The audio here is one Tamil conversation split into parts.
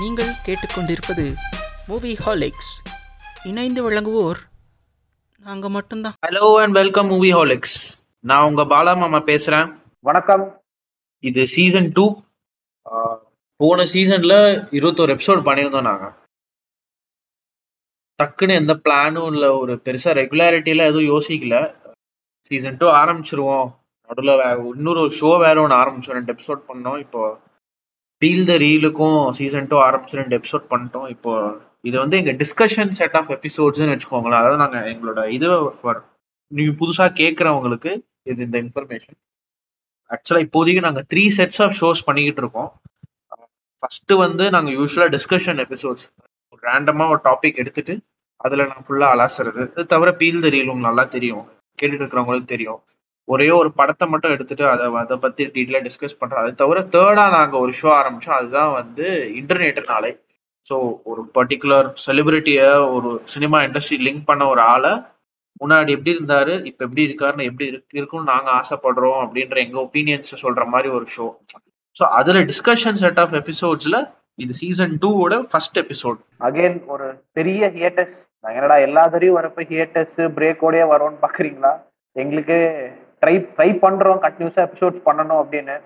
நீங்கள் கேட்டுக்கொண்டிருப்பது மூவி ஹாலிக்ஸ் இணைந்து வழங்குவோர் நாங்கள் மட்டும்தான். ஹலோ அண்ட் வெல்கம் மூவி ஹாலிக்ஸ் நான் உங்க பாலா மாமா பேசுறேன். வணக்கம். இது சீசன் டூ போன சீசன்ல இருபத்தோரு எபிசோட் பண்ணியிருந்தோம் நாங்க. டக்குன்னு எந்த பிளானும் இல்லை ஒரு பெருசா ரெகுலாரிட்டியில எதுவும் யோசிக்கல. சீசன் டூ ஆரம்பிச்சிருவோம். நடுவில் இன்னொரு ஷோ வேற ஒன்று ஆரம்பிச்சோம். ரெண்டு எபிசோட் பண்ணோம். இப்போ பீல் த ரீலுக்கும் சீசன் டூ ஆரம்பிச்சு ரெண்டு எபிசோட் பண்ணிட்டோம். இப்போ இது வந்து எங்க டிஸ்கஷன் செட் ஆஃப் எபிசோட்ஸ்னு வச்சுக்கோங்களேன். அதாவது நாங்க எங்களோட இது நீங்க புதுசா கேட்கறவங்களுக்கு இது இந்த இன்ஃபர்மேஷன் ஆக்சுவலா இப்போதைக்கு நாங்க த்ரீ செட்ஸ் ஆஃப் ஷோஸ் பண்ணிக்கிட்டு இருக்கோம். ஃபர்ஸ்ட் வந்து நாங்க யூஸ்வலா டிஸ்கஷன் எபிசோட்ஸ் ரேண்டமா ஒரு டாபிக் எடுத்துட்டு அதுல நான் ஃபுல்லா அலாசுறது. இது தவிர பீல் த ரீல் உங்களுக்கு நல்லா தெரியும். கேட்டுட்டு இருக்கிறவங்களுக்கு தெரியும். ஒரே ஒரு படத்தை மட்டும் எடுத்துட்டு அதை அதை பத்தி டீட்டெயிலாக டிஸ்கஸ் பண்றோம். அது தவிர தேர்டா நாங்க ஒரு ஷோ ஆரம்பிச்சோம். அதுதான் வந்து இன்டர்நெட் நாளை. ஸோ ஒரு பர்டிகுலர் செலிபிரிட்டிய ஒரு சினிமா இண்டஸ்ட்ரி லிங்க் பண்ண ஒரு ஆளை முன்னாடி எப்படி இருந்தாரு இப்ப எப்படி இருக்காருன்னு எப்படி இருக்கும்னு நாங்க ஆசைப்படுறோம் அப்படின்ற எங்க ஒப்பீனியன்ஸ் சொல்ற மாதிரி ஒரு ஷோ ஸோ அதுல டிஸ்கஷன் செட் ஆஃப் எபிசோட்ஸ்ல இது சீசன் டூவோட ஃபர்ஸ்ட் எபிசோட் அகைன் ஒரு பெரிய ஹியேட்டஸ் என்னடா எல்லா தடவையும் வரப்ப ஹியேட்டஸ் பிரேக்கோடயே வரோன்னு பாக்குறீங்களா? எங்களுக்கு ட்ரை ட்ரை பண்றோம் கண்டினியூஸா எபிசோட்ஸ் பண்ணணும் அப்படின்னு.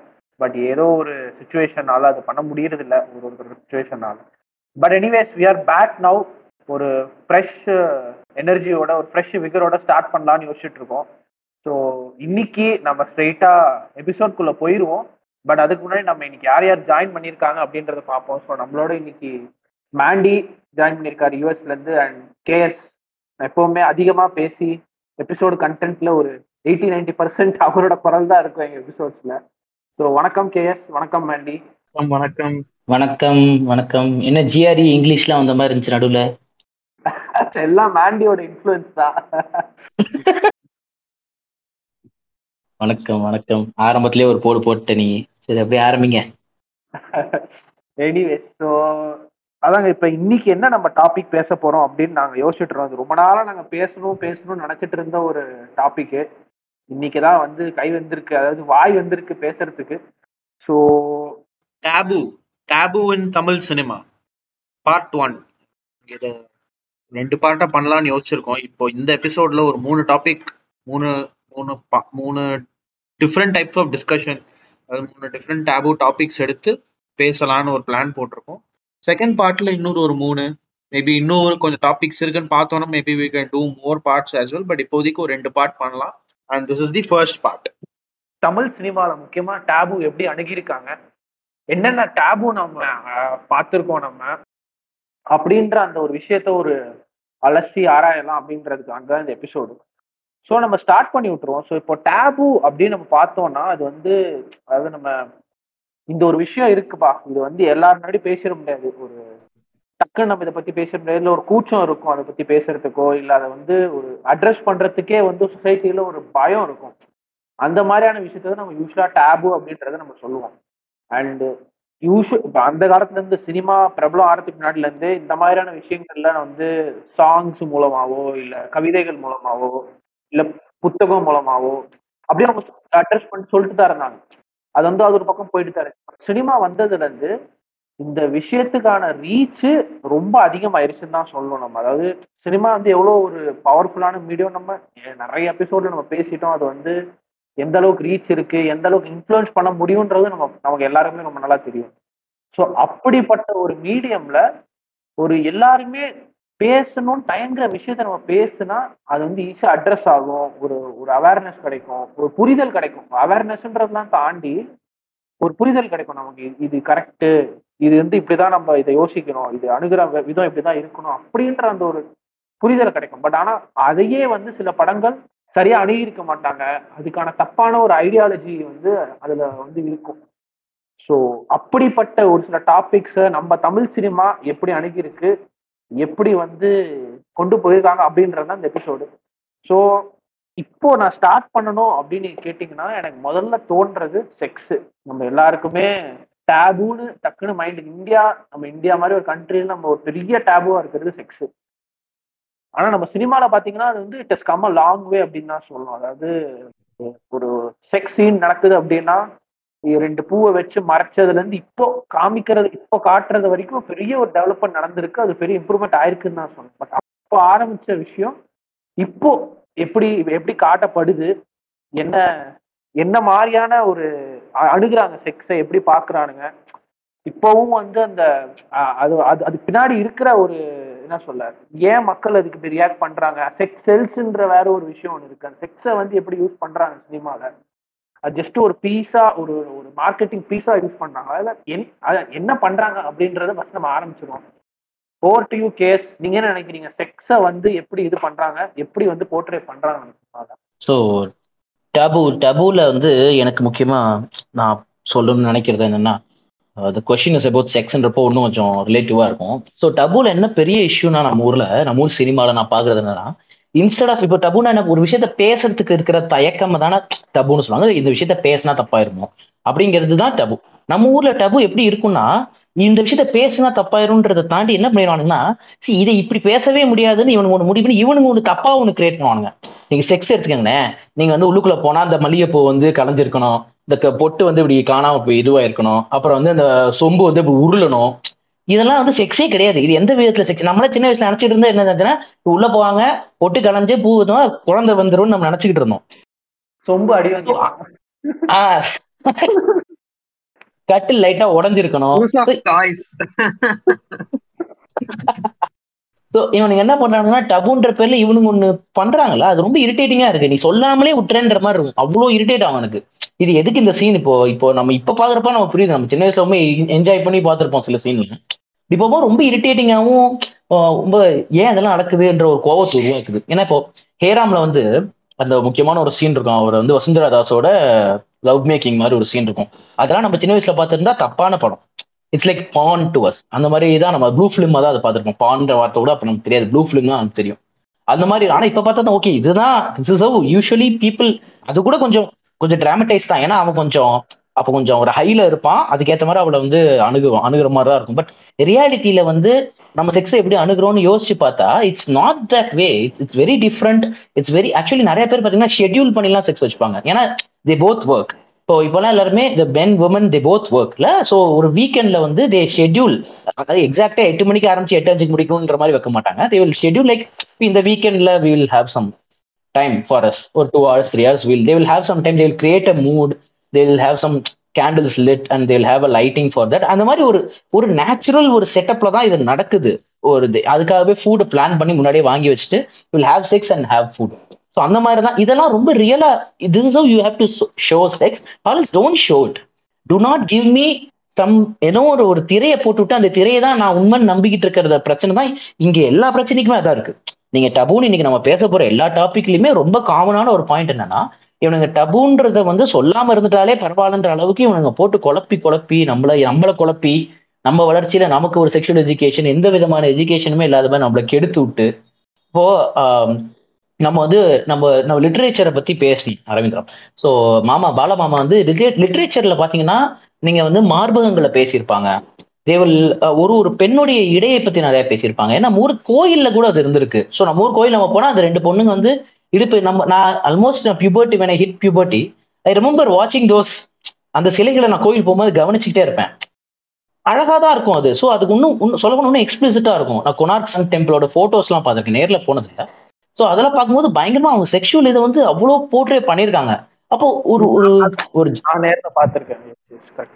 பட் ஏதோ ஒரு சுச்சுவேஷனால அது பண்ண முடியறது இல்ல ஒரு ஒரு சுச்சுவேஷனால but anyways we are back now ஒரு ஃப்ரெஷ் எனர்ஜியோட ஒரு ஃப்ரெஷ் விகரோட ஸ்டார்ட் பண்ணலாம்னு யோசிச்சுட்டு இருக்கோம். ஸோ இன்னைக்கு நம்ம ஸ்ட்ரெயிட்டா எபிசோட்குள்ள போயிருவோம். பட் அதுக்கு முன்னாடி நம்ம இன்னைக்கு யார் யார் ஜாயின் பண்ணியிருக்காங்க அப்படின்றத பார்ப்போம். ஸோ நம்மளோட இன்னைக்கு மேண்டி ஜாயின் பண்ணியிருக்காரு யூஎஸ்ல இருந்து. அண்ட் கேஎஸ் எப்பவுமே அதிகமாக பேசி எபிசோடு கண்டென்ட்ல ஒரு எயிட்டி நைன்டி பர்சன்ட் அவரோட குரல் தான் இருக்கும் எங்க எபிசோட்ஸ்ல ஸோ வணக்கம் கேஎஸ் வணக்கம் மேண்டி வணக்கம் வணக்கம். வணக்கம் என்ன ஜிஆர்இ இங்கிலீஷ்லாம் வந்த மாதிரி இருந்துச்சு நடுவுல? எல்லாம் மேண்டியோட இன்ஃப்ளூயன்ஸ் தான். வணக்கம் வணக்கம். ஆரம்பத்திலே ஒரு போடு போட்ட நீ. சரி அப்படியே ஆரம்பிங்க. எனிவேஸ் ஸோ அதாங்க இப்ப இன்னைக்கு என்ன நம்ம டாபிக் பேச போறோம் அப்படின்னு நாங்க யோசிச்சுட்டு அது ரொம்ப நாளா நாங்க பேசணும் பேசணும்னு நினைச்சிட்டு இருந்த ஒரு டாபிக் இன்னைக்கு தான் வந்து கை வந்திருக்கு. அதாவது வாய் வந்திருக்கு பேசுறதுக்கு. So taboo taboo in Tamil cinema. Part one. இது ரெண்டு பார்ட்டாக பண்ணலாம்னு யோசிச்சிருக்கோம். இப்போ இந்த எபிசோட்ல ஒரு மூணு டாபிக் மூணு மூணு பா- மூணு டிஃப்ரெண்ட் டைப்ஸ் ஆஃப் டிஸ்கஷன் அது மூணு டிஃப்ரெண்ட் டேபு டாபிக்ஸ் எடுத்து பேசலான்னு ஒரு பிளான் போட்டிருக்கோம். செகண்ட் பார்ட்டில் இன்னொரு ஒரு மூணு. மேபி இன்னொரு கொஞ்சம் டாபிக்ஸ் இருக்குன்னு பார்த்தோன்னா maybe we can do more parts as well but இப்போதைக்கு ஒரு ரெண்டு பார்ட் பண்ணலாம். And this is the first part Tamil சினிமாவில் முக்கியமா டேபு எப்படி அணுகியிருக்காங்க? என்னென்ன டேபு நம்ம பார்த்துருக்கோம் நம்ம? அப்படின்ற அந்த ஒரு விஷயத்த ஒரு அலசி ஆராயலாம் அப்படின்றதுக்காக தான் இந்த எபிசோடு ஸோ நம்ம ஸ்டார்ட் பண்ணி விட்டுருவோம். ஸோ இப்போ டேபு அப்படின்னு நம்ம பார்த்தோம்னா அது வந்து அதாவது நம்ம இந்த ஒரு விஷயம் இருக்குப்பா. இது வந்து எல்லாரும் முன்னாடி பேசிட முடியாது. ஒரு டக்குன்னு நம்ம இதை பத்தி பேச முடியாது. இல்லை ஒரு கூச்சம் இருக்கும் அதை பத்தி பேசுறதுக்கோ இல்லை அதை வந்து ஒரு அட்ரஸ் பண்றதுக்கே வந்து சொசைட்டியில ஒரு பயம் இருக்கும். அந்த மாதிரியான விஷயத்த நம்ம யூஸ்வலா டேபு அப்படின்றத நம்ம சொல்லுவோம். அண்ட் யூஸ்வல் இப்போ அந்த காலத்துல இருந்து சினிமா பிரபலம் ஆகிறதுக்கு முன்னாடில இருந்து இந்த மாதிரியான விஷயங்கள்ல வந்து சாங்ஸ் மூலமாவோ இல்ல கவிதைகள் மூலமாவோ இல்ல புத்தகம் மூலமாவோ அப்படியே அவங்க அட்ரஸ் பண்ணி சொல்லிட்டு தான் இருந்தாங்க. அது வந்து அது ஒரு பக்கம் போயிட்டு தான் இருக்கு. சினிமா வந்ததுல இருந்து இந்த விஷயத்துக்கான ரீச் ரொம்ப அதிகமாயிருச்சுன்னு தான் சொல்லணும் நம்ம. அதாவது சினிமா வந்து எவ்வளோ ஒரு பவர்ஃபுல்லான மீடியம் நம்ம நிறைய எபிசோட்ல நம்ம பேசிட்டோம். அது வந்து எந்த அளவுக்கு ரீச் இருக்கு எந்த அளவுக்கு இன்ஃப்ளூயன்ஸ் பண்ண முடியுன்றது நம்ம நமக்கு எல்லாருமே ரொம்ப நல்லா தெரியும். ஸோ அப்படிப்பட்ட ஒரு மீடியம்ல ஒரு எல்லாருமே பேசணும்னு தயங்குற விஷயத்த நம்ம பேசுனா அது வந்து ஈஸியா அட்ரஸ் ஆகும். ஒரு ஒரு அவேர்னஸ் கிடைக்கும். ஒரு புரிதல் கிடைக்கும். அவேர்னஸ்ன்றதெல்லாம் தாண்டி ஒரு புரிதல் கிடைக்கும் நமக்கு. இது- கரெக்டு இது வந்து இப்படிதான் நம்ம இதை யோசிக்கணும். இது அணுகிற விதம் இப்படிதான் இருக்கணும் அப்படின்ற அந்த ஒரு புரிதல் கிடைக்கும். பட் ஆனா அதையே வந்து சில படங்கள் சரியா அணுகியிருக்க மாட்டாங்க. அதுக்கான தப்பான ஒரு ஐடியாலஜி வந்து அதுல வந்து இருக்கும். ஸோ அப்படிப்பட்ட ஒரு சில டாபிக்ஸை நம்ம தமிழ் சினிமா எப்படி அணுகியிருக்கு எப்படி வந்து கொண்டு போயிருக்காங்க அப்படின்றது தான் இந்த எபிசோடு ஸோ இப்போ நான் ஸ்டார்ட் பண்ணணும் அப்படின்னு கேட்டிங்கன்னா எனக்கு முதல்ல தோன்றது செக்ஸு நம்ம எல்லாருக்குமே டேபுன்னு டக்குன்னு மைண்ட் இந்தியா நம்ம இந்தியா மாதிரி ஒரு கண்ட்ரியில் நம்ம ஒரு பெரிய டேபுவா இருக்கிறது செக்ஸ் ஆனா நம்ம சினிமால பாத்தீங்கன்னா அது வந்து it is come a long way அப்படின்னு தான் சொல்லணும். அதாவது ஒரு செக்ஸ் சீன் நடக்குது அப்படின்னா ரெண்டு பூவை வச்சு மறைச்சதுல இருந்து இப்போ காமிக்கிறது இப்போ காட்டுறது வரைக்கும் பெரிய ஒரு டெவலப்மெண்ட் நடந்திருக்கு. அது பெரிய இம்ப்ரூவ்மெண்ட் ஆயிருக்குன்னு தான் சொன்னேன் பட் அப்போ ஆரம்பிச்ச விஷயம் இப்போ எப்படி எப்படி காட்டப்படுது என்ன என்ன மாதிரியான ஒரு அணுகிறாங்க அணுகுறாங்க செக்ஸை எப்படி பாக்குறானுங்க இப்போவும் வந்து அந்த அது அது அது பின்னாடி இருக்கிற ஒரு என்ன சொல்ல ஏன் மக்கள் அதுக்கு இப்படி ரியாக்ட் பண்றாங்க? செக்ஸ் செல்ஸ்ன்ற வேற ஒரு விஷயம் ஒன்று இருக்கு. அந்த செக்ஸை வந்து எப்படி யூஸ் பண்றாங்க சினிமால? அது ஜஸ்ட் ஒரு பீஸா ஒரு ஒரு மார்க்கெட்டிங் பீஸா யூஸ் பண்றாங்க. அதில் என் அத- என்ன பண்றாங்க அப்படின்றத ஃபர்ஸ்ட் நம்ம ஆரம்பிச்சிருவோம். ஓவர் டு யூ கேஸ் நீங்க என்ன நினைக்கிறீங்க? செக்ஸை வந்து எப்படி இது பண்றாங்க? எப்படி வந்து போர்ட்ரேட் பண்றாங்க ஸோ டபு டபுல வந்து எனக்கு முக்கியமா நான் சொல்லணும்னு நினைக்கிறது என்னன்னா த கொஷின் இஸ் அபவுட் செக்ஸ்ன்றப்போ இன்னும் கொஞ்சம் ரிலேட்டிவா இருக்கும். ஸோ டபுல என்ன பெரிய இஷ்யூனா நம்ம ஊர்ல நம்ம ஊர் சினிமால நான் பாக்குறது என்னன்னா இன்ஸ்டெட் ஆஃப் இப்போ டபுனா எனக்கு ஒரு விஷயத்த பேசுறதுக்கு இருக்கிற தயக்கம் தானே டபுன்னு சொல்லுவாங்க. இந்த விஷயத்த பேசினா தப்பாயிருமோ. அப்படிங்கிறது தான் டபு. நம்ம ஊர்ல டபு எப்படி இருக்கும்னா இந்த விஷயத்த பேசினா தப்பாயிருன்றதை தாண்டி என்ன பண்ணிடுவானுங்கன்னா see இதை இப்படி பேசவே முடியாதுன்னு இவனுக்கு ஒன்று முடிவு பண்ணி இவனுங்க ஒன்று தப்பா ஒன்று கிரியேட் பண்ணுவானுங்க. நீங்க செக்ஸ் எடுத்துக்கங்களேன் நீங்க வந்து உள்ளுக்குள்ள போனா அந்த மல்லிகைப்பூ வந்து கலைஞ்சிருக்கணும். இந்த பொட்டு வந்து இப்படி காணாம போய் இதுவா இருக்கணும். அப்புறம் வந்து அந்த சொம்பு வந்து இப்படி உருளணும். இதெல்லாம் வந்து செக்ஸே கிடையாது. இது எந்த விதத்துல செக்ஸ் நம்மள சின்ன வயசுல நினைச்சிட்டு இருந்தா என்னதுன்னா உள்ள போவாங்க பொட்டு கலைஞ்சு பூ குழந்தை வந்துரும்னு நம்ம நினைச்சுக்கிட்டு இருந்தோம். சொம்பு அடி வந்து ஆஹ் கட்டில் லைட்டா உடஞ்சிருக்கணும். ஸோ இவனுங்க என்ன பண்றாங்கன்னா டபுன்ற பேர்ல இவனுங்க ஒண்ணு பண்றாங்களா? அது ரொம்ப இரிட்டேட்டிங்கா இருக்கு. நீ சொல்லாமலே விட்டுறேன்ற மாதிரி இருக்கும். அவ்வளோ இரிட்டேட் ஆகும் எனக்கு இது எதுக்கு இந்த சீன் இப்போ இப்போ நம்ம இப்ப பாக்குறப்ப நம்ம புரியுது. நம்ம சின்ன வயசுல ரொம்ப என்ஜாய் பண்ணி பார்த்திருப்போம் சில சீன் இப்போ ரொம்ப இரிட்டேட்டிங்காகவும் ரொம்ப ஏன் அதெல்லாம் நடக்குதுன்ற ஒரு கோவத்தை உருவாக்குது. ஏன்னா இப்போ ஹேராம்ல வந்து அந்த முக்கியமான ஒரு சீன் இருக்கும். அவர் வந்து வசுந்தரா தாஸோட லவ் மேக்கிங் மாதிரி ஒரு சீன் இருக்கும். அதெல்லாம் நம்ம சின்ன வயசுல பார்த்துருந்தா தப்பான படம். It's like porn to us அந்த மாதிரி தான் நம்ம ப்ளூ ஃபிலிம் தான் அதை பார்த்துருப்போம். பான்ற வார்த்தை கூட அப்போ நமக்கு தெரியாது. ப்ளூ ஃபிலிம் தான் நமக்கு தெரியும். அந்த மாதிரி ஆனால் இப்போ பார்த்தா ஓகே இதுதான் this is how usually people அது கூட கொஞ்சம் கொஞ்சம் டிராமடைஸ் தான். ஏன்னா அவன் கொஞ்சம் அப்போ கொஞ்சம் ஒரு ஹையில் இருப்பான். அதுக்கேற்ற மாதிரி அவளை வந்து அணுகுவான் அணுகிற மாதிரி தான் இருக்கும். பட் ரியாலிட்டியில வந்து நம்ம செக்ஸை எப்படி அணுகிறோம்னு யோசிச்சு பார்த்தா it's not that way it's it's very different it's very actually நிறைய பேர் பார்த்தீங்கன்னா ஷெட்யூல் பண்ணிலாம் செக்ஸ் வச்சுப்பாங்க. ஏன்னா தே போத் ஒர்க் இப்போ இப்போலாம் எல்லாருமே இந்த பென் உமன் தே போத் ஒர்க்ல ஸோ ஒரு வீக்கெண்ட்ல வந்து தே ஷெட்யூல் அதாவது எக்ஸாக்டா எட்டு மணிக்கு ஆரம்பிச்சு எட்டு அஞ்சுக்கு முடிக்கணுன்ற மாதிரி வைக்க மாட்டாங்க. தே வில் ஷெட்யூல் லைக் இந்த வீக்கெண்ட்ல we will have some time for us ஒரு two hours three hours will they will have some time they will create a mood they will have some candles lit and they will have a lighting for that அந்த மாதிரி ஒரு ஒரு நேச்சுரல் ஒரு செட்டப்ல தான் இது நடக்குது. ஒரு இது அதுக்காகவே ஃபுட் பிளான் பண்ணி முன்னாடியே வாங்கி வச்சுட்டு will have sex and have food so அந்த மாதிரி தான் இதெல்லாம் ரொம்ப ரியலா this is you have to show sex else don't show it to not give me some ஏதோ ஒரு ஒரு திரையை போட்டுவிட்டு அந்த திரையை தான் நான் உண்மைன்னு நம்பிக்கிட்டு இருக்கிறத பிரச்சனை தான் இங்க எல்லா பிரச்சனைக்குமே அதான் இருக்கு. நீங்க டபுன்னு இன்னைக்கு நம்ம பேச போற எல்லா டாபிக்லயுமே ரொம்ப காமனான ஒரு பாயிண்ட் என்னன்னா இவனுங்க டபுன்றத வந்து சொல்லாம இருந்துட்டாலே பரவாயில்லன்ற அளவுக்கு இவனுங்க போட்டு குழப்பி குழப்பி நம்மள நம்மளை குழப்பி நம்ம வளர்ச்சியில நமக்கு ஒரு செக்ஷுவல் எஜுகேஷன் எந்த விதமான எஜுகேஷனுமே இல்லாத மாதிரி நம்மளை கெடுத்து விட்டு இப்போ நம்ம வந்து நம்ம நம்ம லிட்ரேச்சரை பத்தி பேசணும் அரவிந்திரம். ஸோ மாமா பால மாமா வந்து லிட்ரேச்சர்ல பாத்தீங்கன்னா நீங்க வந்து மார்பகங்களை பேசியிருப்பாங்க. தேவல் ஒரு ஒரு பெண்ணுடைய இடையை பத்தி நிறைய பேசியிருப்பாங்க. ஏன்னா ஊர் கோயில்ல கூட அது இருந்திருக்கு. ஸோ நம்ம ஊர் கோயில் நம்ம போனா அந்த ரெண்டு பொண்ணுங்க வந்து இடுப்பு நம்ம நான் ஆல்மோஸ்ட் நான் பியூபர்ட்டி வேணா ஹிட் பியூபர்ட்டி ஐ ரிமெம்பர் வாட்சிங் தோஸ் அந்த சிலைகளை நான் கோயில் போகும்போது கவனிச்சுக்கிட்டே இருப்பேன். அழகா தான் இருக்கும் அது. ஸோ அதுக்கு இன்னும் இன்னும் சொல்ல இன்னும் எக்ஸ்பிளிசிட்டா இருக்கும். நான் கொனார்க் சன் டெம்பிளோட போட்டோஸ்லாம் பார்த்துருக்கேன். நேரில் போனதில்லை. ஸோ அதெல்லாம் பார்க்கும்போது பயங்கரமா அவங்க செக்ஷுவல் இதை வந்து அவ்வளோ போர்ட்ரே பண்ணியிருக்காங்க. அப்போ ஒரு ஒரு ஒரு நான் நேர்ல பாத்திருக்கேன்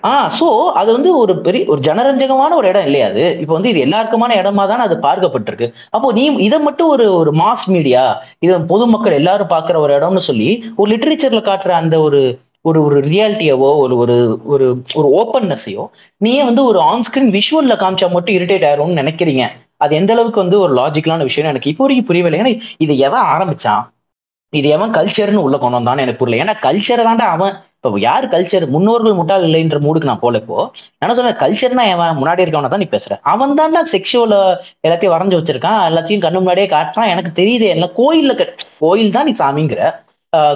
ஆ சோ அது வந்து ஒரு பெரிய ஒரு ஜனரஞ்சகமான ஒரு இடம் இல்லையா அது? இப்போ வந்து இது எல்லாருக்குமான இடமா தானே அது பார்க்கப்பட்டிருக்கு. அப்போ நீ இதை மட்டும் ஒரு ஒரு மாஸ் மீடியா இது பொதுமக்கள் எல்லாரும் பார்க்குற ஒரு இடம்னு சொல்லி ஒரு லிட்ரேச்சர்ல காட்டுற அந்த ஒரு ஒரு ஒரு ரியாலிட்டியவோ ஒரு ஒரு ஒரு ஒரு ஓப்பன்னஸையோ நீயே வந்து ஒரு ஆன்ஸ்கிரீன் விஷுவல்ல காமிச்சா மட்டும் இரிட்டேட் ஆயிரும்னு நினைக்கிறீங்க. அது எந்த அளவுக்கு வந்து ஒரு லாஜிக்கலான விஷயம் எனக்கு இப்போ வரைக்கும் புரியவில்லை. ஏன்னா இது எவன் ஆரம்பிச்சான்? இது எவன் கல்ச்சர்னு உள்ள கொண்டு வந்தான்னு எனக்கு புரியல. ஏன்னா கல்ச்சரை தாண்டா அவன். இப்போ யார் கல்ச்சர் முன்னோர்கள் முட்டாள் இல்லைன்ற மூடுக்கு நான் போல இப்போ. என்ன சொல்ல கல்ச்சர்னா அவன் முன்னாடி இருக்கவன தான் நீ பேசுற. அவன் தான் செக்ஷுவல் எல்லாத்தையும் வரைஞ்சு வச்சிருக்கான். எல்லாத்தையும் கண்ணு முன்னாடியே காட்டுறான். எனக்கு தெரியுது. எல்லாம் கோயில்ல கட்- கோயில் தான் நீ சாமிங்கிற.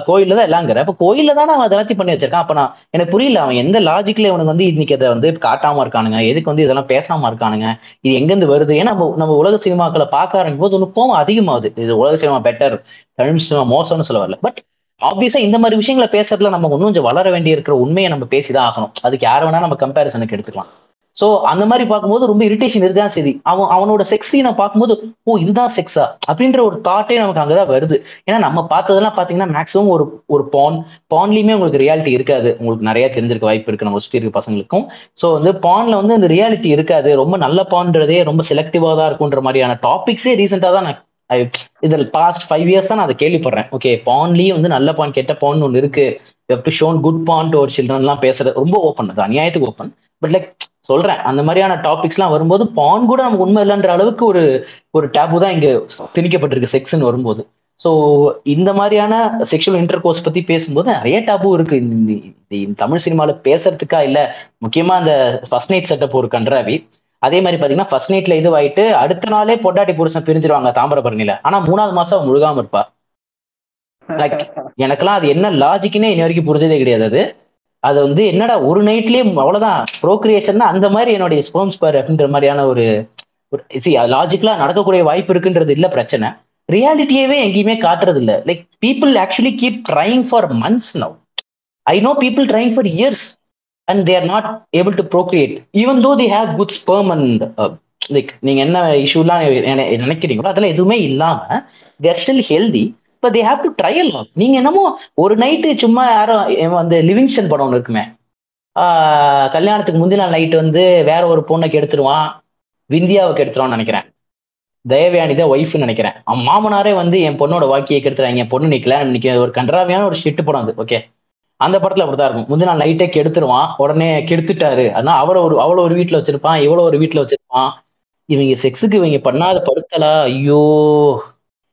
கோயில்ல தான் எல்லாங்கிற அப்ப கோயில்ல தானே அவன் அதெல்லாத்தையும் பண்ணி வச்சிருக்கான். அப்ப நான் எனக்கு புரியல அவன் எந்த லாஜிக்ல இவனுக்கு வந்து இன்னைக்கு அதை வந்து காட்டாம இருக்கானுங்க? எதுக்கு வந்து இதெல்லாம் பேசாம இருக்கானுங்க? இது எங்கிருந்து வருது? ஏன்னா நம்ம நம்ம உலக சினிமாக்களை பார்க்க ஆரம்பிக்கும் போது ஒன்று கோவம் அதிகமாகுது. இது உலக சினிமா பெட்டர் தமிழ் சினிமா மோசம்னு சொல்ல வரல. பட் ஆப்வியஸா இந்த மாதிரி விஷயங்களை பேசுறதுல நம்ம இன்னும் கொஞ்சம் வளர வேண்டிய இருக்கிற உண்மையை நம்ம பேசிதான் ஆகணும். அதுக்கு யார வேணா நம்ம கம்பேரிசனுக்கு எடுத்துக்கலாம். சோ அந்த மாதிரி பார்க்கும்போது ரொம்ப இரிட்டேஷன் இருக்கான் சரி அவன் அவனோட செக்ஸ் சீனை பார்க்கும்போது ஓ இதுதான் செக்ஸா அப்படின்ற ஒரு தாட்டே நமக்கு அங்கதான் வருது. ஏன்னா நம்ம பார்த்ததெல்லாம் பாத்தீங்கன்னா மேக்ஸிமம் ஒரு ஒரு பான் பான்லயுமே உங்களுக்கு ரியாலிட்டி இருக்காது. உங்களுக்கு நிறைய தெரிஞ்சிருக்க வாய்ப்பு இருக்கு. நம்ம சுற்றி இருக்க பசங்களுக்கும். ஸோ வந்து பான்ல வந்து அந்த ரியாலிட்டி இருக்காது. ரொம்ப நல்ல பான்றதே ரொம்ப செலக்டிவா தான் இருக்கும்ன்ற மாதிரியான டாபிக்ஸே ரீசெண்டா தான் நான் இதில் பாஸ்ட் ஃபைவ் இயர்ஸ் தான் நான் அதை கேள்விப்படுறேன். ஓகே பான்லயும் வந்து நல்ல பான் கெட்ட பான் ஒன்று இருக்கு. To shown good porn to ஒரு சில்ட்ரன்லாம் பேசுறது ரொம்ப ஓப்பன் அது அநியாயத்துக்கு ஓப்பன் பட் லைக் சொல்றேன். அந்த மாதிரியான டாபிக்ஸ்லாம் வரும்போது பான் கூட நமக்கு உண்மை இல்லைன்ற அளவுக்கு ஒரு ஒரு டேபு தான் இங்க திணிக்கப்பட்டிருக்கு செக்ஸ்னு வரும்போது. ஸோ இந்த மாதிரியான செக்ஷுவல் இன்டர் கோர்ஸ் பத்தி பேசும்போது நிறைய டேபு இருக்கு. இந்த தமிழ் சினிமால பேசுறதுக்கா இல்ல முக்கியமா அந்த ஃபர்ஸ்ட் நைட் செட்டப் ஒரு கன்றாவி. அதே மாதிரி பாத்தீங்கன்னா ஃபர்ஸ்ட் நைட்ல இதுவாயிட்டு அடுத்த நாளே பொண்டாட்டி புருஷன் பிரிஞ்சிருவாங்க தாமிரபரணியில ஆனா மூணாவது மாசம் அவ முழுகாம இருப்பா. லைக் எனக்கெல்லாம் அது என்ன லாஜிக்னே இன்ன வரைக்கும் புரிஞ்சதே கிடையாது அது. அது வந்து என்னடா ஒரு நைட்லயே அவ்வளவுதான் ப்ரோக்ரியேஷன்னா அந்த மாதிரி என்னுடைய ஸ்போம்ஸ் பார் அப்படின்ற மாதிரியான ஒரு லாஜிக்கலா நடக்கக்கூடிய வாய்ப்பு இருக்குன்றது இல்ல பிரச்சனை. ரியாலிட்டியவே எங்கேயுமே காட்டுறது இல்ல like people actually keep trying for months now I know people trying for years and they're not able to procreate even though they have good sperm and like நீங்க என்ன இஷ்யூலாம் நினைக்கிறீங்களோ அதெல்லாம் எதுவுமே இல்லாம தேர் ஸ்டில் ஹெல்தி இப்போ தே ஹாவ் டு ட்ரையல் நீங்க என்னமோ ஒரு நைட்டு சும்மா யாரும் அந்த வந்து லிவிங்ஸ்டன் படம் ஒன்று இருக்குமே. கல்யாணத்துக்கு முந்தின நைட் வந்து வேற ஒரு பொண்ணை கெடுத்துருவான் விந்தியாவுக்கு எடுத்துருவான்னு நினைக்கிறேன். தயவியானி தான் ஒய்ஃப்னு நினைக்கிறேன். அவன் மாமனாரே வந்து என் பொண்ணோட வாழ்க்கையை கெடுத்துறாங்க. என் பொண்ணு நிக்கல நிக்க ஒரு கன்றாவியான ஒரு ஷிட்டு படம் அது. ஓகே அந்த படத்துல அப்படிதான் இருக்கும். முந்தின நாள் நைட்டே கெடுத்துருவான். உடனே கெடுத்துட்டாரு. ஆனா அவரை ஒரு அவ்வளோ ஒரு வீட்டுல வச்சிருப்பான். இவ்வளோ ஒரு வீட்டுல வச்சிருப்பான். இவங்க செக்ஸுக்கு இவங்க பண்ணாத படுத்தலா? ஐயோ.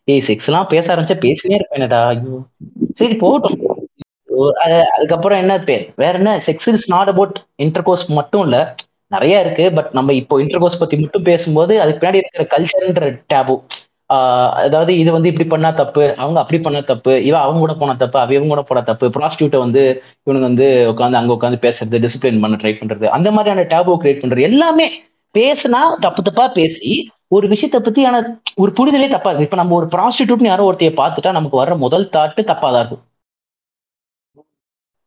ஏய் செக்ஸ் எல்லாம் பேச ஆரம்பிச்சா பேசினே இருப்பேனடா. ஐயோ. சரி போகட்டும். அதுக்கப்புறம் என்ன பேர் வேற என்ன? Sex is not about intercourse மட்டும் இல்ல. நிறைய இருக்கு பட் நம்ம இப்போ இன்டர்கோர்ஸ் பத்தி மட்டும் பேசும்போது அதுக்கு பின்னாடி இருக்கிற கல்ச்சர்ன்ற டேபு அதாவது இது வந்து இப்படி பண்ணா தப்பு அவங்க அப்படி பண்ணா தப்பு இவன் அவங்க கூட போனா தப்பு அவ இவங்க கூட போனா தப்பு ப்ராஸ்டியூட்டை வந்து இவனுங்க வந்து உட்காந்து அங்க உட்காந்து பேசுறது டிசிப்ளின் பண்ண ட்ரை பண்றது அந்த மாதிரியான டேபு கிரியேட் பண்றது எல்லாமே பேசுனா தப்பு தப்பா பேசி ஒரு விஷயத்தை பத்தி ஆன ஒரு புரிதலே தப்பா இருக்கு. இப்ப நம்ம ஒரு ப்ராஸ்டியூட்னு யாரோ ஒருத்தைய பார்த்துட்டா நமக்கு வர்ற முதல் தாட்டு தப்பா தான் இருக்கும்.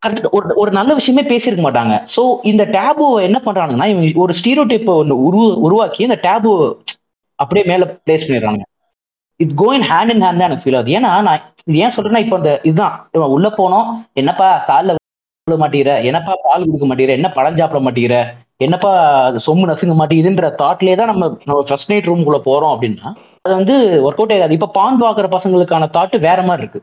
கரெக்ட் ஒரு ஒரு நல்ல விஷயமே பேசியிருக்க மாட்டாங்க. ஸோ இந்த டேபுவை என்ன பண்றாங்கன்னா இவங்க ஒரு ஸ்டீரோ டைப் ஒன்று உரு உருவாக்கி இந்த டேபு அப்படியே மேல பிளேஸ் பண்ணிடுறாங்க. It going hand in hand தான் எனக்கு ஃபீல் ஆகுது. ஏன்னா நான் ஏன் சொல்றேன்னா இப்போ இந்த இதுதான். இவன் உள்ள போனோம். என்னப்பா காலில் விழ மாட்டேங்கிற. என்னப்பா பால் கொடுக்க மாட்டேங்கிற. என்ன பழம் சாப்பிட மாட்டேங்கிற. என்னப்பா அது சொம்பு நசுங்க மாட்டேங்குதுன்ற தாட்லேயே தான் நம்ம நம்ம ஃபர்ஸ்ட் நைட் ரூம்குள்ள போறோம் அப்படின்னா அது வந்து ஒர்க் அவுட் ஆகாது. இப்போ பான் பார்க்குற பசங்களுக்கான தாட்டு வேற மாதிரி இருக்கு.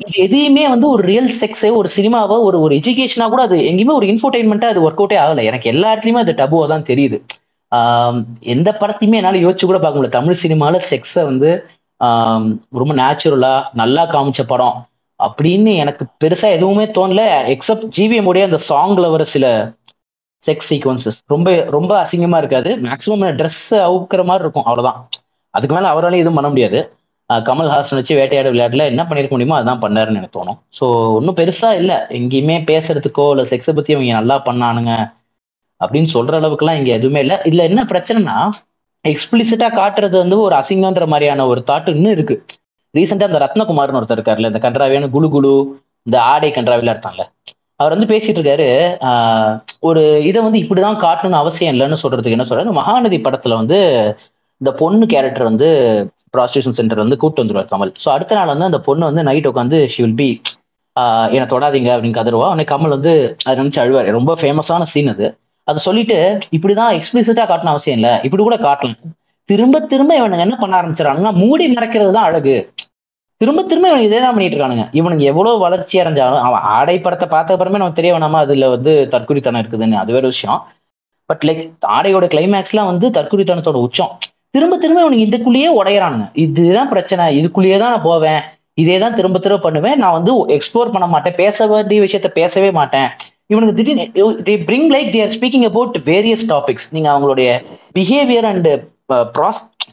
இது எதையுமே வந்து ஒரு ரியல் செக்ஸே ஒரு சினிமாவோ ஒரு ஒரு எஜுகேஷனா கூட அது எங்கேயுமே ஒரு இன்ஃபர்டைன்மெண்ட்டா அது ஒர்க் அவுட்டே ஆகலை. எனக்கு எல்லா இடத்துலையுமே அது டபுவா தான் தெரியுது. எந்த படத்தையுமே என்னால யோசிச்சு கூட பார்க்க முடியல. தமிழ் சினிமால செக்ஸை வந்து ரொம்ப நேச்சுரலா நல்லா காமிச்ச படம் அப்படின்னு எனக்கு பெருசா எதுவுமே தோணல. எக்ஸப்ட் ஜிவிஎம் உடைய அந்த சாங்ல வர சில செக்ஸ் சீக்வன்சஸ் ரொம்ப ரொம்ப அசிங்கமா இருக்காது. மேக்ஸிமம் ட்ரெஸ் அவுக்கிற மாதிரி இருக்கும். அவ்வளவுதான். அதுக்கு மேல அவராலையும் எதுவும் பண்ண முடியாது. கமல்ஹாசன் வச்சு வேட்டையாட விளையாட்டுல என்ன பண்ணிருக்க முடியுமோ அதான் பண்ணாருன்னு எனக்கு தோணும். ஸோ ஒன்றும் பெருசா இல்லை. எங்கேயுமே பேசுறதுக்கோ இல்லை செக்ஸை பத்தி அவங்க நல்லா பண்ணானுங்க அப்படின்னு சொல்ற அளவுக்குலாம் இங்க எதுவுமே இல்லை. இதுல என்ன பிரச்சனைனா எக்ஸ்பிளிசிட்டா காட்டுறது வந்து ஒரு அசிங்கன்ற மாதிரியான ஒரு தாட் இன்னும் இருக்கு. ரீசெண்டா இந்த ரத்னகுமார்னு ஒருத்தர் இருக்காருல்ல இந்த கன்றாவியான குழு குழு இந்த ஆடை கன்றாவில இருக்காங்கல்ல அவர் வந்து பேசிட்டு இருக்காரு ஆஹ் ஒரு இதை வந்து இப்படிதான் காட்டணும்னு அவசியம் இல்லைன்னு சொல்றதுக்கு என்ன சொல்றாரு? மகாநதி படத்துல வந்து இந்த பொண்ணு கேரக்டர் வந்து ப்ராஸ்டியூஷன் சென்டர் வந்து கூப்பிட்டு வந்துருவார் கமல். ஸோ அடுத்த நாள் வந்து அந்த பொண்ணு வந்து நைட் உட்காந்து ஷி வில் பி என்னை தொடாதீங்க அப்படின்னு கதருவா உடனே கமல் வந்து அதை நினைச்சு அழுவார். ரொம்ப ஃபேமஸான சீன் அது. அதை சொல்லிட்டு இப்படிதான் எக்ஸ்பிளிசிட்டா காட்டணும் அவசியம் இல்லை. இப்படி கூட காட்டலாம் திரும்ப திரும்ப இவனுங்க என்ன பண்ண ஆரம்பிச்சிடறாங்கன்னா மூடி மறைக்கிறது தான் அழகு. திரும்ப திரும்ப இவனுக்கு இதே தான் பண்ணிட்டு இருக்கானுங்க. இவனுக்கு எவ்வளவு வளர்ச்சி அடைஞ்சாலும் அவன் ஆடை படத்தை பார்த்த அப்புறமே நமக்கு தெரிய வேணாமா அதுல வந்து தற்குறித்தனம் இருக்குதுன்னு. அது வேற விஷயம். பட் லைக் ஆடையோட கிளைமேக்ஸ்லாம் வந்து தற்குறித்தனத்தோட உச்சம். திரும்ப திரும்ப இவனுக்கு இதுக்குள்ளேயே உடையறானுங்க. இதுதான் பிரச்சனை. இதுக்குள்ளேயே தான் நான் போவேன். இதே தான் திரும்ப திரும்ப பண்ணுவேன். நான் வந்து எக்ஸ்ப்ளோர் பண்ண மாட்டேன். பேச வேண்டிய விஷயத்த பேசவே மாட்டேன். இவனுக்கு திடீர்னு bring like they're speaking about various topics நீங்க அவங்களுடைய பிஹேவியர் அண்ட்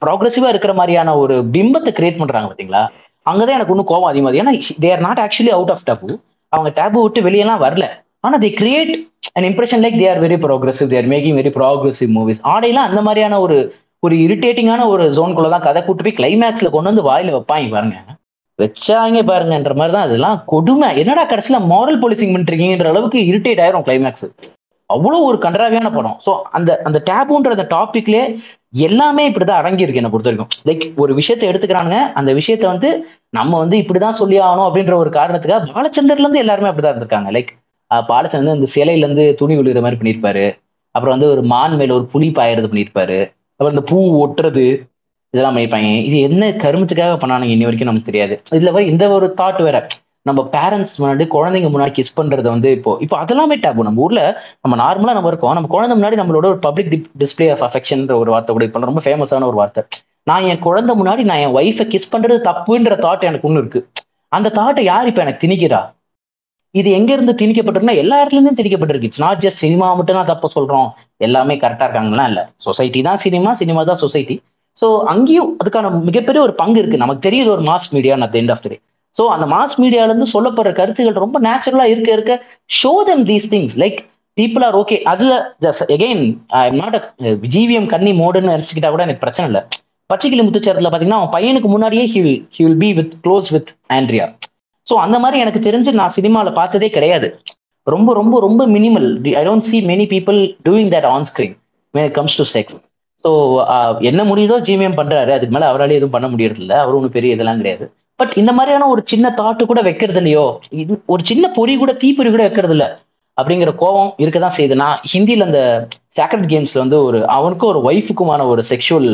ப்ராக்ரெசிவா இருக்கிற மாதிரியான ஒரு பிம்பத்தை கிரியேட் பண்றாங்க பாத்தீங்களா? அங்கதான் எனக்கு இன்னும் கோவம் அதிகமாக ஏன்னா they're not actually out of taboo அவங்க டேபு விட்டு வெளியெல்லாம் வரல. ஆனா they create an impression like they are very progressive they're making very progressive movies ஆடையெல்லாம் அந்த மாதிரியான ஒரு ஒரு இரிட்டேட்டிங்கான ஒரு ஜோன்குள்ள தான் கதை கூட்டு போய் கிளைமேக்ஸ்ல கொண்டு வந்து வாயில வைப்பாங்க பாருங்க. வச்சாங்க பாருங்கன்ற மாதிரி தான் அதெல்லாம் கொடுமை. என்னடா கடைசியில மாரல் போலீசிங் பண்ணிருக்கீங்கன்ற அளவுக்கு இரிட்டேட் ஆயிரும் கிளைமேக்ஸ் அவ்வளோ ஒரு கண்டராவியான படம். ஸோ அந்த அந்த டேபுன்ற அந்த டாபிக்லேயே எல்லாமே இப்படிதான் அடங்கியிருக்கு என்னை பொறுத்த வரைக்கும் லைக் ஒரு விஷயத்த எடுத்துக்கிறாங்க அந்த விஷயத்த வந்து நம்ம வந்து இப்படிதான் சொல்லி ஆகணும் அப்படின்ற ஒரு காரணத்துக்காக பாலச்சந்தர்ல இருந்து எல்லாருமே அப்படிதான் இருந்திருக்காங்க. லைக் பாலச்சந்தர் இந்த சிலையில இருந்து துணி விழுகிற மாதிரி பண்ணியிருப்பாரு. அப்புறம் வந்து ஒரு மான் மேல ஒரு புலி பாயறது பண்ணியிருப்பாரு. அப்புறம் இந்த பூ ஒட்டுறது இதெல்லாம் பண்ணியிருப்பாங்க. இது என்ன கருமத்துக்காக பண்ணானுங்க இன்னி வரைக்கும் நமக்கு தெரியாது. இதுல வர இந்த ஒரு தாட் வேற. நம்ம பேரண்ட்ஸ் முன்னாடி குழந்தைங்க முன்னாடி கிஸ் பண்றது வந்து இப்போ இப்போ அதெல்லாமே டேபு நம்ம ஊர்ல நம்ம நார்மலா நம்ம இருக்கோம். நம்ம குழந்தை முன்னாடி நம்மளோட ஒரு பப்ளிக் டிஸ்பிளே ஆஃப் அஃபெக்ஷன்ற ஒரு வார்த்தை கூட இப்போ ரொம்ப ஃபேமஸான ஒரு வார்த்தை. நான் என் குழந்தை முன்னாடி நான் என் ஒய்ஃபை கிஸ் பண்றது தப்புன்ற தாட் எனக்கு ஒன்று இருக்கு. அந்த தாட்டை யார் இப்போ எனக்கு திணிக்கிறா? இது எங்க இருந்து திணிக்கப்பட்டிருக்குன்னா எல்லா இடத்துல இருந்தும் திணிக்கப்பட்டிருக்கு. இட்ஸ் நாட் ஜஸ்ட் சினிமா மட்டும் நான் தப்பு சொல்றோம். எல்லாமே கரெக்டா இருக்காங்களா இல்ல. சொசைட்டி தான் சினிமா சினிமா தான் சொசைட்டி ஸோ அங்கேயும் அதுக்கான மிகப்பெரிய ஒரு பங்கு இருக்கு. நமக்கு தெரியுது ஒரு mass media at end of day so அந்த மாஸ் மீடியாலேருந்து சொல்லப்படுற கருத்துகள் ரொம்ப நேச்சுரலாக இருக்க இருக்க show them these things like people are okay அதில் again I am not GVM கன்னி மோடுன்னு நினச்சிக்கிட்டா கூட எனக்கு பிரச்சனை இல்லை. பச்சைக்கிளி முத்துச்சேரத்தில் பார்த்தீங்கன்னா அவன் பையனுக்கு முன்னாடியே he will he will be with close with Andrea so அந்த மாதிரி எனக்கு தெரிஞ்சு நான் சினிமாவில் பார்த்ததே கிடையாது. ரொம்ப ரொம்ப ரொம்ப minimal I don't see many people doing that on screen may comes to sex so என்ன முடியுதோ ஜிமிஎம் பண்ணுறாரு அதுக்கு மேலே அவரால் எதுவும் பண்ண முடியறதில்ல. அவரும் அவர் ஒன்றும் பெரிய இதெல்லாம் கிடையாது. பட் இந்த மாதிரியான ஒரு சின்ன தாட்டு கூட வைக்கிறது இல்லையோ? இது ஒரு சின்ன பொறி கூட தீப்பொறி கூட வைக்கிறது இல்ல. அப்படிங்கிற கோபம் இருக்க தான் செய்யுது. நான் ஹிந்தியில் அந்த சேக்ரட் கேம்ஸ்ல வந்து ஒரு அவனுக்கும் ஒரு ஒய்ஃபுக்குமான ஒரு செக்ஷுவல்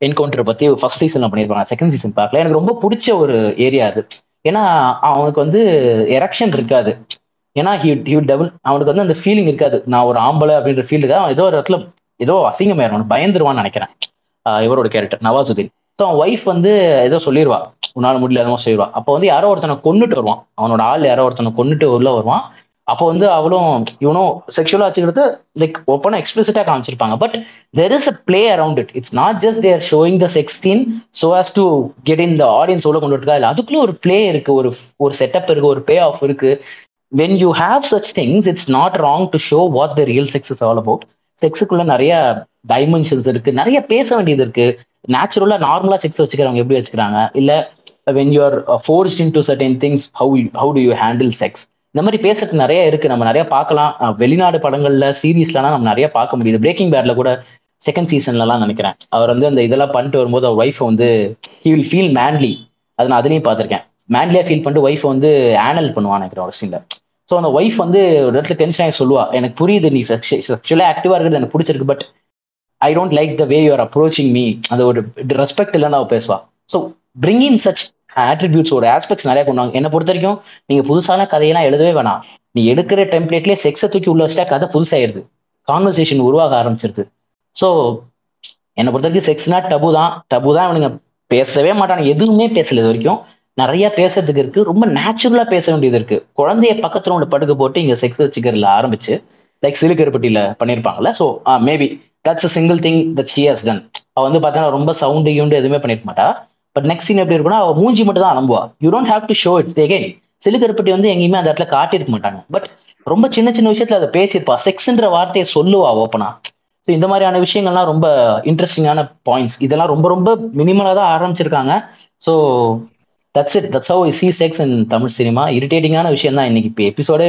என்கவுண்டர் பத்தி ஃபர்ஸ்ட் சீசன்ல பண்ணியிருப்பாங்க. செகண்ட் சீசன் பார்க்கல. எனக்கு ரொம்ப பிடிச்ச ஒரு ஏரியா அது. ஏன்னா அவனுக்கு வந்து எரக்ஷன் இருக்காது. ஏன்னா ஹி ஹியூ டபுள் அவனுக்கு வந்து அந்த ஃபீலிங் இருக்காது. நான் ஒரு ஆம்பளை அப்படின்ற ஃபீலுக்கு அவன் ஏதோ ஒரு இடத்துல ஏதோ அசிங்கமாயிரும். பயந்துருவான்னு நினைக்கிறேன். இவரோட கேரக்டர் நவாசுதீன். ஸோ ஒய்ஃப் வந்து ஏதோ சொல்லிடுவா உன்னால முடியல என்னமோ சொல்லிடுவா அப்போ வந்து யாரோ ஒருத்தனை கொண்டுட்டு வருவான். அவனோட ஆள் யாரோ ஒருத்தனை கொண்டுட்டு உள்ள வருவான். அப்போ வந்து அவளும் இவனும் செக்ஷுவலா வச்சுக்கிறது லைக் ஓப்பனா எக்ஸ்பிளிசிட்டா காமிச்சிருப்பாங்க. But there is a play around it it's not just they're showing the sex scene so has to get in the audience உள்ள கொண்டு இருக்கா இல்லை. அதுக்குள்ள ஒரு பிளே இருக்கு. ஒரு ஒரு செட்டப் இருக்கு. ஒரு பே ஆஃப் இருக்கு when you have such things it's not wrong to show what the real sex is all about செக்ஸுக்குள்ள நிறைய டைமென்ஷன்ஸ் இருக்கு. நிறைய பேச வேண்டியது இருக்கு. நேச்சுரலா நார்மலா செக்ஸ் வச்சுக்கிறவங்க எப்படி வச்சுக்கிறாங்க? இல்ல when you are force in to certain things how how do you handle sex இந்த மாதிரி பேசுறது நிறைய இருக்கு. நம்ம நிறைய பார்க்கலாம். வெளிநாடு படங்கள்ல சீரீஸ்லாம் நம்ம நிறைய பார்க்க முடியுது. பிரேக்கிங் பேட்ல கூட செகண்ட் சீசன்லலாம் நினைக்கிறேன். அவர் வந்து அந்த இதெல்லாம் பண்ணிட்டு வரும்போது அவர் ஒய்ஃப் வந்து ஹி வில் ஃபீல் மேன்லி அதை நான் அதுலேயும் பார்த்துருக்கேன். மேன்லியா ஃபீல் பண்ணிட்டு ஒய்ஃப் வந்து ஆனல் பண்ணுவான் நினைக்கிறேன் ஒரு சீனில் ஸோ அந்த ஒய்ஃப் வந்து ஒரு இடத்துல டென்ஷன் ஆகி சொல்லுவா. எனக்கு புரியுது நீ செக்ஷுவலாக ஆக்டிவா இருக்கிறது எனக்கு பிடிச்சிருக்கு but I don't like the way you're approaching me அந்த ஒரு ரெஸ்பெக்ட் இல்லைன்னு அவள் பேசுவா. So bring in such attributes ஒரு ஆஸ்பெக்ட்ஸ் நிறைய கொண்டு வாங்க. என்னை பொறுத்த வரைக்கும் நீங்கள் புதுசான கதையெல்லாம் எழுதவே வேணாம். நீ எடுக்கிற டெம்ப்ளேட்லேயே செக்ஸை தூக்கி உள்ள வச்சுட்டா கதை புதுசாயிருது கான்வர்சேஷன் உருவாக ஆரம்பிச்சிருது. ஸோ என்னை பொறுத்த வரைக்கும் செக்ஸ்னா டபு தான். டபு தான் இவனுங்க பேசவே மாட்டானுங்க. எதுவுமே பேசல இது வரைக்கும். நிறைய பேசுறதுக்கு இருக்கு. ரொம்ப நேச்சுரலா பேச வேண்டியது இருக்கு. குழந்தைய பக்கத்துல ஒன்று படுக்க போட்டு இங்க செக்ஸ் வச்சுக்கிறதுல ஆரம்பிச்சு லைக் சிலுக்கருப்பட்டியில பண்ணியிருப்பாங்கல்ல so maybe ah, that's a single thing that she has done அவ வந்து பார்த்தீங்கன்னா ரொம்ப சவுண்டு கிவுண்டு எதுவுமே பண்ணிருக்க மாட்டா. பட் நெக்ஸ்ட் சீன் எப்படி இருக்குன்னா அவ மூஞ்சி மட்டும் தான் அனுப்புவா you don't have to show it's again Sillu Karuppatti வந்து எங்கேயுமே அந்த இடத்துல காட்டியிருக்க மாட்டாங்க. பட் ரொம்ப சின்ன சின்ன விஷயத்துல அதை பேசியிருப்பா. செக்ஸ்ன்ற வார்த்தையை சொல்லுவா ஓப்பனா ஸோ இந்த மாதிரியான விஷயங்கள்லாம் ரொம்ப இன்ட்ரெஸ்டிங்கான பாயிண்ட்ஸ் இதெல்லாம் ரொம்ப ரொம்ப மினிமலாக தான் ஆரம்பிச்சிருக்காங்க. So that's it that's how see sex in Tamil cinema இரிட்டேட்டிங்கான விஷயம் தான் இன்னைக்கு. இப்போ எபிசோடே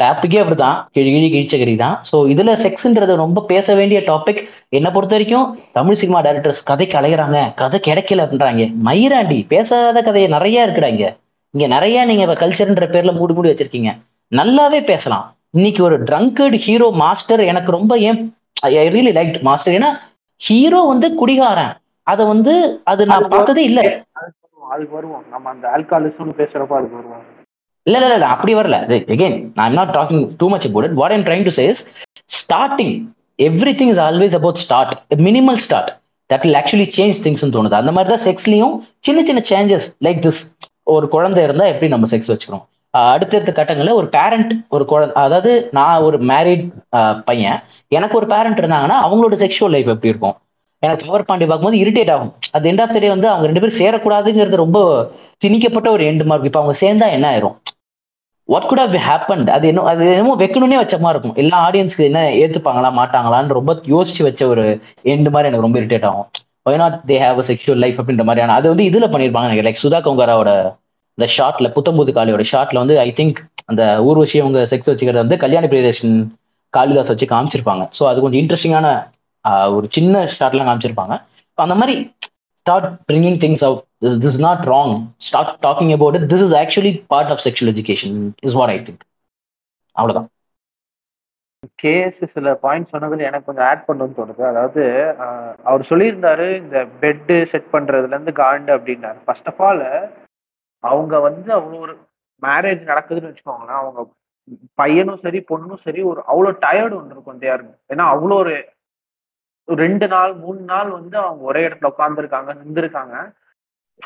டாப்பிக்கே அப்படிதான். கிழி கிழி கிழிச்சகரி தான். ஸோ இதுல செக்ஸ்ன்றது ரொம்ப பேச வேண்டிய டாபிக் என்னை பொறுத்த வரைக்கும் தமிழ் சினிமா டைரக்டர்ஸ் கதைக்கு அலைகிறாங்க கதை கிடைக்கல அப்படின்றாங்க மயிராண்டி பேசாத கதையை நிறைய இருக்குடாங்க இங்க. நிறைய நீங்க கல்ச்சர்ன்ற பேர்ல மூடி மூடி வச்சிருக்கீங்க. நல்லாவே பேசலாம். இன்னைக்கு ஒரு ட்ரங்கர்டு ஹீரோ மாஸ்டர் எனக்கு ரொம்ப ஏன் ஐ ரியலி லைக் மாஸ்டர் ஏன்னா ஹீரோ வந்து குடிகாரன். அதை வந்து அது நான் பார்த்ததே இல்லை. அதுக்கு வருவோம் நம்ம அந்த ஆல்காலிசம் பேசுறப்ப அதுக்கு வருவோம் இல்ல இல்ல இல்ல அப்படி வரல. Again I not talking too much about it what I'm trying to say starting every thing is always about start minimal start that will actually change திங்ஸ்னு தோணுது. அந்த மாதிரி தான் செக்ஸ்லையும் சின்ன சின்ன சேஞ்சஸ் லைக் திஸ் ஒரு குழந்தை இருந்தால் எப்படி நம்ம செக்ஸ் வச்சுக்கிறோம் அடுத்தடுத்த கட்டங்களில் ஒரு பேரண்ட் ஒரு குழந்தை அதாவது நான் ஒரு மேரிட் பையன். எனக்கு ஒரு பேரண்ட் இருந்தாங்கன்னா அவங்களோட செக்ஷுவல் லைஃப் எப்படி இருக்கும்? எனக்கு பவர் பாண்டி பார்க்கும்போது இரிட்டேட் ஆகும். அது எண்ட் ஆஃப் த டே வந்து அவங்க ரெண்டு பேரும் சேரக்கூடாதுங்கிறது ரொம்ப திணிக்கப்பட்ட ஒரு எண்டு மார்க் இப்போ அவங்க சேர்ந்தா என்ன ஆயிரும்? வாட் குட் ஹவ் ஹேப்பன்ட் அது என்ன அது என்னமோ வைக்கணும்னே வச்ச மாதிரி இருக்கும். எல்லா ஆடியன்ஸ்க்கு என்ன ஏத்துப்பாங்களா மாட்டாங்களான்னு ரொம்ப யோசிச்சு வச்ச ஒரு எண்டு மாதிரி எனக்கு ரொம்ப இரிட்டேட் ஆகும். Why not they have a sexual life அப்படின்ற மாதிரியான அது வந்து இதுல பண்ணியிருப்பாங்க லைக் சுதா கொங்காராவோட இந்த ஷார்ட்ல புத்தம்புது காளியோட ஷார்ட்ல வந்து ஐ திங்க் அந்த ஊர்வசி அவங்க செக்ஸ் வச்சுக்கிறது வந்து கல்யாண பிரியதர்ஷன் காளிதாஸ் வச்சு காமிச்சிருப்பாங்க. ஸோ அது கொஞ்சம் இன்ட்ரெஸ்டிங்கான ஒரு சின்ன ஷார்ட்லாம் காமிச்சிருப்பாங்க. அந்த மாதிரி start bringing things of this not wrong start talking about this is actually part of sexual education is what I think அவ்வளோதான் கேஸ் சில பாயிண்ட் சொன்னதுல எனக்கு கொஞ்சம் ஆட் பண்ணணும்னு தோணுது. அதாவது அவர் சொல்லியிருந்தாரு இந்த பெட்டு செட் பண்றதுலேருந்து காண்டு அப்படின்னாரு. ஃபர்ஸ்ட் ஆஃப் ஆல் அவங்க வந்து அவ்வளோ ஒரு மேரேஜ் நடக்குதுன்னு வச்சுக்கோங்களேன். அவங்க பையனும் சரி பொண்ணும் சரி ஒரு அவ்வளோ டயர்டு ஒன்று இருக்கும். தேர் ஏன்னா அவ்வளோ ஒரு ரெண்டு நாள் மூணு நாள் வந்து அவங்க ஒரே இடத்துல உட்காந்துருக்காங்க நின்றுருக்காங்க.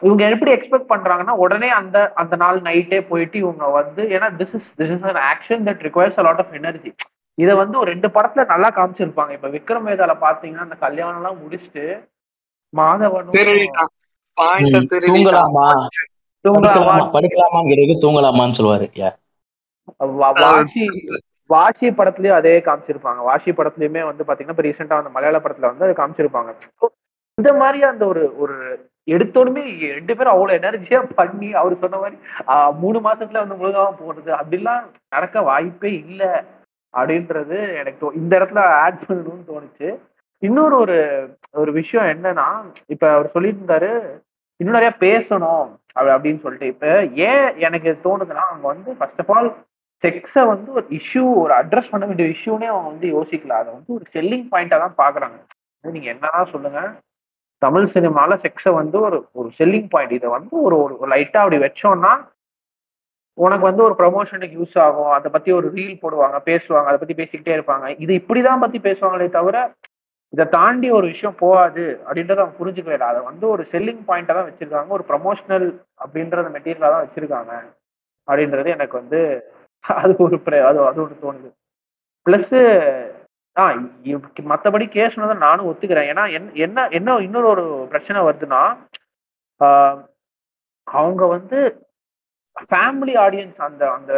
இவங்க எப்படி எக்ஸ்பெக்ட் பண்றாங்கன்னா உடனே அந்த அந்த நாள் நைட்டே போயிட்டு இவங்க வந்து ஏன்னா this is this is an action that requires a lot of energy இதை வந்து ஒரு ரெண்டு படத்துல நல்லா காமிச்சிருப்பாங்க. இப்ப விக்ரம் வேதால பாத்தீங்கன்னா அந்த கல்யாணம் எல்லாம் முடிச்சுட்டு மாதவனும் திருடிட்டான் பாயிண்ட் ம், தூங்கலாமா? தூங்கலாமா? படுக்கலாமா படுக்கலாமாங்கிறது தூங்கலாமான்னு சொல்லுவாரு. வாஷி படத்துலயும் அதே காமிச்சிருப்பாங்க. வாஷி படத்துலயுமே வந்து பாத்தீங்கன்னா இப்ப ரீசெண்டா அந்த மலையாள படத்துல வந்து அதை காமிச்சிருப்பாங்க. இந்த மாதிரி அந்த ஒரு ஒரு எடுத்தோடுமே ரெண்டு பேரும் அவ்வளவு எனர்ஜியா பண்ணி அவர் சொன்ன மாதிரி மூணு மாசத்துல வந்து முழுகாம போடுறது அப்படிலாம் நடக்க வாய்ப்பே இல்லை. அப்படின்றது எனக்கு தோ- இந்த இடத்துல ஆட் பண்ணணும்னு தோணுச்சு. இன்னொரு ஒரு ஒரு விஷயம் என்னன்னா இப்ப அவர் சொல்லிட்டு இருந்தாரு இன்னும் நிறைய பேசணும் அப்படின்னு சொல்லிட்டு. இப்ப ஏன் எனக்கு தோணுதுன்னா அவங்க வந்து ஃபர்ஸ்ட் ஆஃப் ஆல் செக்ஸை வந்து ஒரு இஷ்யூ ஒரு அட்ரஸ் பண்ண வேண்டிய இஷ்யூனே அவங்க வந்து யோசிக்கல. அதை வந்து ஒரு செல்லிங் பாயிண்டாக தான் பார்க்குறாங்க. அது நீங்க என்னதான் சொல்லுங்க? தமிழ் சினிமால செக்ஸை வந்து ஒரு ஒரு செல்லிங் பாயிண்ட் இதை வந்து ஒரு ஒரு லைட்டாக அப்படி வச்சோம்னா உனக்கு வந்து ஒரு ப்ரமோஷனுக்கு யூஸ் ஆகும். அதை பத்தி ஒரு ரீல் போடுவாங்க பேசுவாங்க அதை பத்தி பேசிக்கிட்டே இருப்பாங்க. இது இப்படிதான் பத்தி பேசுவாங்களே தவிர இதை தாண்டி ஒரு விஷயம் போகாது அப்படின்றத அவங்க புரிஞ்சுக்கவே இல்லை. அதை வந்து ஒரு செல்லிங் பாயிண்டா தான் வச்சிருக்காங்க. ஒரு ப்ரமோஷனல் அப்படின்றத மெட்டீரியலா தான் வச்சிருக்காங்க. அப்படின்றது எனக்கு வந்து அது ஒரு அது அது ஒன்று தோணுது. ப்ளஸ் ஆ மத்தபடி கேஸ் நானும் ஒத்துக்கிறேன். ஏன்னா என்ன என்ன இன்னொரு ஒரு பிரச்சனை வருதுன்னா ஆஹ், அவங்க வந்து ஃபேமிலி ஆடியன்ஸ் அந்த அந்த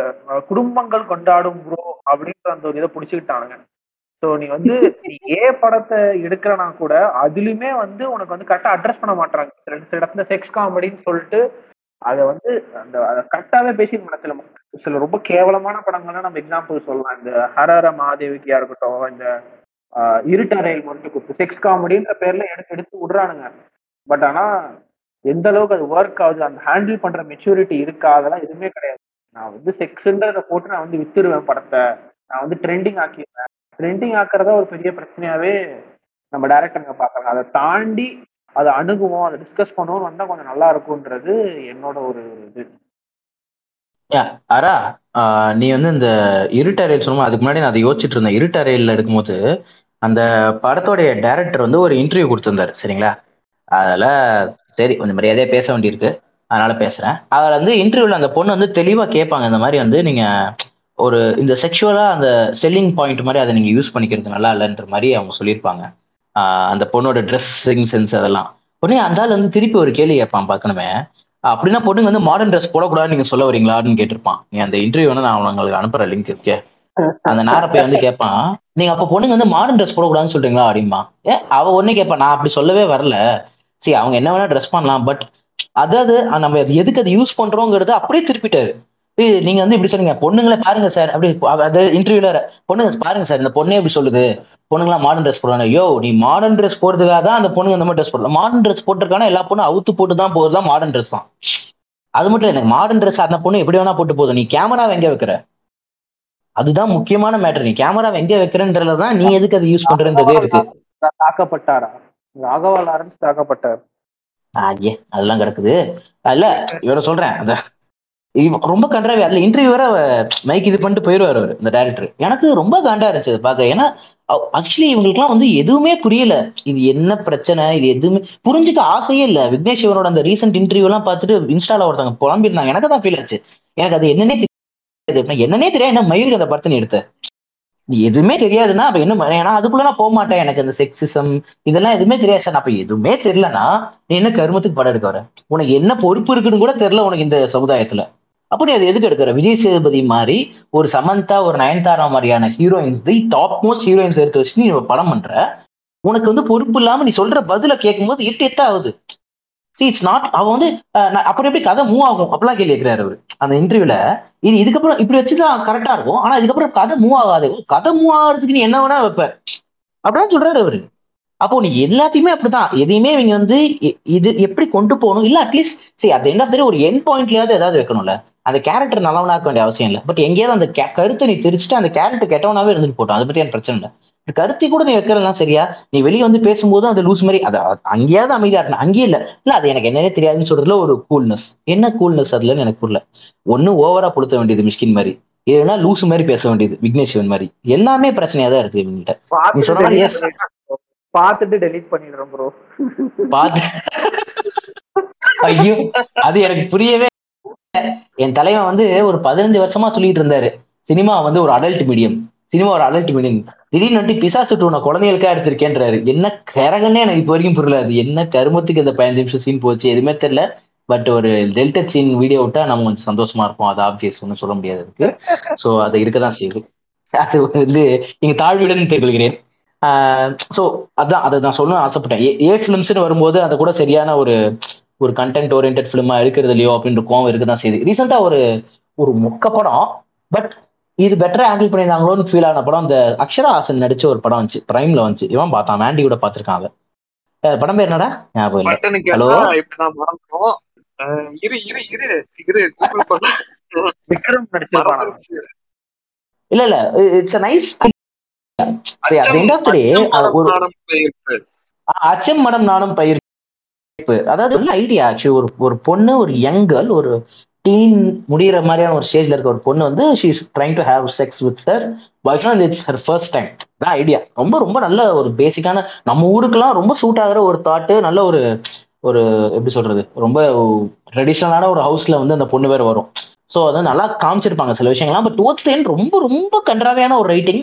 குடும்பங்கள் கொண்டாடும் ப்ரோ அப்படின்ற அந்த ஒரு இதை பிடிச்சிக்கிட்டானுங்க. ஸோ நீ வந்து ஏ படத்தை எடுக்கிறனா கூட அதுலயுமே வந்து உனக்கு வந்து கரெக்டாக அட்ரஸ் பண்ண மாட்டாங்க ரெண்டு சில இடத்துல செக்ஸ் காமெடின்னு சொல்லிட்டு அதை வந்து அந்த அதை கரெக்டாகவே பேசிக்க சில சில ரொம்ப கேவலமான படங்கள்லாம் நம்ம எக்ஸாம்பிள் சொல்லலாம். இந்த ஹரஹர மாதேவிக்கியா இருக்கட்டும் இந்த ஆஹ், இருட்டறையில் மட்டும் குத்து செக்ஸ் காமெடின்ற பேர்ல எடுத்து எடுத்து விடுறானுங்க. பட் ஆனா எந்த அளவுக்கு அது ஒர்க் ஆகுது அந்த ஹேண்டில் பண்ற மெச்சூரிட்டி இருக்கா அதெல்லாம் எதுவுமே கிடையாது. நான் வந்து செக்ஸ்ன்றத போட்டு நான் வந்து வித்துருவேன் படத்தை. நான் வந்து ட்ரெண்டிங் ஆக்கிடுவேன் ட்ரெண்டிங் ஆக்குறதா ஒரு பெரிய பிரச்சனையாவே நம்ம டேரக்டருங்க பாக்குறாங்க அதை தாண்டி அதை அணுகுவோம் அதை டிஸ்கஸ் பண்ணுவோம் வந்தா கொஞ்சம் நல்லா இருக்கும்ன்றது என்னோட ஒரு இது. அரா நீ வந்து இந்த இருட்டறையில் சொன்னோம் அதுக்கு முன்னாடி நான் அதை யோசிச்சுட்டு இருந்தேன். இருட்டறையில் இருக்கும்போது அந்த படத்தோடைய டைரக்டர் வந்து ஒரு இன்டர்வியூ கொடுத்துருந்தாரு சரிங்களா? அதில் சரி கொஞ்சம் மரியாதையாக பேச வேண்டியிருக்கு. அதனால பேசுகிறேன் அதில் வந்து இன்டர்வியூவில் அந்த பொண்ணு வந்து தெளிவாக கேட்பாங்க இந்த மாதிரி வந்து நீங்கள் ஒரு இந்த செக்ஷுவலாக அந்த செல்லிங் பாயிண்ட் மாதிரி அதை நீங்கள் யூஸ் பண்ணிக்கிறது நல்லா இல்லைன்ற மாதிரி அவங்க சொல்லியிருப்பாங்க. அந்த பொண்ணோட ட்ரெஸ்ஸிங் சென்ஸ் அதெல்லாம். உடனே அந்த ஆள் வந்து திருப்பி ஒரு கேள்வி கேட்பான் பார்க்கணுமே. அப்படின்னா பொண்ணுங்க வந்து மாடர்ன் ட்ரெஸ் போடக்கூடாதுன்னு நீங்க சொல்ல வரீங்களான்னு கேட்டிருப்பான். நீ அந்த இன்டர்வியூ வந்து நான் உங்களுக்கு அனுப்புற லிங்க் இருக்கே. அந்த நேரம் போய் வந்து கேட்பான் நீங்க அப்ப பொண்ணுங்க வந்து மாடர்ன் ட்ரெஸ் போடக்கூடாதுன்னு சொல்றீங்களா? அப்படிமா ஏ அவ ஒண்ணு கேட்பான் நான் அப்படி சொல்லவே வரல. சரி அவங்க என்ன வேணா ட்ரெஸ் பண்ணலாம் பட் அதாவது நம்ம எதுக்கு அதை யூஸ் பண்றோங்கிறது அப்படியே திருப்பிட்டாரு. நீங்க வந்து இப்படி சொன்னீங்க பொண்ணுங்களை பாருங்க சார். அப்படி அது இன்டர்வியூல பொண்ணுங்க பாருங்க சார். இந்த பொண்ணே இப்படி சொல்லுது. பொண்ணுங்களாம் மாடர்ன் ட்ரெஸ் போடுறாங்க. யோ நீ மாடர்ன் ட்ரெஸ் போடுறதுக்காக தான் அந்த பொண்ணுங்க இந்த மாதிரி ட்ரெஸ் போடலாம் மாடர்ன் ட்ரெஸ் போட்டிருக்கானா எல்லா பொண்ணும் அவுத்து போட்டு தான் போகுது தான் மாடர்ன் ட்ரெஸ் தான். அது மட்டும் இல்ல, எனக்கு மாடர்ன் ட்ரெஸ் அந்த பொண்ணு எப்படி வேணா போட்டு போதும். நீ கேமரா எங்க வைக்கிற? அதுதான் முக்கியமான மேட்டர் நீ கேமரா எங்க வைக்கிறன்றதுல தான் நீ எதுக்கு அதை யூஸ் பண்றன்றதே இருக்கு. தாக்கப்பட்டாரா? ராகவா லாரன்ஸ் தாக்கப்பட்டார். ஐயே அதெல்லாம் கிடக்குது. இல்ல இவரை சொல்றேன். அந்த இவ- ரொம்ப கண்டாவே அதுல இன்டர்வியூ வேற மைக் இது பண்ணிட்டு போயிடுவாரு அவர் இந்த டைரக்டர் எனக்கு ரொம்ப காண்டா இருந்துச்சு அதை பார்க்க. ஏன்னா ஆக்சுவலி இவங்களுக்குலாம் வந்து எதுவுமே புரியல. இது என்ன பிரச்சனை? இது எதுவுமே புரிஞ்சுக்க ஆசையே இல்ல. விக்னேஷ் சிவனோட அந்த ரீசெண்ட் இன்டர்வியூ எல்லாம் பார்த்துட்டு இன்ஸ்டால ஒருத்தவங்க புலம்பிருந்தாங்க எனக்கு தான் ஃபீல் ஆச்சு. எனக்கு அது என்னன்னே தெரியாது. என்னன்னே தெரியாது. என்ன மயிருக்கு அந்த படத்தை நீ எடுத்த. நீ எதுவுமே தெரியாதுன்னா அப்ப என்ன ஏன்னா அதுக்குள்ள நான் போக மாட்டேன். எனக்கு அந்த செக்ஸிசம் இதெல்லாம் எதுவுமே தெரியாது சார். அப்ப எதுவுமே தெரியலன்னா நீ என்ன கருமத்துக்கு படம் எடுக்க வர? உனக்கு என்ன பொறுப்பு இருக்குன்னு கூட தெரியல உனக்கு இந்த சமுதாயத்துல. அப்போ நீ அது எதுக்கு எடுக்கிற? விஜய் சேதுபதி மாதிரி ஒரு சமந்தா ஒரு நயன்தாரா மாதிரியான heroines the top most heroines எடுத்து வச்சு நீ ஒரு படம் பண்ற உனக்கு வந்து பொறுப்பு இல்லாம நீ சொல்ற பதில கேட்கும்போது எத்த ஆகுது. சி இட்ஸ் நாட் அவன் வந்து நான் அப்புறம் எப்படி கதை மூவ் ஆகும்? அப்படிலாம் கேள்வி கேட்கிறாரு அவரு. அந்த இன்டர்வியூல இது இதுக்கப்புறம் இப்படி வச்சுதான் கரெக்டா இருக்கும். ஆனா இதுக்கப்புறம் கதை மூவ் ஆகாது. கதை மூவ் ஆகிறதுக்கு நீ என்ன வேணா வைப்ப. அப்படின்னு சொல்றாரு அவரு. அப்போ நீ எல்லாத்தையுமே அப்படிதான். எதையுமே இவங்க வந்து இது எப்படி கொண்டு போகணும்? இல்ல அட்லீஸ்ட் சரி அது என்ன தெரியும் ஒரு என் பாயிண்ட்லயாவது ஏதாவது வைக்கணும்ல. அந்த கேரக்டர் நல்லவனா இருக்க வேண்டிய அவசியம் இல்லை. பட் எங்கேயாவது அந்த கருத்தை நீ திரிச்சுட்டு அந்த கேரக்டர் கெட்டவனாவே இருந்துட்டு போட்டோம். அதை பத்தி எனக்கு பிரச்சனை இல்லை. கருத்தை கூட நீ வைக்கிறதெல்லாம் சரியா? நீ வெளியே வந்து பேசும்போது அந்த லூஸ் மாதிரி அது அங்கேயாவது அமைதியா இருக்கணும். அங்கேயே இல்ல. இல்ல அது எனக்கு என்னன்னே தெரியாதுன்னு சொல்றதுல ஒரு கூல்னஸ் என்ன கூல்னஸ் அதுலன்னு எனக்கு புரியல. ஒண்ணு ஓவரா புளுத்த வேண்டியது மிஷ்கின் மாதிரி. இல்லைன்னா லூஸ் மாதிரி பேச வேண்டியது விக்னேஷ் சிவன் மாதிரி. எல்லாமே பிரச்சனையா தான் இருக்கு இவங்ககிட்ட நீ சொன்ன. பார்த்துட்டு டெலீட் பண்ணிடுறோம் ப்ரோ பார்த்து ஐயோ அது எனக்கு புரியவே. என் தலைவன் வந்து ஒரு பதினஞ்சு வருஷமா சொல்லிட்டு இருந்தாரு. சினிமா வந்து ஒரு அடல்ட் மீடியம் சினிமா ஒரு அடல்ட் மீடியம் திடீர்னு வந்து பிசா சுட்டு உன குழந்தைகளுக்கா எடுத்திருக்கேன்றாரு. என்ன கரகன்னே எனக்கு இப்போ வரைக்கும் புரியல. அது என்ன கருமத்துக்கு இந்த பதினஞ்சு நிமிஷம் சீன் போச்சு எதுவுமே தெரியல. பட் ஒரு டெல்டட் சீன் வீடியோ விட்டா நம்ம கொஞ்சம் சந்தோஷமா இருப்போம். அது ஆப்வியஸ் ஒன்றும் சொல்ல முடியாது இருக்கு ஸோ அது இருக்கதான் செய்யுது. அது வந்து நீங்க தாழ்வுடன் தெரிவிக்கிறேன் ஸோ அதான் அதை நான் சொல்லணும்னு ஆசைப்பட்டேன். ஏ- ஏ ஃபிலிம்ஸ்னு வரும்போது அதை கூட சரியான ஒரு ஒரு கண்டென்ட் ஓரியன்ட் ஃபிலிமா இருக்கிறது இல்லையோ அப்படின்ற கோவம் இருக்க தான் செய்யுது ரீசெண்டா ஒரு ஒரு மொக்க படம் பட் இது பெட்டரா ஹேண்டில் பண்ணியிருந்தாங்களோன்னு ஃபீல் ஆன படம் இந்த அக்ஷரா ஹாசன் நடிச்ச ஒரு படம் வந்துச்சு. பிரைம்ல வந்துச்சு. இவன் பார்த்தான். மேண்டி கூட பார்த்திருக்காங்க படம் பேர் என்னடா? ஞாபகம் அஹ் இரு இரு இரு இரு விக்ரம். இல்ல இல்ல. இட்ஸ் நைஸ் அச்சம் மடம் நானும் பயிர்ப்பு அதாவது நல்ல ஐடியா ஆக்சுவலி ஒரு ஒரு பொண்ணு ஒரு யங் கேர்ள் ஒரு டீன் முடிகிற மாதிரியான ஒரு ஸ்டேஜ்ல இருக்க ஒரு பொண்ணு வந்து she is trying to have sex with her boyfriend it's her first time அதான் ஐடியா ரொம்ப ரொம்ப நல்ல ஒரு பேசிக்கான நம்ம ஊருக்கெல்லாம் ரொம்ப சூட் ஆகிற ஒரு தாட்டு நல்ல ஒரு ஒரு எப்படி சொல்றது? ரொம்ப ட்ரெடிஷ்னலான ஒரு ஹவுஸ்ல வந்து அந்த பொண்ணு வேற வரும். ஸோ அதை நல்லா காமிச்சிருப்பாங்க சில விஷயங்கள்லாம். பட் டுவர்ட்ஸ் எண்ட் ரொம்ப ரொம்ப கன்றாவையான ஒரு ரைட்டிங்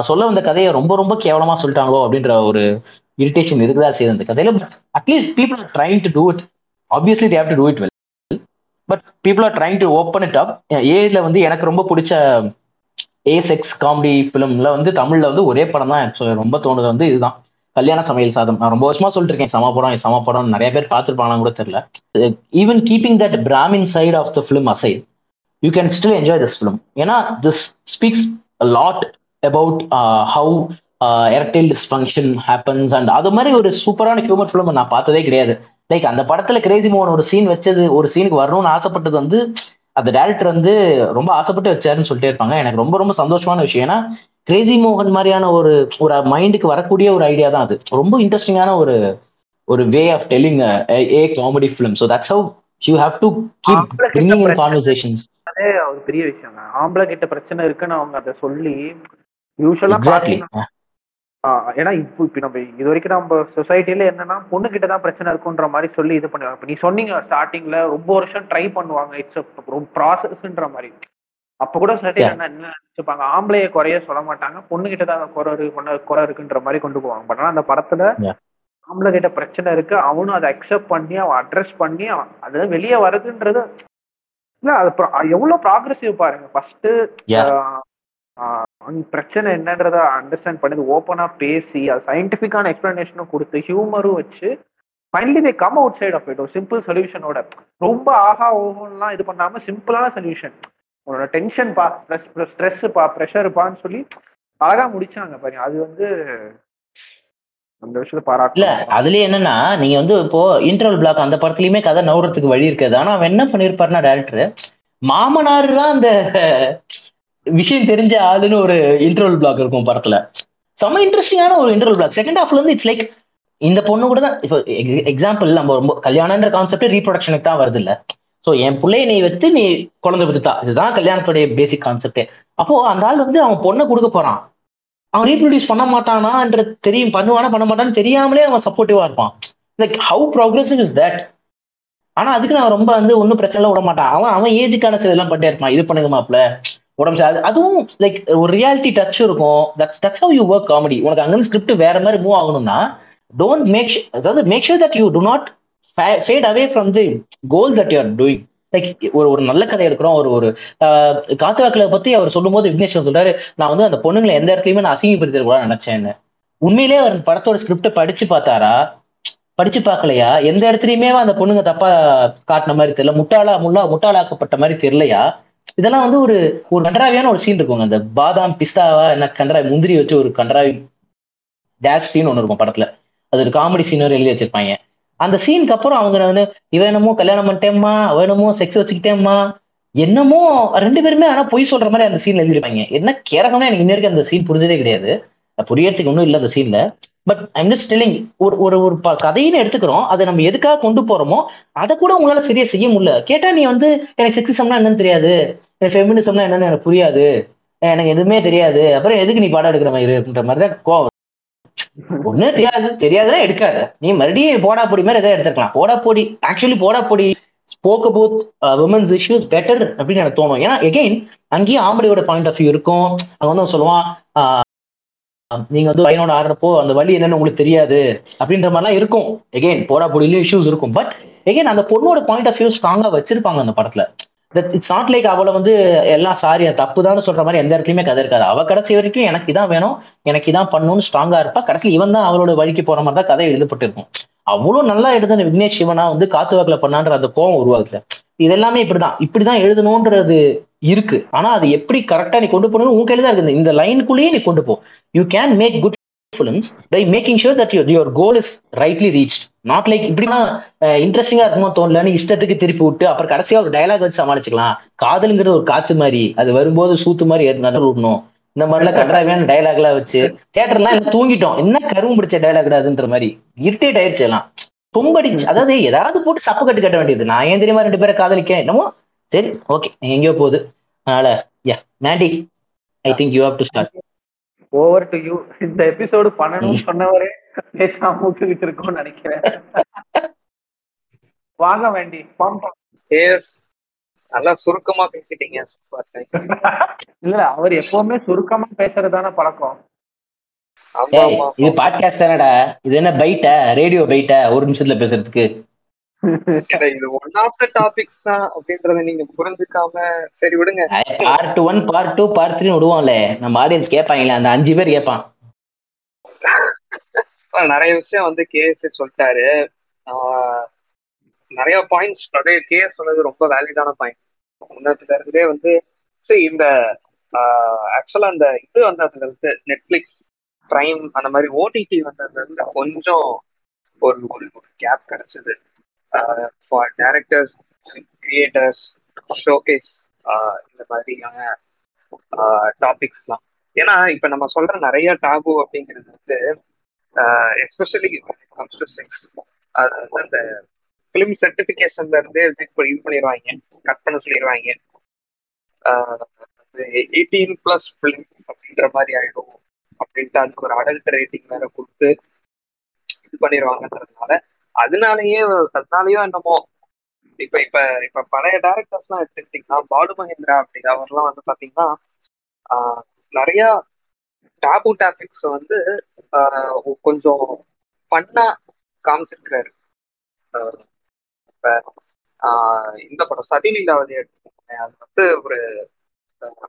சொல்ல வந்த கதையை ரொம்ப ரொம்ப கேவலமா சொல்லிட்டாங்களோ அப்படின்ற ஒரு இரிட்டேஷன் இருக்குதா செய்யுது அந்த கதையில but at least people are trying to do it obviously they have to do it well but people are trying to open it up ஏல வந்து எனக்கு ரொம்ப பிடிச்ச ஏ செக்ஸ் காமெடி ஃபிலிம்ல வந்து தமிழ்ல வந்து ஒரே படம் தான் ரொம்ப தோணுது வந்து இதுதான். கல்யாண சமையல் சாதம். நான் ரொம்ப வருஷமா சொல்லிட்டு இருக்கேன் சம படம் சம படம். நிறைய பேர் பார்த்துருப்பாங்களான்னு கூட தெரியல. Even keeping that Brahmin side of the film aside you can still enjoy this film ஏன்னா this speaks lot about how erectile dysfunction happens and அது மாதிரி ஒரு சூப்பரான ஹியூமர் ஃபிலிம் நான் பார்த்ததே கிடையாது. லைக் அந்த படத்துல கிரேசி மோகன் ஒரு சீன் வச்சது ஒரு சீனுக்கு வரணும்னு ஆசைப்பட்டது வந்து அந்த டேரக்டர் வந்து ரொம்ப ஆசைப்பட்டு வச்சாருன்னு சொல்லிட்டே இருப்பாங்க. எனக்கு ரொம்ப ரொம்ப சந்தோஷமான விஷயம். ஏன்னா கிரேசி மோகன் மாதிரியான ஒரு ஒரு மைண்டுக்கு வரக்கூடிய ஒரு ஐடியா தான் அது. ரொம்ப இன்ட்ரெஸ்டிங்கான ஒரு ஒரு way of telling a comedy film so that's how you have to keep bringing in conversations அதே ஒரு பெரிய விஷயம். ஆம்பளை கிட்ட பிரச்சனை இருக்குன்னு அவங்க அதை சொல்லி யூஸ்வலா ஏன்னா இப்போ இப்போ நம்ம இது வரைக்கும் நம்ம சொசைட்டில என்னன்னா பொண்ணு கிட்ட தான் பிரச்சனை இருக்குன்ற மாதிரி சொல்லி இது பண்ணுவாங்க இப்போ நீ சொன்னீங்க ஸ்டார்டிங்ல ரொம்ப வருஷம் ட்ரை பண்ணுவாங்க. இட்ஸ் ரொம்ப ப்ராசஸ்ன்ற மாதிரி. அப்ப கூட சொசைட்டி Yeah. என்ன என்ன நினைச்சுப்பாங்க? ஆம்பளைய குறைய சொல்ல மாட்டாங்க. பொண்ணு கிட்ட தான் குறை இருக்கு பொண்ணு குறை இருக்குன்ற மாதிரி கொண்டு போவாங்க. பட் ஆனா அந்த படத்துல. ஆம்பளை கிட்ட பிரச்சனை இருக்கு. அவனும் அதை அக்செப்ட் பண்ணி அவன் அட்ரஸ் பண்ணி அவன் அது வெளியே வருதுன்றது இல்ல அது எவ்வளவு ப்ராக்ரஸிவ் பாருங்க. ஃபர்ஸ்ட். பிரச்சனை என்னன்றத அண்டர்ஸ்டாண்ட் பண்ணி ஓப்பனா பேசி அது சயின்டிபிக்கான எக்ஸ்பிளனேஷனும் கொடுத்து ஹியூமரும் வச்சு finally they come outside of it ஒரு சிம்பிள் சொல்யூஷனோட ரொம்ப ஆஹா ஓஹோன்லாம் இது பண்ணாம சிம்பிளான சொல்யூஷன் உன்னோட டென்ஷன் பா ஸ்ட்ரெஸ் ஸ்ட்ரெஸ் பா ப்ரெஷர் பான்னு சொல்லி அழகா முடிச்சாங்க பாருங்க அது வந்து அந்த விஷயத்தை இல்ல அதுலயே என்னன்னா நீங்க வந்து இப்போ இன்டர்வல் பிளாக் அந்த படத்துலயுமே கதை நவுறதுக்கு வழி இருக்காது. ஆனா அவன் என்ன பண்ணிருப்பாருன்னா டேரக்டர் மாமனார் தான் அந்த விஷயம் தெரிஞ்ச ஆளுன்னு ஒரு இன்டர்வல் பிளாக் இருக்கும் படத்துல. செம்ம இன்ட்ரெஸ்டிங்கான ஒரு இன்டர்வல் பிளாக் செகண்ட் ஹாஃப்ல இருந்து இட்ஸ் லைக் இந்த பொண்ணு கூட தான் இப்போ எக்ஸாம்பிள் நம்ம ரொம்ப கல்யாணம்ன்ற கான்செப்ட் ரீப்ரொடக்ஷனுக்கு தான் வருது இல்ல. ஸோ என் பிள்ளைய நீ வச்சு நீ குழந்தை பெற்றுத்தா இதுதான் கல்யாணத்துடைய பேசிக் கான்செப்டே அப்போ அந்த ஆள் வந்து அவன் பொண்ணை கொடுக்க போறான். அவன் ரீப்ரொடியூஸ் பண்ண மாட்டானான்ற தெரியும் பண்ணுவானா பண்ண மாட்டான்னு தெரியாமலே அவன் சப்போர்ட்டிவா இருப்பான். Like how progressive is that ஆனா அதுக்கு நான் ரொம்ப வந்து ஒன்றும் பிரச்சனை விட மாட்டான். அவன் அவன் ஏஜுக்கான சில எல்லாம் பண்ணிட்டே இருப்பான் இது பண்ணுங்க மாப்பிள்ள. உடம்பு சரி அது- அதுவும் லைக் ஒரு ரியாலிட்டி டச் இருக்கும். That's touch how you work comedy உனக்கு அங்கே ஸ்கிரிப்ட் வேற மாதிரி மூவ் ஆகணும்னா டோன்ட் மேக் அதாவது make sure that you to not fade away from the goal that you are doing like ஒரு ஒரு நல்ல கதை எடுக்கிறோம். ஒரு ஒரு ஆஹ், காத்து வாக்குல பத்தி அவர் சொல்லும்போது விக்னேஷ் சொல்றாரு நான் வந்து அந்த பொண்ணுங்களை எந்த இடத்துலயுமே நான் அசிங்கப்படுத்திட கூட நினைச்சேன்னு. உண்மையிலேயே அவர் அந்த படத்தோட ஸ்கிரிப்டை படிச்சு பார்த்தாரா? படிச்சு பார்க்கலையா? எந்த இடத்துலயுமே அந்த பொண்ணுங்க தப்பா காட்டின மாதிரி தெரியல முட்டாளா முல்லா முட்டாளாக்கப்பட்ட மாதிரி தெரியலையா? இதெல்லாம் வந்து ஒரு ஒரு கண்டராவியான ஒரு சீன் இருக்குங்க. அந்த பாதாம் பிஸ்தாவா என்ன கண்டராவி முந்திரி வச்சு ஒரு கண்டராவி டேஷ் சீன் ஒன்று இருக்கும் படத்துல. அது ஒரு காமெடி சீன் எழுதி வச்சிருப்பாங்க. அந்த சீனுக்கு அப்புறம் அவங்க வந்து இவன் என்னமோ கல்யாணம் பண்ணிட்டேம்மா அவன் என்னமோ செக்ஸ் வச்சுக்கிட்டேம்மா என்னமோ ரெண்டு பேருமே ஆனா பொய் சொல்ற மாதிரி அந்த சீன் எழுதிருப்பாங்க என்ன கேரகம்னா எனக்கு இன்ன வரைக்கும் அந்த சீன் புரிஞ்சதே கிடையாது. புரியறதுக்கு ஒன்றும் இல்லை அந்த சீன்ல பட் ஐம் ஜஸ்ட் டெல்லிங் ஒரு ஒரு ஒரு ப- எடுத்துக்கிறோம். அதை நம்ம எதுக்காக கொண்டு போறோமோ அதை கூட உங்களால சரியா செய்ய முடியல. கேட்டா நீ வந்து எனக்கு செக்ஸிசம்னா என்னன்னு தெரியாது. எனக்கு ஃபெமினிசம்னா என்னன்னு எனக்கு புரியாது. எனக்கு எதுவுமே தெரியாது. அப்புறம் எதுக்கு நீ பாடம் எடுக்கிற மாதிரி அப்படின்ற மாதிரி தான் கோவம் ஒண்ணு தெரியாது. தெரியாதுன்னா எடுக்காத. நீ மறுபடியும் போடா பொடி மாதிரி எதாவது எடுத்துக்கலாம். போடா Podi. Actually Podaa Podi. Spoke about women's issues better அப்படின்னு எனக்கு தோணும். ஏன்னா எகெயின் அங்கேயும் ஆம்படியோட பாயிண்ட் ஆஃப் வியூ இருக்கும். அங்க வந்து சொல்லுவான் நீங்க வந்து பையனோட ஆடுறப்போ அந்த வழி என்னன்னு உங்களுக்கு தெரியாது அப்படின்ற மாதிரிலாம் இருக்கும். எகெயின் போடா பொடியிலும் இஷ்யூஸ் இருக்கும். பட் எகெயின் அந்த பொண்ணோட பாயிண்ட் ஆஃப் வியூ ஸ்ட்ராங்கா வச்சிருப்பாங்க அந்த படத்துல. இட்ஸ் நாட் லைக் அவளை வந்து எல்லாம் சாரி தப்பு தான் சொல்ற மாதிரி எந்த இடத்துலயுமே கதை இருக்காது. அவ கடைசி வரைக்கும் எனக்கு இதான் வேணும் எனக்கு இதான் பண்ணணும்னு ஸ்ட்ராங்கா இருப்பா. கடைசியில் இவன் தான் அவளோட வழிக்கு போற மாதிரி தான் கதை எழுதப்பட்டிருக்கும். அவ்வளவு நல்லா எழுதுன விக்னேஷ் சிவனா வந்து காத்து வாக்குல பண்ணான்ற அந்த கோவம் உருவாக்குல இது எல்லாமே இப்படிதான். இப்படிதான் எழுதணும்ன்றது இருக்கு. ஆனா அது எப்படி கரெக்டா நீ கொண்டு போகணும் உன் கையில தான் இருக்குது. இந்த லைனுக்குள்ளேயே நீ கொண்டு போ. You can make good films by making sure that your your goal is rightly reach not like இப்படின்னா இன்ட்ரெஸ்டிங்கா இருக்குமோ தோணலன்னு இஷ்டத்துக்கு திருப்பி விட்டு அப்புறம் கடைசியா ஒரு டயலாக் வச்சு சமாளிச்சுக்கலாம். காதலுங்கிறது ஒரு காத்து மாதிரி. அது வரும்போது சூத்து மாதிரி ஏத்து விடணும். இந்த மாதிரிலாம் கன்றாவியான டைலாக்லாம் வச்சு தேட்டர்லாம் எல்லாம் தூங்கிட்டோம். என்ன கரும்பு பிடிச்ச டயலாக் அதுன்ற மாதிரி. இரிட்டேட் ஆயிடுச்சு எல்லாம். தும்படிச்சு அதாவது ஏதாவது போட்டு சப்பு கட்டு கட்ட வேண்டியது. நான் ஏன் தெரியுமா ரெண்டு பேரை காதலிக்கேன் என்னமோ சரி ஓகே எங்கேயோ போகுது. அதனால yeah Mandy I think you have to start over to you இந்த எபிசோடு பண்ணணும்னு சொன்னவரே பேசாம விட்டுக்கிட்டு இருக்கோம்னு நினைக்கிறேன். வாங்க வேண்டி எஸ் நல்லா சுருக்கமா பேசிட்டீங்க. சூப்பர் இல்ல அவர் எப்பவுமே சுருக்கமா பேசுறதுதானே பழக்கம். இது பாட்காஸ்ட் தானடா. இது என்ன பைட்டா? ரேடியோ பைட்டா? ஒரு நிமிஷத்துல பேசுறதுக்கு. இது ஒன் ஆஃப் த டாபிக்ஸ் தான் அப்படின்றத நீங்க புரிஞ்சுக்காம சரி விடுங்க. Part one part two part three விடுவோம்ல. நம்ம ஆடியன்ஸ் கேட்பாங்களே அந்த அஞ்சு பேர் கேட்பான். நிறைய விஷயம் வந்து கேஎஸ் சொல்லிட்டாரு. நிறைய பாயிண்ட்ஸ் அதே கேஎஸ் சொன்னது ரொம்ப வேலிடான பாயிண்ட்ஸ் முன்னத்துல இருந்தே வந்து சரி இந்த ஆக்சுவலா அந்த இது வந்ததுல இருந்து நெட்ஃபிளிக்ஸ் பிரைம் அந்த மாதிரி ஓடிடி வந்ததுல இருந்து கொஞ்சம் ஒரு ஒரு கேப் கிடைச்சது. ஃபார் டேரக்டர்ஸ் கிரியேட்டர்ஸ் ஷோகேஸ் இந்த மாதிரியான uh, டாபிக்ஸ்லாம் ஏன்னா இப்போ நம்ம சொல்ற நிறைய டாபு அப்படிங்கிறது வந்து எஸ்பெஷலி கம்ஸ் டு செக்ஸ் அது வந்து அந்த ஃபிலிம் சர்டிஃபிகேஷன்ல இருந்தே இது பண்ணிடுவாங்க. கட் பண்ண சொல்லிடுவாங்க. எயிட்டீன் பிளஸ் ஃபிலிம் அப்படின்ற மாதிரி ஆயிடும். அப்படின்ட்டு அதுக்கு ஒரு அடல்ட் ரேட்டிங் வேற கொடுத்து இது பண்ணிடுவாங்கன்றதுனால அதனாலயே அதனாலயோ என்னமோ இப்ப இப்ப இப்ப பழைய டேரக்டர்ஸ் எல்லாம் எடுத்துக்கிட்டீங்கன்னா பாலு மகேந்திரா அப்படி அவர்லாம் வந்து பாத்தீங்கன்னா நிறைய டாபு டாபிக்ஸ் வந்து கொஞ்சம் பண்ணா காமிச்சிருக்கிறாரு. இப்ப இந்த படம் சதிலீலாவதி எடுத்துக்கோங்க அது வந்து ஒரு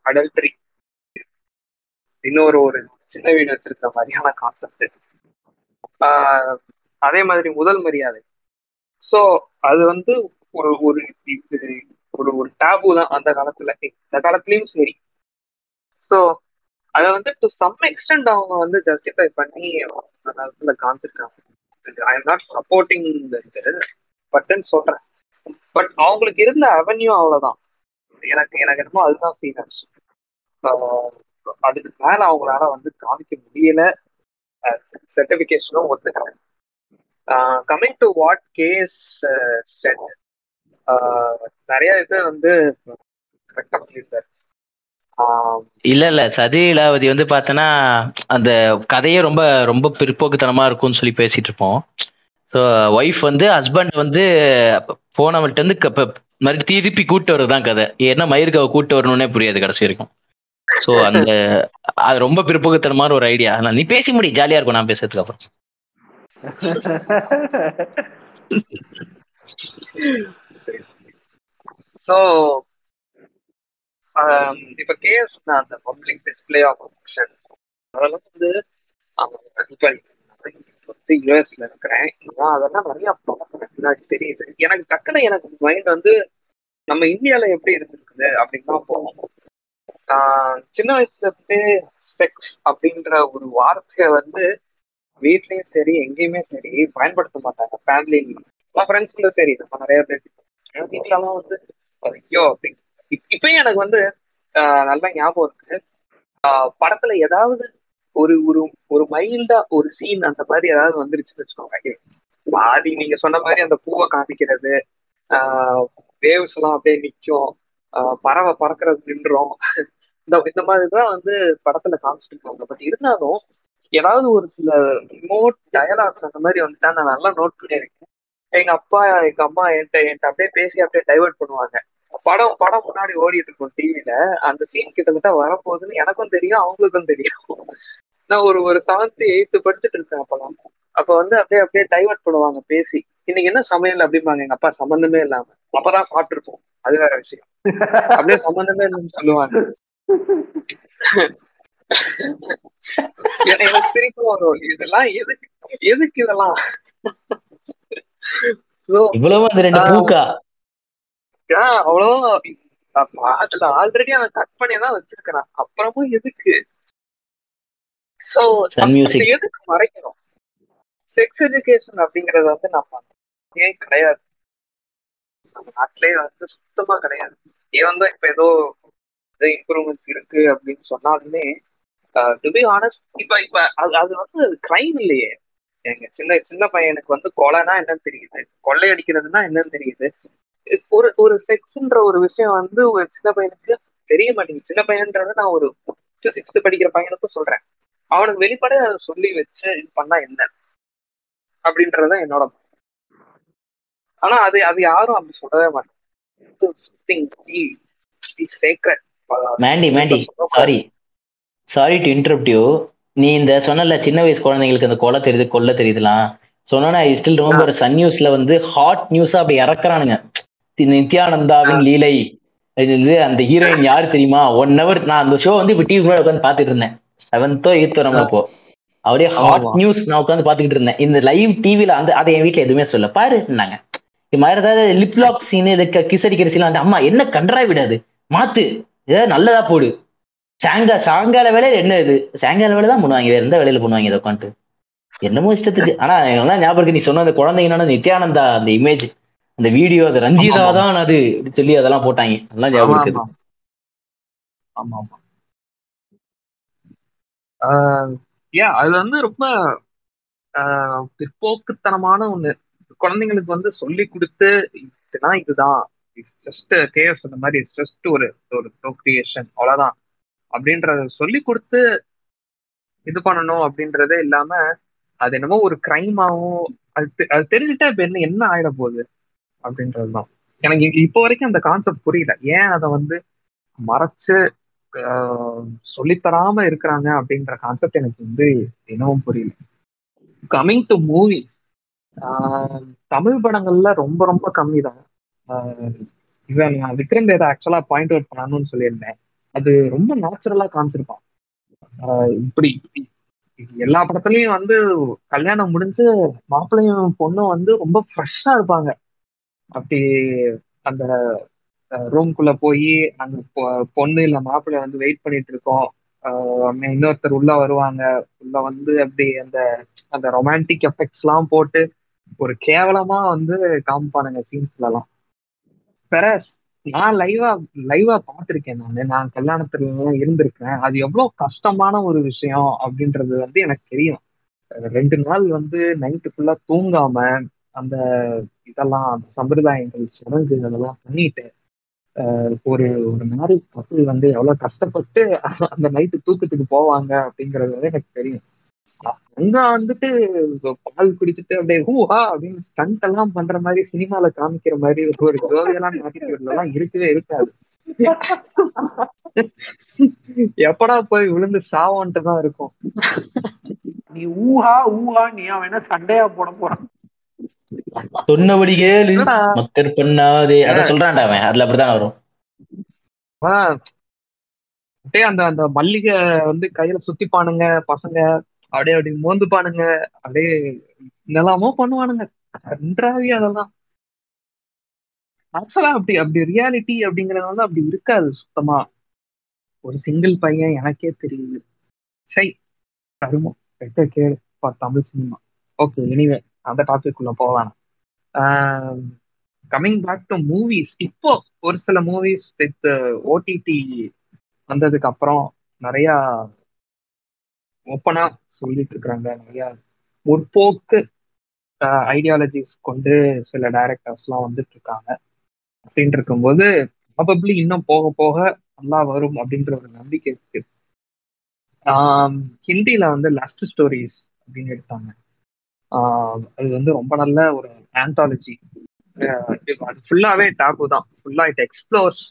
அடல்ட்ரி இன்னொரு ஒரு சின்ன வீடு வச்சிருக்கிற மாதிரியான கான்செப்ட் அதே மாதிரி முதல் மரியாதை. ஸோ அது வந்து ஒரு ஒரு இது ஒரு ஒரு டேபு தான் அந்த காலத்துல. இந்த காலத்துலயும் சரி. ஸோ அதை வந்து டு சம் எக்ஸ்டென்ட் அவங்க வந்து ஜஸ்டிஃபை பண்ணி அந்த காலத்துல காமிச்சிருக்காங்க. ஐ எம் நாட் சப்போர்ட்டிங் பட்டன் சொல்றேன். பட் அவங்களுக்கு இருந்த அவென்யூ அவ்வளவுதான். எனக்கு எனக்கு என்னமோ அதுதான் ஃபீல் ஆச்சு. அதுக்கு மேல அவங்களால வந்து காமிக்க முடியல. சர்டிபிகேஷனும் ஒத்துக்கிறேன் coming to what guys said நிறைய இது வந்து ஆஹ் இல்ல இல்ல. சதி லீலாவதி வந்து பார்த்தோன்னா அந்த கதையே ரொம்ப ரொம்ப பிற்போக்குத்தனமா இருக்கும்னு சொல்லி பேசிட்டு இருப்போம். ஸோ ஒய்ஃப் வந்து ஹஸ்பண்ட் வந்து போனவள்கிட்ட வந்து க- மாதிரி திருப்பி கூட்டு வர்றதுதான் கதை. ஏன்னா மயிருக்காவை கூட்டு வரணும்னே புரியாது கடைசி வரைக்கும். ஸோ அந்த அது ரொம்ப பிற்போக்குத்தனமான ஒரு ஐடியா நீ பேசி முடி. ஜாலியா இருக்கும் நான் பேசுறதுக்கு அப்புறம். ஸோ um, இப்ப கேஎஸ் அந்த பப்ளிக் டிஸ்பிளே ஆஃப் அஃபெக்ஷன் அதெல்லாம் வந்து அவங்க வந்து யூஎஸ்ல இருக்கிறேன். நான் அதெல்லாம் நிறைய பார்க்கறேன் தெரியுது. எனக்கு டக்குனு எனக்கு மைண்ட் வந்து நம்ம இந்தியால எப்படி இருந்திருக்குது அப்படின்னு தான் போகும் ஆஹ் சின்ன வயசுல இருந்து செக்ஸ் அப்படின்ற ஒரு வார்த்தையை வந்து வீட்லயும் சரி எங்கேயுமே சரி பயன்படுத்த மாட்டாங்க ஃபேமிலி ஃப்ரெண்ட்ஸ்குள்ள சரி நம்ம நிறைய பேசிப்போம் வீட்டுலலாம் வந்து ஐயோ அப்படின்னு இப்பயும் எனக்கு வந்து ஆஹ் ஞாபகம் இருக்கு. ஆஹ் படத்துல ஏதாவது ஒரு ஒரு ஒரு மைல்டா ஒரு சீன் அந்த மாதிரி ஏதாவது வந்துருச்சுன்னு வச்சுக்கோங்க பாதி நீங்க சொன்ன மாதிரி அந்த பூவை காமிக்கிறது ஆஹ் வேவ்ஸ் எல்லாம் அப்படியே நிக்கும். ஆஹ் பறவை பறக்கிறது நின்றோம். இந்த இந்த மாதிரி தான் வந்து படத்துல காமிச்சிட்டு இருக்காங்க பட் இருந்தாலும் ஏதாவது ஒரு சில ரிமோட் டயலாக்ஸ் அந்த மாதிரி வந்துட்டா நான் நல்லா நோட் பண்ணியிருக்கேன் எங்க அப்பா எங்க அம்மா என்கிட்ட என்கிட்ட அப்படியே பேசி அப்படியே டைவர்ட் பண்ணுவாங்க. படம் படம் முன்னாடி ஓடிட்டு இருக்கும் டிவில அந்த சீன் கிட்டத்தட்ட வரப்போகுதுன்னு எனக்கும் தெரியும் அவங்களுக்கும் தெரியும். நான் ஒரு ஒரு செவன்த் எயித்து படிச்சுட்டு இருக்கேன் அப்பெல்லாம். அப்ப வந்து அப்படியே அப்படியே டைவர்ட் பண்ணுவாங்க பேசி. இன்னைக்கு என்ன சமையல் அப்படிம்பாங்க எங்க அப்பா சம்பந்தமே இல்லாம. அப்பதான் சாப்பிட்டுருப்போம். அது வேற விஷயம். அப்படியே சம்பந்தமே இல்லைன்னு சொல்லுவாங்க. எனக்கு சிரிப்பு வரும். இதெல்லாம் எதுக்கு? எதுக்கு இதெல்லாம்? இவ்வளவு அந்த ரெண்டு ஆஹ் பூக்கா? ஆஹ் அவ்வளோ அப்ப அதுல ஆல்ரெடி அவன் கட் பண்ணி தான் வச்சிருக்கிறான். அப்புறமும் எதுக்கு? சோ எதுக்கு மறைக்கணும் செக்ஸ் எஜுகேஷன் அப்படிங்கறது வந்து நம்ம ஏன் கிடையாது? நம்ம நாட்டிலேயே வந்து சுத்தமா கிடையாது. ஏன் தான் இப்ப ஏதோ இம்ப்ரூவ்மெண்ட்ஸ் இருக்கு அப்படின்னு சொன்னாலுமே டு பி ஆனஸ்ட் இப்ப இப்ப அது அது வந்து கிரைம் இல்லையே. எங்க சின்ன சின்ன பையனுக்கு வந்து கொலைனா என்னன்னு தெரியுது. கொள்ளையடிக்கிறதுனா என்னன்னு தெரியுது. ஒரு ஒரு செக்ஸ்ன்ற ஒரு விஷயம் வந்து ஒரு சின்ன பையனுக்கு தெரிய மாட்டேங்குது. சின்ன பையன்றத நான் ஒரு ஃபிஃப்த் சிக்ஸ்த் படிக்கிற பையனுக்கும் சொல்றேன். அவனுக்கு வெளிப்படையா அதை சொல்லி வச்சு இது பண்ணா என்ன? அப்படின்றதுதான் என்னோட ஆனா அது அது யாரும் அப்படி சொல்லவே sacred Mandy Mandy sorry sorry to interrupt you நீ இந்த சொன்னல சின்ன வயசு குழந்தைங்களுக்கு அந்த கொலை தெரியுது கொல்ல தெரியுதுலாம். சொன்னா ஐ ஸ்டில் ரிமெம்பர் சன் நியூஸ்ல வந்து ஹாட் நியூஸா அப்படி இறக்குறானுங்க. நித்யானந்தாவின் லீலை. இது அந்த ஹீரோயின் யாரு தெரியுமா? ஒன் ஹவர் நான் அந்த ஷோ வந்து இப்ப டிவி முன்னாடி உட்காந்து பாத்துட்டு இருந்தேன். செவன்த்தோ எயித்தோ நம்ம இப்போ. அப்படியே ஹாட். நியூஸ் நான் உட்காந்து பாத்துக்கிட்டு இருந்தேன். இந்த லைவ் டிவில அந்த அதை என் வீட்ல எதுவுமே சொல்ல பாருன்னாங்க இது மாதிரி ஏதாவது லிப்லாக் சீன் இதுக்கு அடிக்கிற சீன் அந்த அம்மா என்ன கண்டரா விடாது? மாத்து. ஏதாவது நல்லதா போடு. சாங்கா சாயங்கால வேலையில என்ன இது? சாயங்கால வேலை தான் பண்ணுவாங்க வேற எந்த வேலையில பண்ணுவாங்க இதை உட்காந்துட்டு என்னமோ இஷ்டத்துக்கு. ஆனா ஞாபகம் நீ சொன்ன அந்த குழந்தைங்கன்னா நித்யானந்தா அந்த இமேஜ் அந்த வீடியோ அது ரஞ்சிதா. தான் அது சொல்லி அதெல்லாம் போட்டாங்க. அதெல்லாம் ஞாபகம் இருக்குது. ஆமா. ஆமா ஏன்? அது வந்து ரொம்ப பிற்போக்குத்தனமான ஒண்ணு. குழந்தைங்களுக்கு வந்து சொல்லி கொடுத்து இதுதான். இதுதான் இட்ஸ் ஜஸ்ட் கேஎஸ் சொன்ன மாதிரி இட்ஸ் ஜஸ்ட் ஒரு ஒரு ப்ரோக்ரியேஷன் அவ்வளவுதான். அப்படின்றத சொல்லி கொடுத்து இது பண்ணணும் அப்படின்றதே இல்லாம அது என்னமோ ஒரு கிரைமாவும் அது தெ- அது தெரிஞ்சுட்டா இப்ப என்ன என்ன ஆயிட போகுது அப்படின்றதுதான். எனக்கு இப்போ வரைக்கும் அந்த கான்செப்ட் புரியல. ஏன் அதை வந்து மறைச்சு சொல்லித்தராம இருக்கிறாங்க அப்படின்ற கான்செப்ட் எனக்கு வந்து இன்னமும் புரியல. கம்மிங் டு மூவிஸ் தமிழ் படங்கள்ல ரொம்ப ரொம்ப கம்மி தான் இவன் நான் விக்ரம் வேதா ஆக்சுவலா பாயிண்ட் அவுட் பண்ணணும்னு சொல்லியிருந்தேன். அது ரொம்ப நேச்சுரலா காமிச்சிருப்பான். ஆஹ் இப்படி எல்லா படத்துலயும் வந்து கல்யாணம் முடிஞ்சு மாப்பிள்ளையும் பொண்ணும் வந்து ரொம்ப ஃப்ரெஷ்ஷா இருப்பாங்க. அப்படி அந்த ரூம்குள்ள போய் அந்த பொண்ணு இல்ல மாப்பிள்ளை வந்து வெயிட் பண்ணிட்டு இருக்கோம். ஆஹ் இன்னொருத்தர் உள்ள வருவாங்க. உள்ள வந்து அப்படி அந்த அந்த ரொமான்டிக் எஃபெக்ட்ஸ் எல்லாம் போட்டு ஒரு கேவலமா வந்து காமிப்பானுங்க சீன்ஸ்ல எல்லாம் பெரஸ் நான் லைவா லைவா பார்த்திருக்கேன் நான். நான் கல்யாணத்துல எல்லாம் இருந்திருக்கேன் அது எவ்வளவு கஷ்டமான ஒரு விஷயம் அப்படின்றது வந்து எனக்கு தெரியும். ரெண்டு நாள் வந்து நைட்டு ஃபுல்லா தூங்காம அந்த இதெல்லாம் அந்த சம்பிரதாயங்கள் சடங்கு அதெல்லாம் பண்ணிட்டு ஒரு ஒரு மேரேஜ் கப்பல் வந்து எவ்வளவு கஷ்டப்பட்டு அந்த நைட்டு தூக்கத்துக்கு போவாங்க அப்படிங்கிறது வந்து எனக்கு தெரியும். அங்க வந்துட்டு பால் குடிச்சிட்டு அப்படியே ஹூஹா அப்படின்னு ஸ்டண்ட் எல்லாம் பண்ற மாதிரி சினிமால காமிக்கிற மாதிரி ஒரு ஜோதியெல்லாம் எல்லாம் இருக்கவே இருக்காது. எப்படா போய் விழுந்து சாவோன்ட்டு தான் இருக்கும். நீ ஊஹா ஊஹா நீ அவன் என்ன சண்டையா போட போறான்? சொன்னபடி கேளு? மக்கர் பண்ணாதே. அத சொல்றான்டா அவன். அதுல அப்படிதான் வரும். ஆஹ் அப்படியே அந்த அந்த மல்லிகை வந்து கையில சுத்திப்பானுங்க பசங்க. அப்படியே அப்படி மோந்துப்பானுங்க அப்படியே என்னெல்லாமோ பண்ணுவானுங்க. கன்றாவி அதெல்லாம். ஆக்சுவலா அப்படி அப்படி ரியாலிட்டி அப்படிங்கறது வந்து அப்படி இருக்காது சுத்தமா. ஒரு சிங்கிள் பையன் எனக்கே தெரியுது. சை தருமம் பெட்ட கேடு தமிழ் சினிமா ஓகே எனிவே அந்த டாபிக் உள்ள போவேன் கம்மிங் பேக் டு மூவிஸ் இப்போ ஒரு சில மூவிஸ் வித் ஓடிடி வந்ததுக்கு அப்புறம் நிறையா ஓப்பனா சொல்லிட்டு இருக்கிறாங்க நிறைய முற்போக்கு ஐடியாலஜிஸ் கொண்டு சில டைரக்டர்ஸ்லாம் வந்துட்டு இருக்காங்க அப்படின்னு இருக்கும்போது ப்ராபப்ளி இன்னும் போக போக நல்லா வரும் அப்படின்ற ஒரு நம்பிக்கை இருக்கு. ஹிந்தியில ஹிந்தில வந்து லஸ்ட் ஸ்டோரிஸ் அப்படின்னு எடுத்தாங்க. அது வந்து ரொம்ப நல்ல ஒரு ஆந்தாலஜி அது ஃபுல்லாவே டாபு தான். ஃபுல்லா இட் எக்ஸ்ப்ளோர்ஸ்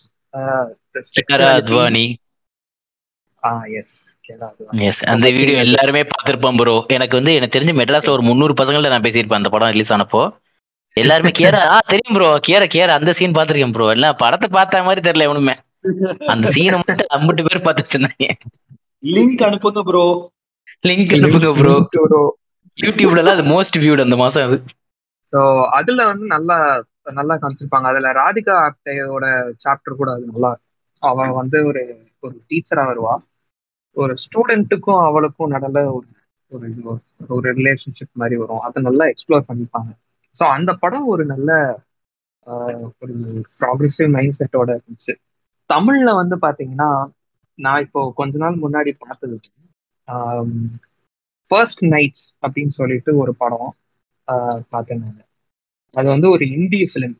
அத்வானி. எஸ் அந்த வீடியோ எல்லாருமே பார்த்திருப்போம் ப்ரோ எனக்கு வந்து எனக்கு தெரிஞ்ச மெட்ராஸ்ல ஒரு முந்நூறு பசங்கள்ட்ட நான் பேசியிருப்பேன் அந்த படம் ரிலீஸ் ஆனப்போ. எல்லாருமே கேரா ஆ தெரியும் ப்ரோ கேர கேர அந்த சீன் பார்த்திருக்கேன் ப்ரோ எல்லாம் படத்தை பார்த்த மாதிரி தெரியல எவனுமே. அந்த சீனை மட்டும் அம்பிட்டு பேர் பார்த்து வச்சிருந்தாங்க. லிங்க் அனுப்புங்க ப்ரோ லிங்க் அனுப்புங்க ப்ரோ யூடியூப்ல எல்லாம் அது மோஸ்ட் வியூட் அந்த மாசம் அது. ஸோ அதுல வந்து நல்லா நல்லா காமிச்சிருப்பாங்க. அதுல ராதிகா ஆப்டேயோட சாப்டர் கூட அது நல்லா இருக்கும். அவ வந்து ஒரு ஒரு டீச்சரா வருவா. ஒரு ஸ்டூடெண்ட்டுக்கும் அவளுக்கும் நடந்த ஒரு ஒரு ஒரு ரிலேஷன்ஷிப் மாதிரி வரும். அதை நல்லா எக்ஸ்ப்ளோர் பண்ணிப்பாங்க. ஸோ அந்த படம் ஒரு நல்ல ஒரு ப்ராக்ரெசிவ் மைண்ட் செட்டோட இருந்துச்சு. தமிழ்ல வந்து பாத்தீங்கன்னா நான் இப்போ கொஞ்ச நாள் முன்னாடி பார்த்தது ஃபர்ஸ்ட் நைட்ஸ் அப்படின்னு சொல்லிட்டு ஒரு படம் ஆஹ், பார்த்தேன் நான். அது வந்து ஒரு இந்திய ஃபிலிம்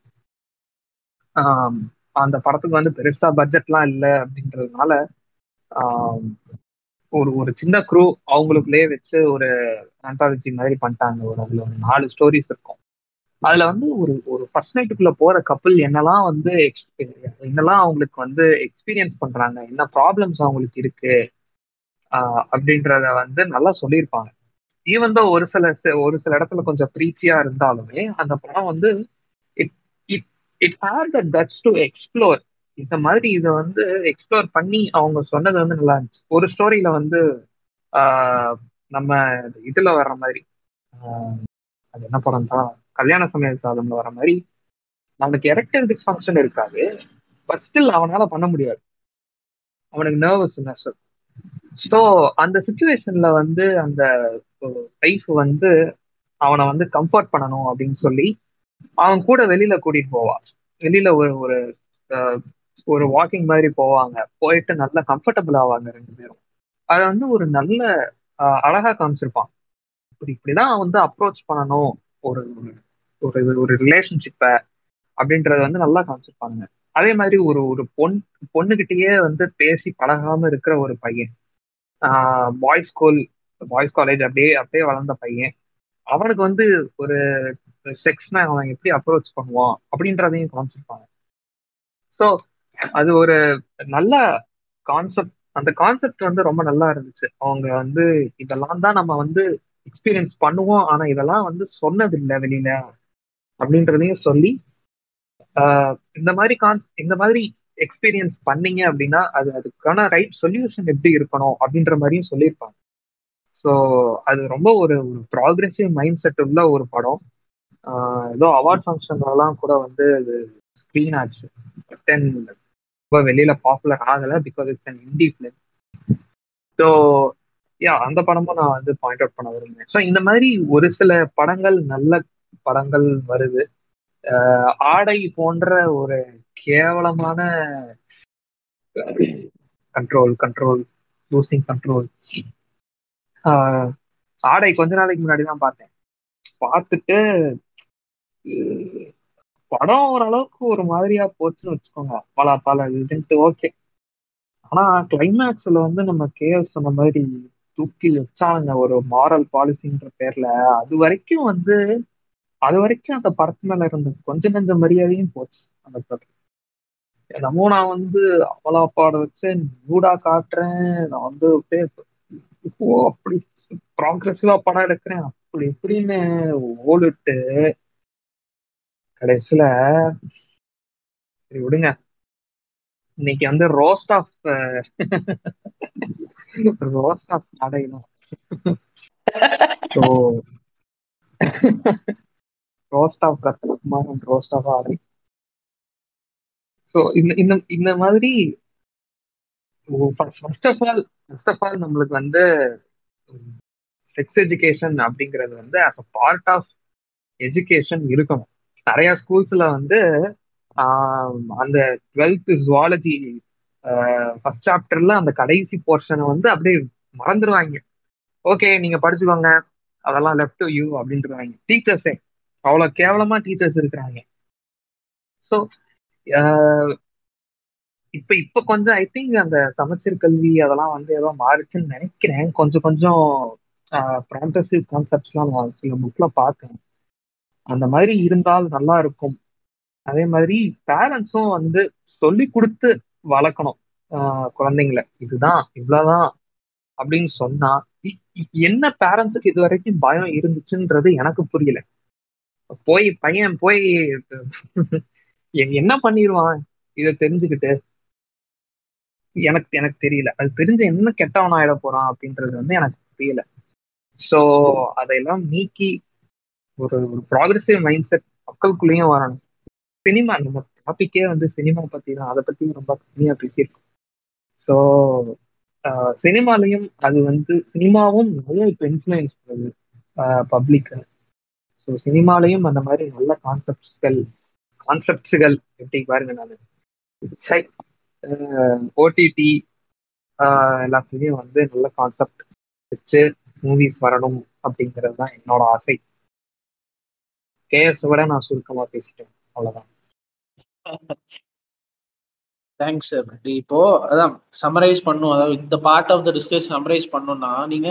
அந்த படத்துக்கு வந்து பெருசா பட்ஜெட்லாம் இல்லை அப்படின்றதுனால ஒரு ஒரு சின்ன குரூ அவங்களுக்குள்ளேயே வச்சு ஒரு அண்டாலஜி மாதிரி பண்ணிட்டாங்க. ஒரு அதுல ஒரு நாலு ஸ்டோரிஸ் இருக்கும். அதுல வந்து ஒரு ஒரு ஃபர்ஸ்ட் நைட்டுக்குள்ள போற கப்பல் என்னெல்லாம் வந்து என்னெல்லாம் அவங்களுக்கு வந்து எக்ஸ்பீரியன்ஸ் பண்றாங்க? என்ன ப்ராப்ளம்ஸ் அவங்களுக்கு இருக்கு? அப்படின்றத வந்து நல்லா சொல்லியிருப்பாங்க. ஈவன் தான் ஒரு சில ஒரு சில இடத்துல கொஞ்சம் ப்ரீச்சியா இருந்தாலுமே அந்த படம் வந்து it it it has the touch to explore இந்த மாதிரி இதை வந்து எக்ஸ்ப்ளோர் பண்ணி அவங்க சொன்னது வந்து நல்லா இருந்துச்சு. ஒரு ஸ்டோரியில வந்து ஆஹ் நம்ம இதுல வர்ற மாதிரி ஆஹ் அது என்ன படம் தான் கல்யாண சமையல் சாதம்ல வர மாதிரி அவனுக்கு எரெக்டல் டிஸ்ஃபங்க்ஷன் இருக்காது பட் ஸ்டில் அவனால பண்ண முடியாது. அவனுக்கு நர்வஸ்னஸ் ஸோ அந்த சுச்சுவேஷன்ல வந்து அந்த லைஃப் வந்து அவனை வந்து கம்ஃபர்ட் பண்ணணும் அப்படின்னு சொல்லி அவன் கூட வெளியில கூட்டிட்டு போவான் வெளியில ஒரு ஒரு அஹ், ஒரு வாக்கிங் மாதிரி போவாங்க. போயிட்டு நல்லா கம்ஃபர்டபுள் ஆவாங்க ரெண்டு பேரும். அதை வந்து ஒரு நல்ல அழகா காமிச்சிருப்பான். இப்படி இப்படிதான் வந்து அப்ரோச் பண்ணணும். ஒரு ஒரு- ஒரு ஒரு ரிலேஷன்ஷிப்பை அப்படின்றத வந்து நல்லா காமிச்சிருப்பாங்க அதே மாதிரி ஒரு ஒரு பொன் பொண்ணுகிட்டயே வந்து பேசி பழகாம இருக்கிற ஒரு பையன். பாய்ஸ் ஸ்கூல் பாய்ஸ் காலேஜ் அப்படியே அப்படியே வளர்ந்த பையன். அவனுக்கு வந்து ஒரு செக்ஸ்னா அவன் எப்படி அப்ரோச் பண்ணுவான் அப்படின்றதையும் காமிச்சிருப்பாங்க. ஸோ அது ஒரு நல்ல கான்செப்ட் அந்த கான்செப்ட் வந்து ரொம்ப நல்லா இருந்துச்சு. அவங்க வந்து இதெல்லாம் தான் நம்ம வந்து எக்ஸ்பீரியன்ஸ் பண்ணுவோம். ஆனா இதெல்லாம் வந்து சொன்னது இல்லை வெளியில அப்படின்றதையும் சொல்லி ஆஹ் இந்த மாதிரி கான் இந்த மாதிரி எக்ஸ்பீரியன்ஸ் பண்ணீங்க அப்படின்னா அது அதுக்கான ரைட் சொல்யூஷன் எப்படி இருக்கணும் அப்படின்ற மாதிரியும் சொல்லியிருப்பாங்க. ஸோ அது ரொம்ப ஒரு ஒரு ப்ராக்ரெசிவ் மைண்ட் செட் உள்ள ஒரு படம். ஏதோ அவார்ட் ஃபங்க்ஷன்லாம் கூட வந்து அது ஸ்க்ரீன் ஆச்சு. தென் ரொம்ப வெளியில பாப்புலர் ஆகலை because it's an indie film so yeah அந்த படமும் நான் வந்து பாயிண்ட் அவுட் பண்ண வருவேன் ஸோ இந்த மாதிரி ஒரு சில படங்கள் நல்ல படங்கள் வருது. ஆஹ் ஆடை போன்ற ஒரு கேவலமான control control losing control Aadai கொஞ்ச நாளைக்கு முன்னாடி தான் பார்த்தேன். பார்த்துட்டு படம் ஓரளவுக்கு ஒரு மாதிரியா போச்சுன்னு வச்சுக்கோங்க. பல பல இதுன்ட்டு ஓகே ஆனா கிளைமேக்ஸ்ல வந்து நம்ம கேஎஸ் சொன்ன மாதிரி தூக்கி வச்சானுங்க. ஒரு மாரல் பாலிசின்ற பேர்ல. அது வரைக்கும் வந்து அது வரைக்கும் அந்த படத்து மேல இருந்த கொஞ்ச நெஞ்ச மரியாதையும் போச்சு. அந்த படத்துல என்னமோ நான் வந்து அவளா பாட வச்சு நூடா காட்டுறேன். நான் வந்து அப்படியே அப்படி ப்ராக்ரெசிவா படம் எடுக்கிறேன். அப்படி எப்படின்னு ஓலிட்டு கடைசியில சரி விடுங்க. இன்னைக்கு வந்து ரோஸ்ட் ஆஃப் ரோஸ்ட் ஆஃப் அடையணும் so roast of Ratnakumar and roast of Aari so இந்த இந்த இந்த மாதிரி first of all first of all நம்மளுக்கு வந்து செக்ஸ் எஜுகேஷன் அப்படிங்கிறது வந்து as a part of education இருக்கணும். நிறைய ஸ்கூல்ஸ்ல வந்து ஆஹ், அந்த டுவெல்த் ஜுவாலஜி ஃபர்ஸ்ட் சாப்டர்ல அந்த கடைசி போர்ஷனை வந்து அப்படியே மறந்துடுவாங்க ஓகே நீங்க படிச்சுக்கோங்க. அதெல்லாம் லெஃப்ட் டு யூ அப்படின்ட்டுருவாங்க டீச்சர்ஸே அவ்வளோ கேவலமா டீச்சர்ஸ் இருக்கிறாங்க. ஸோ இப்ப இப்ப கொஞ்சம் ஐ திங்க் அந்த சமச்சீர் கல்வி அதெல்லாம் வந்து ஏதோ மாறுச்சுன்னு நினைக்கிறேன். கொஞ்சம் கொஞ்சம் ப்ராண்டசிவ் கான்செப்ட்ஸ்லாம் சில புக்ல பார்த்தேன் அந்த மாதிரி இருந்தால் நல்லா இருக்கும். அதே மாதிரி பேரண்ட்ஸும் வந்து சொல்லி கொடுத்து வளர்க்கணும். ஆஹ் குழந்தைங்கள. இதுதான் இவ்வளவுதான் அப்படின்னு சொன்னா இ- என்ன பேரண்ட்ஸுக்கு இது வரைக்கும் பயம் இருந்துச்சுன்றது எனக்கு புரியல. போய் பையன் போய் என்ன பண்ணிடுவான் இதை தெரிஞ்சுக்கிட்டு. எனக்கு எனக்கு தெரியல. அது தெரிஞ்ச என்ன கெட்டவன் ஆயிட போறான் அப்படின்றது வந்து எனக்கு புரியல. ஸோ அதையெல்லாம் நீக்கி ஒரு ஒரு ப்ராக்ரெசிவ் மைண்ட் செட் மக்களுக்குள்ளேயும் வரணும். சினிமா நம்ம டாபிக்கே வந்து சினிமா பத்தி தான் அதை பத்தி ரொம்ப கம்மியா பேசியிருக்கோம். ஸோ சினிமாலையும் அது வந்து சினிமாவும் நிறைய இப்போ இன்ஃப்ளூயன்ஸ் பண்ணுது. பப்ளிக்கை ஸோ சினிமாலையும் அந்த மாதிரி நல்ல கான்செப்ட்ஸ்கள் கான்செப்ட்ஸுகள் எப்படி பாருங்க நான். சை ஓடிடி எல்லாத்துலேயும் வந்து நல்ல கான்செப்ட் வச்சு மூவிஸ் வரணும் அப்படிங்கிறது தான் என்னோட ஆசை. கேஎஸ் விட நான் சுருக்கமா பேசிட்டேன். அவ்வளவுதான். தேங்க்ஸ் இப்போ அதான் சம்மரைஸ் பண்ணும். அதாவது இந்த part of the discuss summarise பண்ணணும்னா நீங்க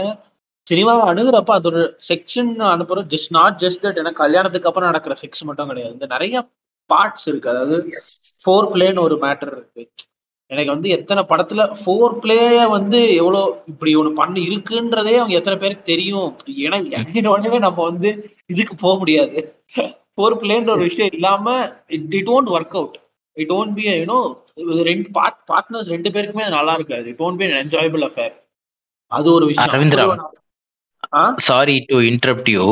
சினிமாவை அணுகுறப்ப அது ஒரு செக்ஷன் அனுப்புறோம் ஜஸ்ட் நாட் ஜஸ்ட் தட் எனக்கு கல்யாணத்துக்கு அப்புறம் நடக்கிற செக்ஸ் மட்டும் கிடையாது. இந்த நிறைய பார்ட்ஸ் இருக்கு. அதாவது ஃபோர் பிளேன்னு ஒரு மேட்டர் இருக்கு. எனக்கு வந்து எத்தனை படத்துல ஃபோர் பிளேய வந்து எவ்வளோ இப்படி ஒன்று பண்ணு இருக்குன்றதே அவங்க எத்தனை பேருக்கு தெரியும். ஏன்னா உடனே நம்ம வந்து இதுக்கு போக முடியாது. ஃபோர் பிளேன்ற ஒரு விஷயம் இல்லாம it it won't work out it won't be you know ரெண்டு பார்ட் பார்ட்னர்ஸ் ரெண்டு பேருக்குமே அது நல்லா இருக்காது. It won't be enjoyable affair அது ஒரு விஷயம். ஆ? சாரி டு இன்டரப்ட் யூ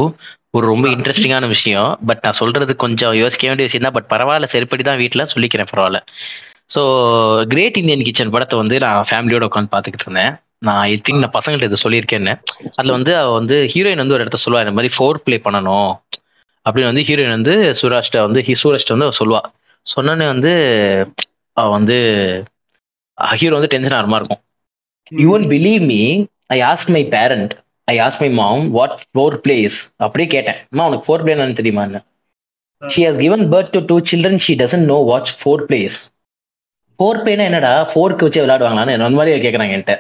ஒரு ரொம்ப இன்ட்ரெஸ்டிங்கான விஷயம். பட் நான் சொல்றது கொஞ்சம் யோசிக்க வேண்டிய விஷயம் தான் பட் பரவாயில்ல சரிப்படி தான் வீட்டில் சொல்லிக்கிறேன் பரவாயில்ல. ஸோ கிரேட் இந்தியன் கிச்சன் படத்தை வந்து நான் ஃபேமிலியோட உட்காந்து பார்த்துக்கிட்டு இருந்தேன். நான் ஐ திங்க் நான் பசங்கள்ட்ட இதை சொல்லியிருக்கேன்னு. அதில் வந்து அவ வந்து ஹீரோயின் வந்து ஒரு இடத்த சொல்லுவா இந்த மாதிரி ஃபோர் ப்ளே பண்ணணும். அப்படின்னு வந்து ஹீரோயின் வந்து சுராஷ்ட வந்து சூரஷ்ட வந்து அவ சொல்லுவா. சொன்னோன்னே வந்து அவ வந்து ஹீரோ வந்து டென்ஷன் ஆகிற மாதிரி இருக்கும். You won't believe me I ask my parent I ask my mom what foreplays அப்படியே கேட்டேன். அம்மா உனக்கு ஃபோர் பிளே என்னன்னு தெரியுமான்னு she has given birth to two children she doesn't know what's foreplays four பிளேனா என்னடா? ஃபோர்க்கு வச்சு விளையாடுவாங்களான்னு அந்த மாதிரி கேட்குறாங்க என்கிட்ட.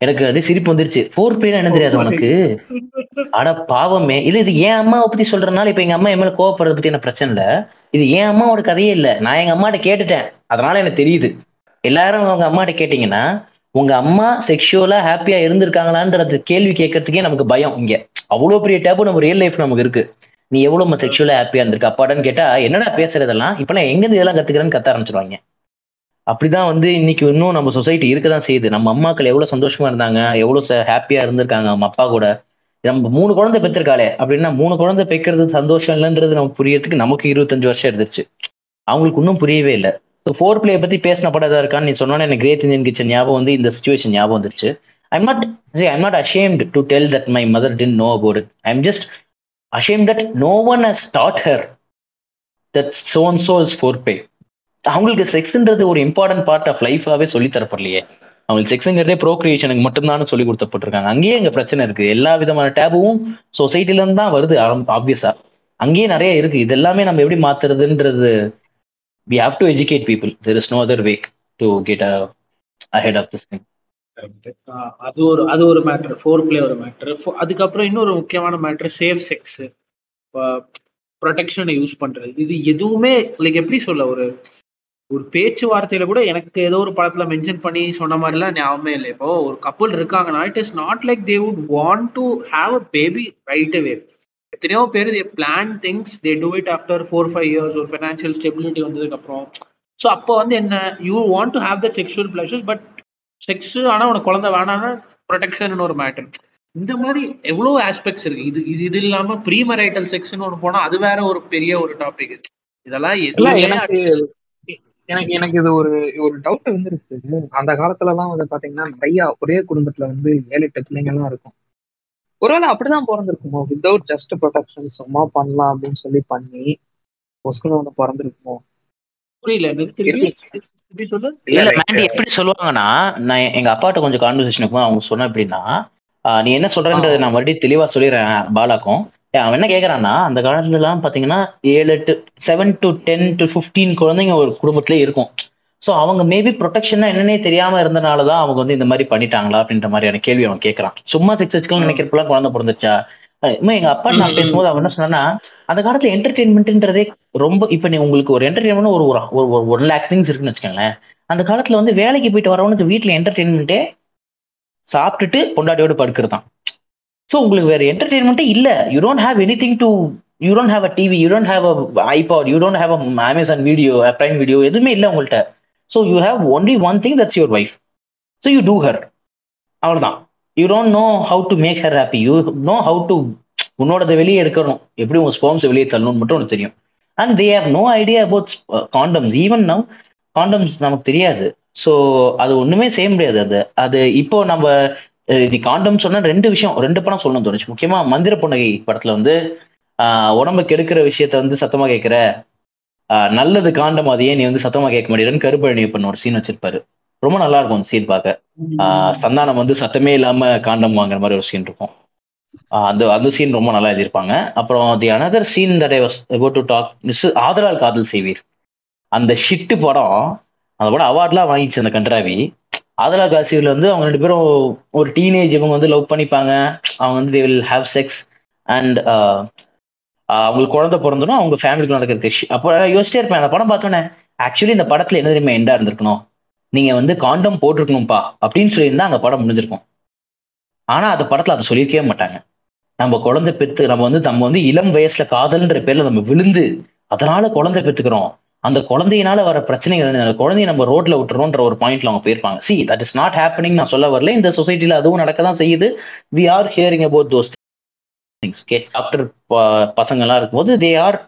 எனக்கு வந்து சிரிப்பு வந்துருச்சு. ஃபோர் பிளேனா என்ன தெரியாது உனக்கு? அட பாவமே. இல்ல இது என் அம்மாவை பத்தி சொல்றதுனால இப்ப எங்க அம்மா என் மேல கோவப்படுறத பத்தி என்ன பிரச்சனை இல்ல? இது என் அம்மாவோட கதையே இல்ல. நான் எங்க அம்மாட்ட கேட்டுட்டேன். அதனால எனக்கு தெரியுது. எல்லாரும் அவங்க அம்மாட்ட கேட்டீங்கன்னா உங்க அம்மா செக்ஷுவலா ஹாப்பியா இருந்திருக்காங்களான்றது கேள்வி கேட்கறதுக்கே நமக்கு பயம் இங்க. அவ்வளவு பெரிய டேபு நம்ம ரியல் லைஃப் நமக்கு இருக்கு. நீ எவ்வளவு செக்ஷுவலா ஹாப்பியா இருந்திருக்க? அப்பாடான்னு கேட்டா என்னடா பேசுறதெல்லாம்? இப்ப நான் எங்க இருந்து இதெல்லாம் கத்துக்கிறேன்னு கத்த ஆரம்பிச்சிருவாங்க. அப்படிதான் வந்து இன்னைக்கு இன்னும் நம்ம சொசைட்டி இருக்கதான் செய்யுது. நம்ம அம்மாக்கள் எவ்வளவு சந்தோஷமா இருந்தாங்க எவ்வளவு ஹாப்பியா இருந்திருக்காங்க நம்ம அப்பா கூட. நம்ம மூணு குழந்தை பெற்றிருக்காளே அப்படின்னா மூணு குழந்தை பெக்கிறது சந்தோஷம் இல்லைன்றது நம்ம புரியறதுக்கு நமக்கு இருபத்தஞ்சு வருஷம் இருந்துச்சு அவங்களுக்கு இன்னும் புரியவே இல்லை. ஸோ ஃபோர் பிளே பத்தி பேசின படம் ஏதாவது இருக்கான்னு நீ சொன்னோன்னே எனக்கு கிரேட் இந்தியன் கிச்சன் ஞாபகம் வந்து இந்த சுச்சுவேஷன் ஞாபகம் வந்துருச்சு. I'm not I'm not ashamed to tell that my mother didn't know about it I'm just ashamed that no one has taught her that so and so is foreplay அவங்களுக்கு செக்ஸ்ன்றது ஒரு இம்பார்ட்டன்ட் பார்ட் ஆஃப் லைஃபாவே சொல்லி தரப்படலையே. அவங்களுக்கு செக்ஸுங்கிறதே ப்ரோக்ரியேஷனுக்கு மட்டும்தான் சொல்லி கொடுத்தப்பட்டிருக்காங்க அங்கேயே எங்க பிரச்சனை இருக்கு. எல்லா விதமான டேபுவும் சொசைட்டில இருந்து தான் வருது ஆப்வியஸா அங்கேயே நிறைய இருக்கு. இது எல்லாமே நம்ம எப்படி மாத்துறதுன்றது we have to educate people there is no other way to get ahead of this thing அது ஒரு அது ஒரு மேட்ரு ஃபோர் பிளே ஒரு மேட்ரு அதுக்கப்புறம் இன்னொரு முக்கியமான மேட்ரு சேஃப் செக்ஸ் ப்ரொடெக்ஷனை யூஸ் பண்றது. இது எதுவுமே லைக் எப்படி சொல்ல ஒரு ஒரு பேச்சுவார்த்தையில கூட எனக்கு ஏதோ ஒரு படத்துல மென்ஷன் பண்ணி சொன்ன மாதிரிலாம் ஞாபகமே இல்லை. இப்போ ஒரு கப்பல் இருக்காங்கன்னா it is not like they would want to have a baby right away எத்தனையோ பேர் they plan things they do it after four five years ஒரு ஃபைனான்சியல் ஸ்டெபிலிட்டி வந்ததுக்கு அப்புறம். ஸோ அப்போ வந்து என்ன you want to have that sexual pleasures but sex ஆனா உனக்கு குழந்தை வேணாம்னா ப்ரொடெக்ஷன் ஒரு மேட்டர் இந்த மாதிரி எவ்வளவு ஆஸ்பெக்ட்ஸ் இருக்கு. இது இது இது இல்லாம ப்ரீமரைட்டல் செக்ஷன் ஒன்று போனா அது வேற ஒரு பெரிய ஒரு டாபிக் இதெல்லாம் எனக்கு எனக்கு இது ஒரு ஒரு டவுட் வந்துருக்கு அந்த காலத்துல எல்லாம் வந்து பாத்தீங்கன்னா நிறைய ஒரே குடும்பத்துல வந்து ஏழு எட்டு பிள்ளைங்க எல்லாம் இருக்கும். ஒருவேளை அப்படிதான் பிறந்திருக்குமோ? வித்தவுட் ஜஸ்ட் ப்ரொடெக்ஷன் சும்மா பண்ணலாம் அப்படின்னு சொல்லி பண்ணி பொசுக்குன்னு வந்து பிறந்திருக்குமோ? புரியல. இல்ல மேண்டி எப்படி சொல்லுவாங்கன்னா நான் எங்க அப்பாட்ட கொஞ்சம் கான்வர்சேஷன் அவங்க சொன்ன எப்படின்னா ஆஹ் நீ என்ன சொல்றன்றது நான் மறுபடியும் தெளிவா சொல்லிடுறேன் பாலாக்கும். அவன் என்ன கேக்குறான்னா அந்த காலத்துல எல்லாம் பாத்தீங்கன்னா ஏழு எட்டு seven to ten to fifteen குழந்தைங்க ஒரு குடும்பத்துல இருக்கும். சோ அவங்க மேபி ப்ரொடெக்ஷன் என்னன்னே தெரியாம இருந்தனாலதான் அவங்க வந்து இந்த மாதிரி பண்ணிட்டாங்களா அப்படின்ற மாதிரியான கேள்வி அவன் கேக்குறான். சும்மா செக்ஸ் வச்சுக்கலாம் நினைக்கிறப்பெல்லாம் குழந்தை பிறந்துச்சா எங்க அப்பா நான் பேசும்போது அவன் என்ன சொன்னா அந்த காலத்துல என்டர்டெயின்மெண்ட்ன்றதே ரொம்ப இப்ப நீ உங்களுக்கு ஒரு என்டர்டெயின்மெண்ட் ஒரு ஒரு ஒரு ஒன் லேக் திங்ஸ் இருக்குன்னு வச்சுக்கோங்களேன். அந்த காலத்துல வந்து வேலைக்கு போயிட்டு வரவனுக்கு வீட்டுல என்டர்டெயின்மெண்ட்டே சாப்பிட்டுட்டு பொண்டாட்டியோட படுக்கிறது தான் ஸோ உங்களுக்கு வேற என்டர்டெயின்மெண்ட்டே இல்லை. You don't have anything to you don't have a TV you don't have a iPad you don't have a Amazon video prime video எதுவுமே இல்லை உங்கள்கிட்ட so you have only one thing that's your wife so you do her அவ்வளோதான் you don't know how to make her happy you know how to உன்னோடதை வெளியே எடுக்கணும். எப்படி உங்கள் ஸ்போம்ஸ் வெளியே தள்ளணும்னு மட்டும் உனக்கு தெரியும். And they have no idea about condoms even now condoms நமக்கு தெரியாது. ஸோ அது ஒன்றுமே செய்ய முடியாது. அது அது இப்போ நம்ம அஹ், நீ காண்டம் சொன்னா ரெண்டு விஷயம் ரெண்டு படம் சொல்லணும் தோணுச்சு. முக்கியமா மந்திர புன்னகை படத்துல வந்து ஆஹ், உடம்ப கெடுக்கிற விஷயத்த வந்து சத்தமா கேட்கிற ஆஹ், நல்லது காண்டம் அதையே நீ வந்து சத்தமா கேட்க மாட்டேன்னு கருப்பழனி பண்ண ஒரு சீன் வச்சிருப்பாரு. ரொம்ப நல்லா இருக்கும் அந்த சீன் பார்க்க. ஆஹ் சந்தானம் வந்து சத்தமே இல்லாம காண்டம் வாங்குற மாதிரி ஒரு சீன் இருக்கும். அந்த அந்த சீன் ரொம்ப நல்லா எழுதியிருப்பாங்க. அப்புறம் the another scene that I was about to talk miss Aadhalal Kadhal Seiveer. அந்த ஷிட்டு படம் அந்த படம் அவார்ட்லாம் வாங்கிச்சு அந்த கன்றாவி. ஆதலா காசியில் வந்து அவங்க ரெண்டு பேரும் ஒரு டீனேஜ் இவங்க வந்து லவ் பண்ணிப்பாங்க. அவங்க வந்து they will have sex and அவங்களுக்கு குழந்தை பிறந்தனும் அவங்க ஃபேமிலிக்கு நடக்கிற ஷி அப்போ யோசிச்சிட்டே இருப்பேன். அந்த படம் பார்த்தோன்னே ஆக்சுவலி இந்த படத்தில் என்ன தெரியுமா எண்டா இருந்திருக்கணும்? நீங்க வந்து காண்டம் போட்டிருக்கணும்ப்பா அப்படின்னு சொல்லியிருந்தா அந்த படம் முடிஞ்சிருக்கும். ஆனா அந்த படத்துல அதை சொல்லியிருக்கவே மாட்டாங்க. நம்ம குழந்தை பெத்து நம்ம வந்து நம்ம வந்து இளம் வயசுல காதல்ன்ற பேர்ல நம்ம விழுந்து அதனால குழந்தை பெத்துக்கிறோம். அந்த குழந்தையினால வர பிரச்சனைகள் என்ன? அந்த குழந்தைய நம்ம ரோட்ல விட்டுறோன்ற ஒரு பாயிண்ட்ல அவங்க போயிருப்பாங்க. See that is not happening நான் சொல்ல வரல. இந்த சொசைட்டில அதுவும் நடக்க தான் செய்யுது we are hearing about those things okay after பசங்கள்லாம் இருக்கும்போது they are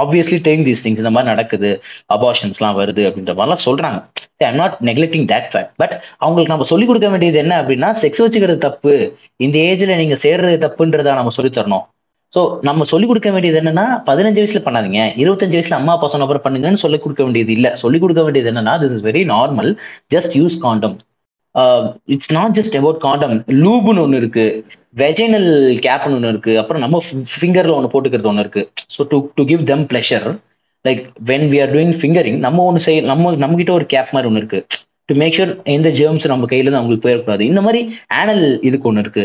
obviously doing these things இந்த மாதிரி நடக்குது. அபார்ஷன்ஸ்லாம் வருது அப்படின்ற மாதிரிலாம் சொல்றாங்க. I'm not neglecting that fact but அவங்களுக்கு நம்ம சொல்லிக் கொடுக்க வேண்டியது என்ன அப்படின்னா செக்ஸ் வச்சுக்கிறது தப்பு. இந்த ஏஜ்ல நீங்க சேர்றது தப்புன்றதா நம்ம சொல்லித் தரணும். ஸோ நம்ம சொல்லிக் கொடுக்க வேண்டியது என்னன்னா பதினஞ்சு வயசுல பண்ணாதீங்க. இருபத்தஞ்சு வயசுல அம்மா அப்பா சொன்ன அப்புறம் பண்ணுங்கன்னு சொல்லிக் கொடுக்க வேண்டியது இல்லை. சொல்லிக் கொடுக்க வேண்டியது என்னன்னா this is very normal just use condom it's not just about condom லூபுன்னு ஒன்று இருக்கு. வெஜைனல் கேப்னு ஒன்று இருக்கு. அப்புறம் நம்ம ஃபிங்கர்ல ஒன்று போட்டுக்கிறது ஒன்று இருக்கு. So to to give them pleasure like when we are doing fingering நம்ம ஒன்று செய் நம்ம நம்ம கிட்ட ஒரு கேப் மாதிரி ஒன்று இருக்கு. டு மேக் ஷூர் எந்த ஜேர்ம்ஸ் நம்ம கையில இருந்து அவங்களுக்கு போயிடக்கூடாது. இந்த மாதிரி ஆனல் இதுக்கு ஒன்று இருக்கு.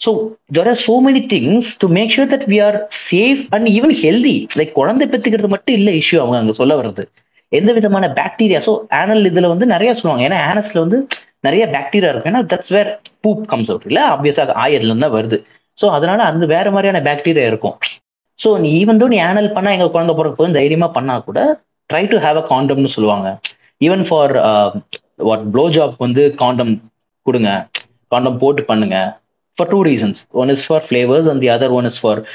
So there are so many things to make sure that we are safe and even healthy like குழந்தை பெற்றுக்கிறது மட்டும் இல்லை இஷ்யூ அவங்க அங்கே சொல்ல வர்றது. எந்த விதமான பாக்டீரியா ஸோ ஆனல் இதில் வந்து நிறைய சொல்லுவாங்க. ஏன்னா ஆனஸ்ல வந்து நிறைய பாக்டீரியா இருக்கும். ஏன்னா that's where poop comes out இல்லை? ஆப்வியஸாக ஆயர்ல இருந்து தான் வருது. ஸோ அதனால அந்த வேற மாதிரியான பாக்டீரியா இருக்கும். ஸோ நீ ஈவன் நீ ஆனல் பண்ணால் எங்கள் குழந்தை பிறக்க போது தைரியமாக பண்ணால் கூட ட்ரை டு ஹேவ் அ காண்டம்னு சொல்லுவாங்க. Even for what blow job வந்து காண்டம் கொடுங்க. காண்டம் போட்டு பண்ணுங்க. For two reasons one is for and and other other one is for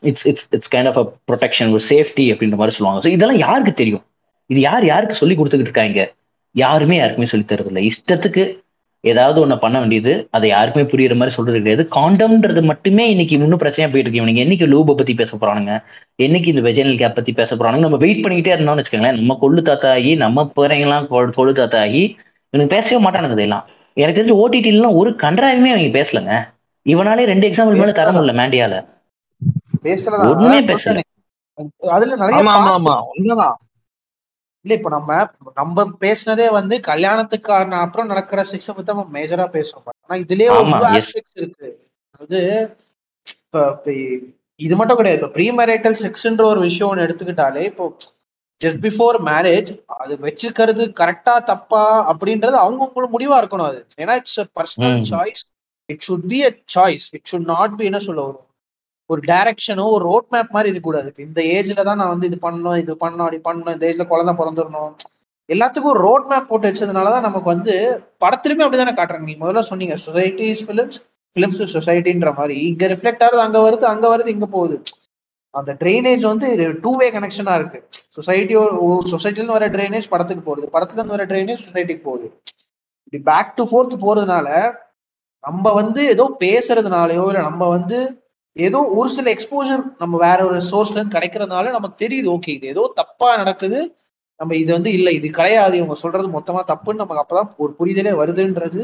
it's it's it's kind of a protection ஒரு சேஃப்டி அப்படின்ற மாதிரி சொல்லுவாங்க. ஸோ இதெல்லாம் யாருக்கு தெரியும்? இது யார் யாருக்கு சொல்லி கொடுத்துக்கிட்டு இருக்காங்க? யாருமே யாருக்குமே சொல்லி தரது இல்லை இஷ்டத்துக்கு ஏதாவது ஒன்று பண்ண வேண்டியது அதை யாருக்குமே புரியுற மாதிரி சொல்றது கிடையாது. காண்டம்ன்றது மட்டுமே இன்னைக்கு இன்னும் பிரச்சனையா போயிட்டு இருக்கு. இவனுங்க என்னைக்கு லூபை பத்தி பேச போறானுங்க? என்னைக்கு இந்த வெஜனல் கேப் பத்தி பேச போறானுங்க? நம்ம வெயிட் பண்ணிக்கிட்டே இருந்தோம்னு வச்சுக்கோங்களேன் நம்ம கொள்ளு தாத்தா ஆகி நம்ம பிறங்கெல்லாம் கொ- கொள்ளு தாத்தா ஆகி இவனுக்கு பேசவே மாட்டானுங்க இதெல்லாம். எனக்கு தெரிஞ்சு ஓடிடிலாம் ஒரு கன்றாயுமே அவங்க பேசலங்க. இவனாலே ரெண்டு எக்ஸாம்பிள் மேல தர முடியல மேண்டியால. பேசுறதா? ஒண்ணுமே பேசல. அதுல நிறைய ஆமா ஆமா part ஆமா. உண்மைதான். இல்ல இப்ப நம்ம நம்ம பேசுனதே வந்து கல்யாணத்துக்கான அப்புறம் நடக்கிற செக்ஸ பத்தி நம்ம மேஜரா பேசுறோம். ஆனா இதுலயே ஒரு. ஆஸ்பெக்ட்ஸ் இருக்கு. அதாவது இப்ப இது மட்டும் கிடையாது. இப்ப ப்ரீ மேரிட்டல் செக்ஸ்ன்ற ஒரு விஷயம் ஒன்று எடுத்துக்கிட்டாலே இப்போ ஜஸ்ட் பிஃபோர் மேரேஜ் அது வச்சிருக்கிறது கரெக்டா தப்பா அப்படின்றது அவங்கவுங்களோட முடிவா இருக்கணும் அது. ஏன்னா it's personal. Choice it should be a choice it should not be என்ன சொல்ல வரும்? ஒரு டைரக்ஷனோ ஒரு ரோட் மேப் மாதிரி இருக்கக்கூடாது. இப்போ இந்த ஏஜ்ல தான் நான் வந்து இது பண்ணணும் இது பண்ணணும் அப்படி பண்ணணும் இந்த ஏஜ்ல குழந்தை பிறந்துடணும். எல்லாத்துக்கும் ஒரு ரோட் மேப் போட்டு வச்சதுனால தான் நமக்கு வந்து படத்துலயுமே அப்படிதானே காட்டுறாங்க. நீங்க முதல்ல சொன்னீங்க சொசைட்டிஸ் ஃபிலிம்ஸ் பிலிம்ஸ் சொசைட்டின்ற மாதிரி. இங்க ரிஃப்ளெக்ட் ஆகுது அங்க வருது அங்க வருது இங்க போகுது. அந்த ட்ரைனேஜ் வந்து டூ வே கனெக்ஷனா இருக்கு. சொசைட்டி சொசைட்டில வர ட்ரைனேஜ் படத்துக்கு போகுது. படத்துல இருந்து வர ட்ரைனேஜ் சொசைட்டிக்கு போகுது. இப்படி பேக் டு ஃபோர்த் போறதுனால நம்ம வந்து ஏதோ பேசுறதுனாலயோ இல்ல நம்ம வந்து ஏதோ ஒரு சில எக்ஸ்போஜர் நம்ம வேற ஒரு சோர்ஸ்ல இருந்து கிடைக்கிறதுனால நமக்கு தெரியுது ஓகே இது ஏதோ தப்பா நடக்குது. நம்ம இது வந்து இல்ல இது கிடையாது. இவங்க சொல்றது மொத்தமா தப்புன்னு நமக்கு அப்பதான் ஒரு புரிதலே வருதுன்றது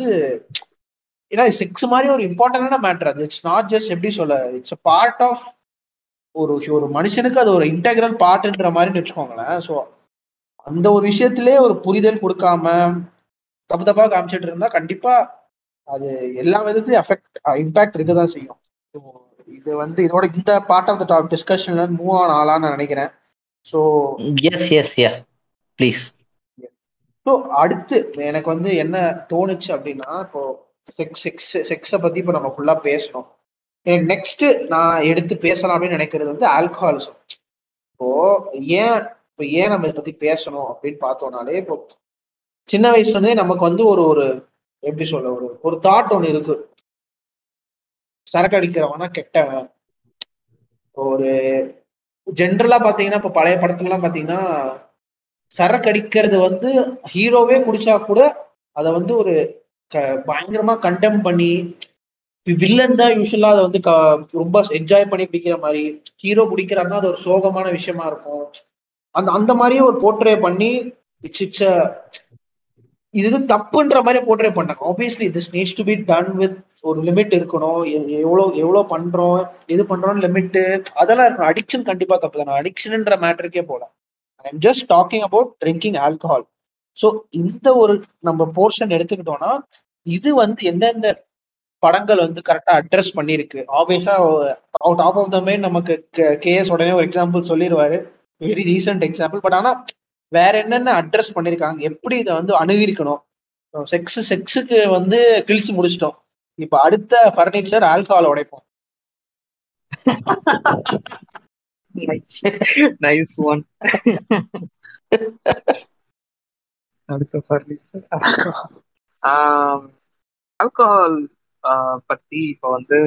ஏன்னா செக்ஸ் மாதிரி ஒரு இம்பார்ட்டன்டான மேட்டர் அது. இட்ஸ் நாட் ஜஸ்ட் எப்படி சொல்ல இட்ஸ் அ பார்ட் ஆஃப் ஒரு ஒரு மனுஷனுக்கு அது ஒரு இன்டெகிரல் பார்ட்ன்ற மாதிரின்னு வச்சுக்கோங்களேன். ஸோ அந்த ஒரு விஷயத்திலே ஒரு புரிதல் கொடுக்காம தப்பு தப்பா காமிச்சிட்டு இருந்தா கண்டிப்பா அது எல்லா விதத்துலயும் அஃபெக்ட் இம்பாக்ட் இருக்க தான் செய்யும். இது வந்து இதோட இந்த பார்ட் ஆஃப் த டாப் டிஸ்கஷன்ல மூவ் ஆன் நான் நினைக்கிறேன். So yes yes yeah please so அடுத்து எனக்கு வந்து என்ன தோணுச்சு அப்படின்னா இப்போ செக்ஸ் செக்ஸ் செக்ஸை பத்தி இப்போ நம்ம ஃபுல்லா பேசணும். எனக்கு நெக்ஸ்ட் நான் எடுத்து பேசலாம் அப்படின்னு நினைக்கிறது வந்து ஆல்கஹாலிசம் இப்போ ஏன் இப்போ ஏன் நம்ம இதை பத்தி பேசணும் அப்படின்னு பார்த்தோம்னாலே இப்போ சின்ன வயசுல இருந்தே நமக்கு வந்து ஒரு ஒரு எப்படி சொல்ல ஒரு ஒரு தாட் ஒன்று இருக்கு. சரக்கு அடிக்கிறவனா கெட்டவன். ஒரு ஜென்ரலா பாத்தீங்கன்னா இப்ப பழைய படத்துலலாம் பாத்தீங்கன்னா சரக்கு அடிக்கிறது வந்து ஹீரோவே குடிச்சா கூட அதை வந்து ஒரு க- பயங்கரமா கண்டெம் பண்ணி வில்லன் தான் யூஸ்வலா அதை வந்து க- ரொம்ப என்ஜாய் பண்ணி பிடிக்கிற மாதிரி ஹீரோ பிடிக்கிறாருன்னா அது ஒரு சோகமான விஷயமா இருக்கும். அந்த அந்த மாதிரியே ஒரு போர்ட்ரே பண்ணி இட்ஸ் இட்ஸ் இது தப்புன்ற மாதிரி போர்ட்ரே பண்ணாங்க obviously this needs to be done with ஒரு லிமிட் இருக்கணும். எ- எவ்வளோ எவ்வளோ பண்றோம் எது பண்றோம் லிமிட்டு அதெல்லாம் இருக்கணும். அடிக்ஷன் கண்டிப்பா தப்பு தான். அடிக்ஷன்ன்ற மேட்டருக்கே போல. I am just talking about drinking alcohol so இந்த ஒரு நம்ம போர்ஷன் எடுத்துக்கிட்டோம்னா இது வந்து எந்தெந்த படங்கள் வந்து கரெக்டாக அட்ரஸ் பண்ணியிருக்கு. ஆப்வியஸா அவுட் ஆஃப் த மெயின் நமக்கு கேஎஸ் உடனே ஒரு எக்ஸாம்பிள் சொல்லிடுவாரு வெரி ரீசெண்ட் எக்ஸாம்பிள் பட் ஆனால் வேற என்னென்ன அட்ரஸ் பண்ணிருக்காங்க? எப்படி இதை வந்து அணுகிருக்கணும் செக்ஸ் செக்ஸுக்கு வந்து கிழிச்சு முடிச்சிட்டோம். இப்ப அடுத்த ஃபர்னிச்சர் ஆல்கஹால் உடைப்போம். நைஸ் நைஸ் ஒன் அடுத்த ஃபர்னிச்சர் ஆல்கஹால் பத்தி இப்போ வந்து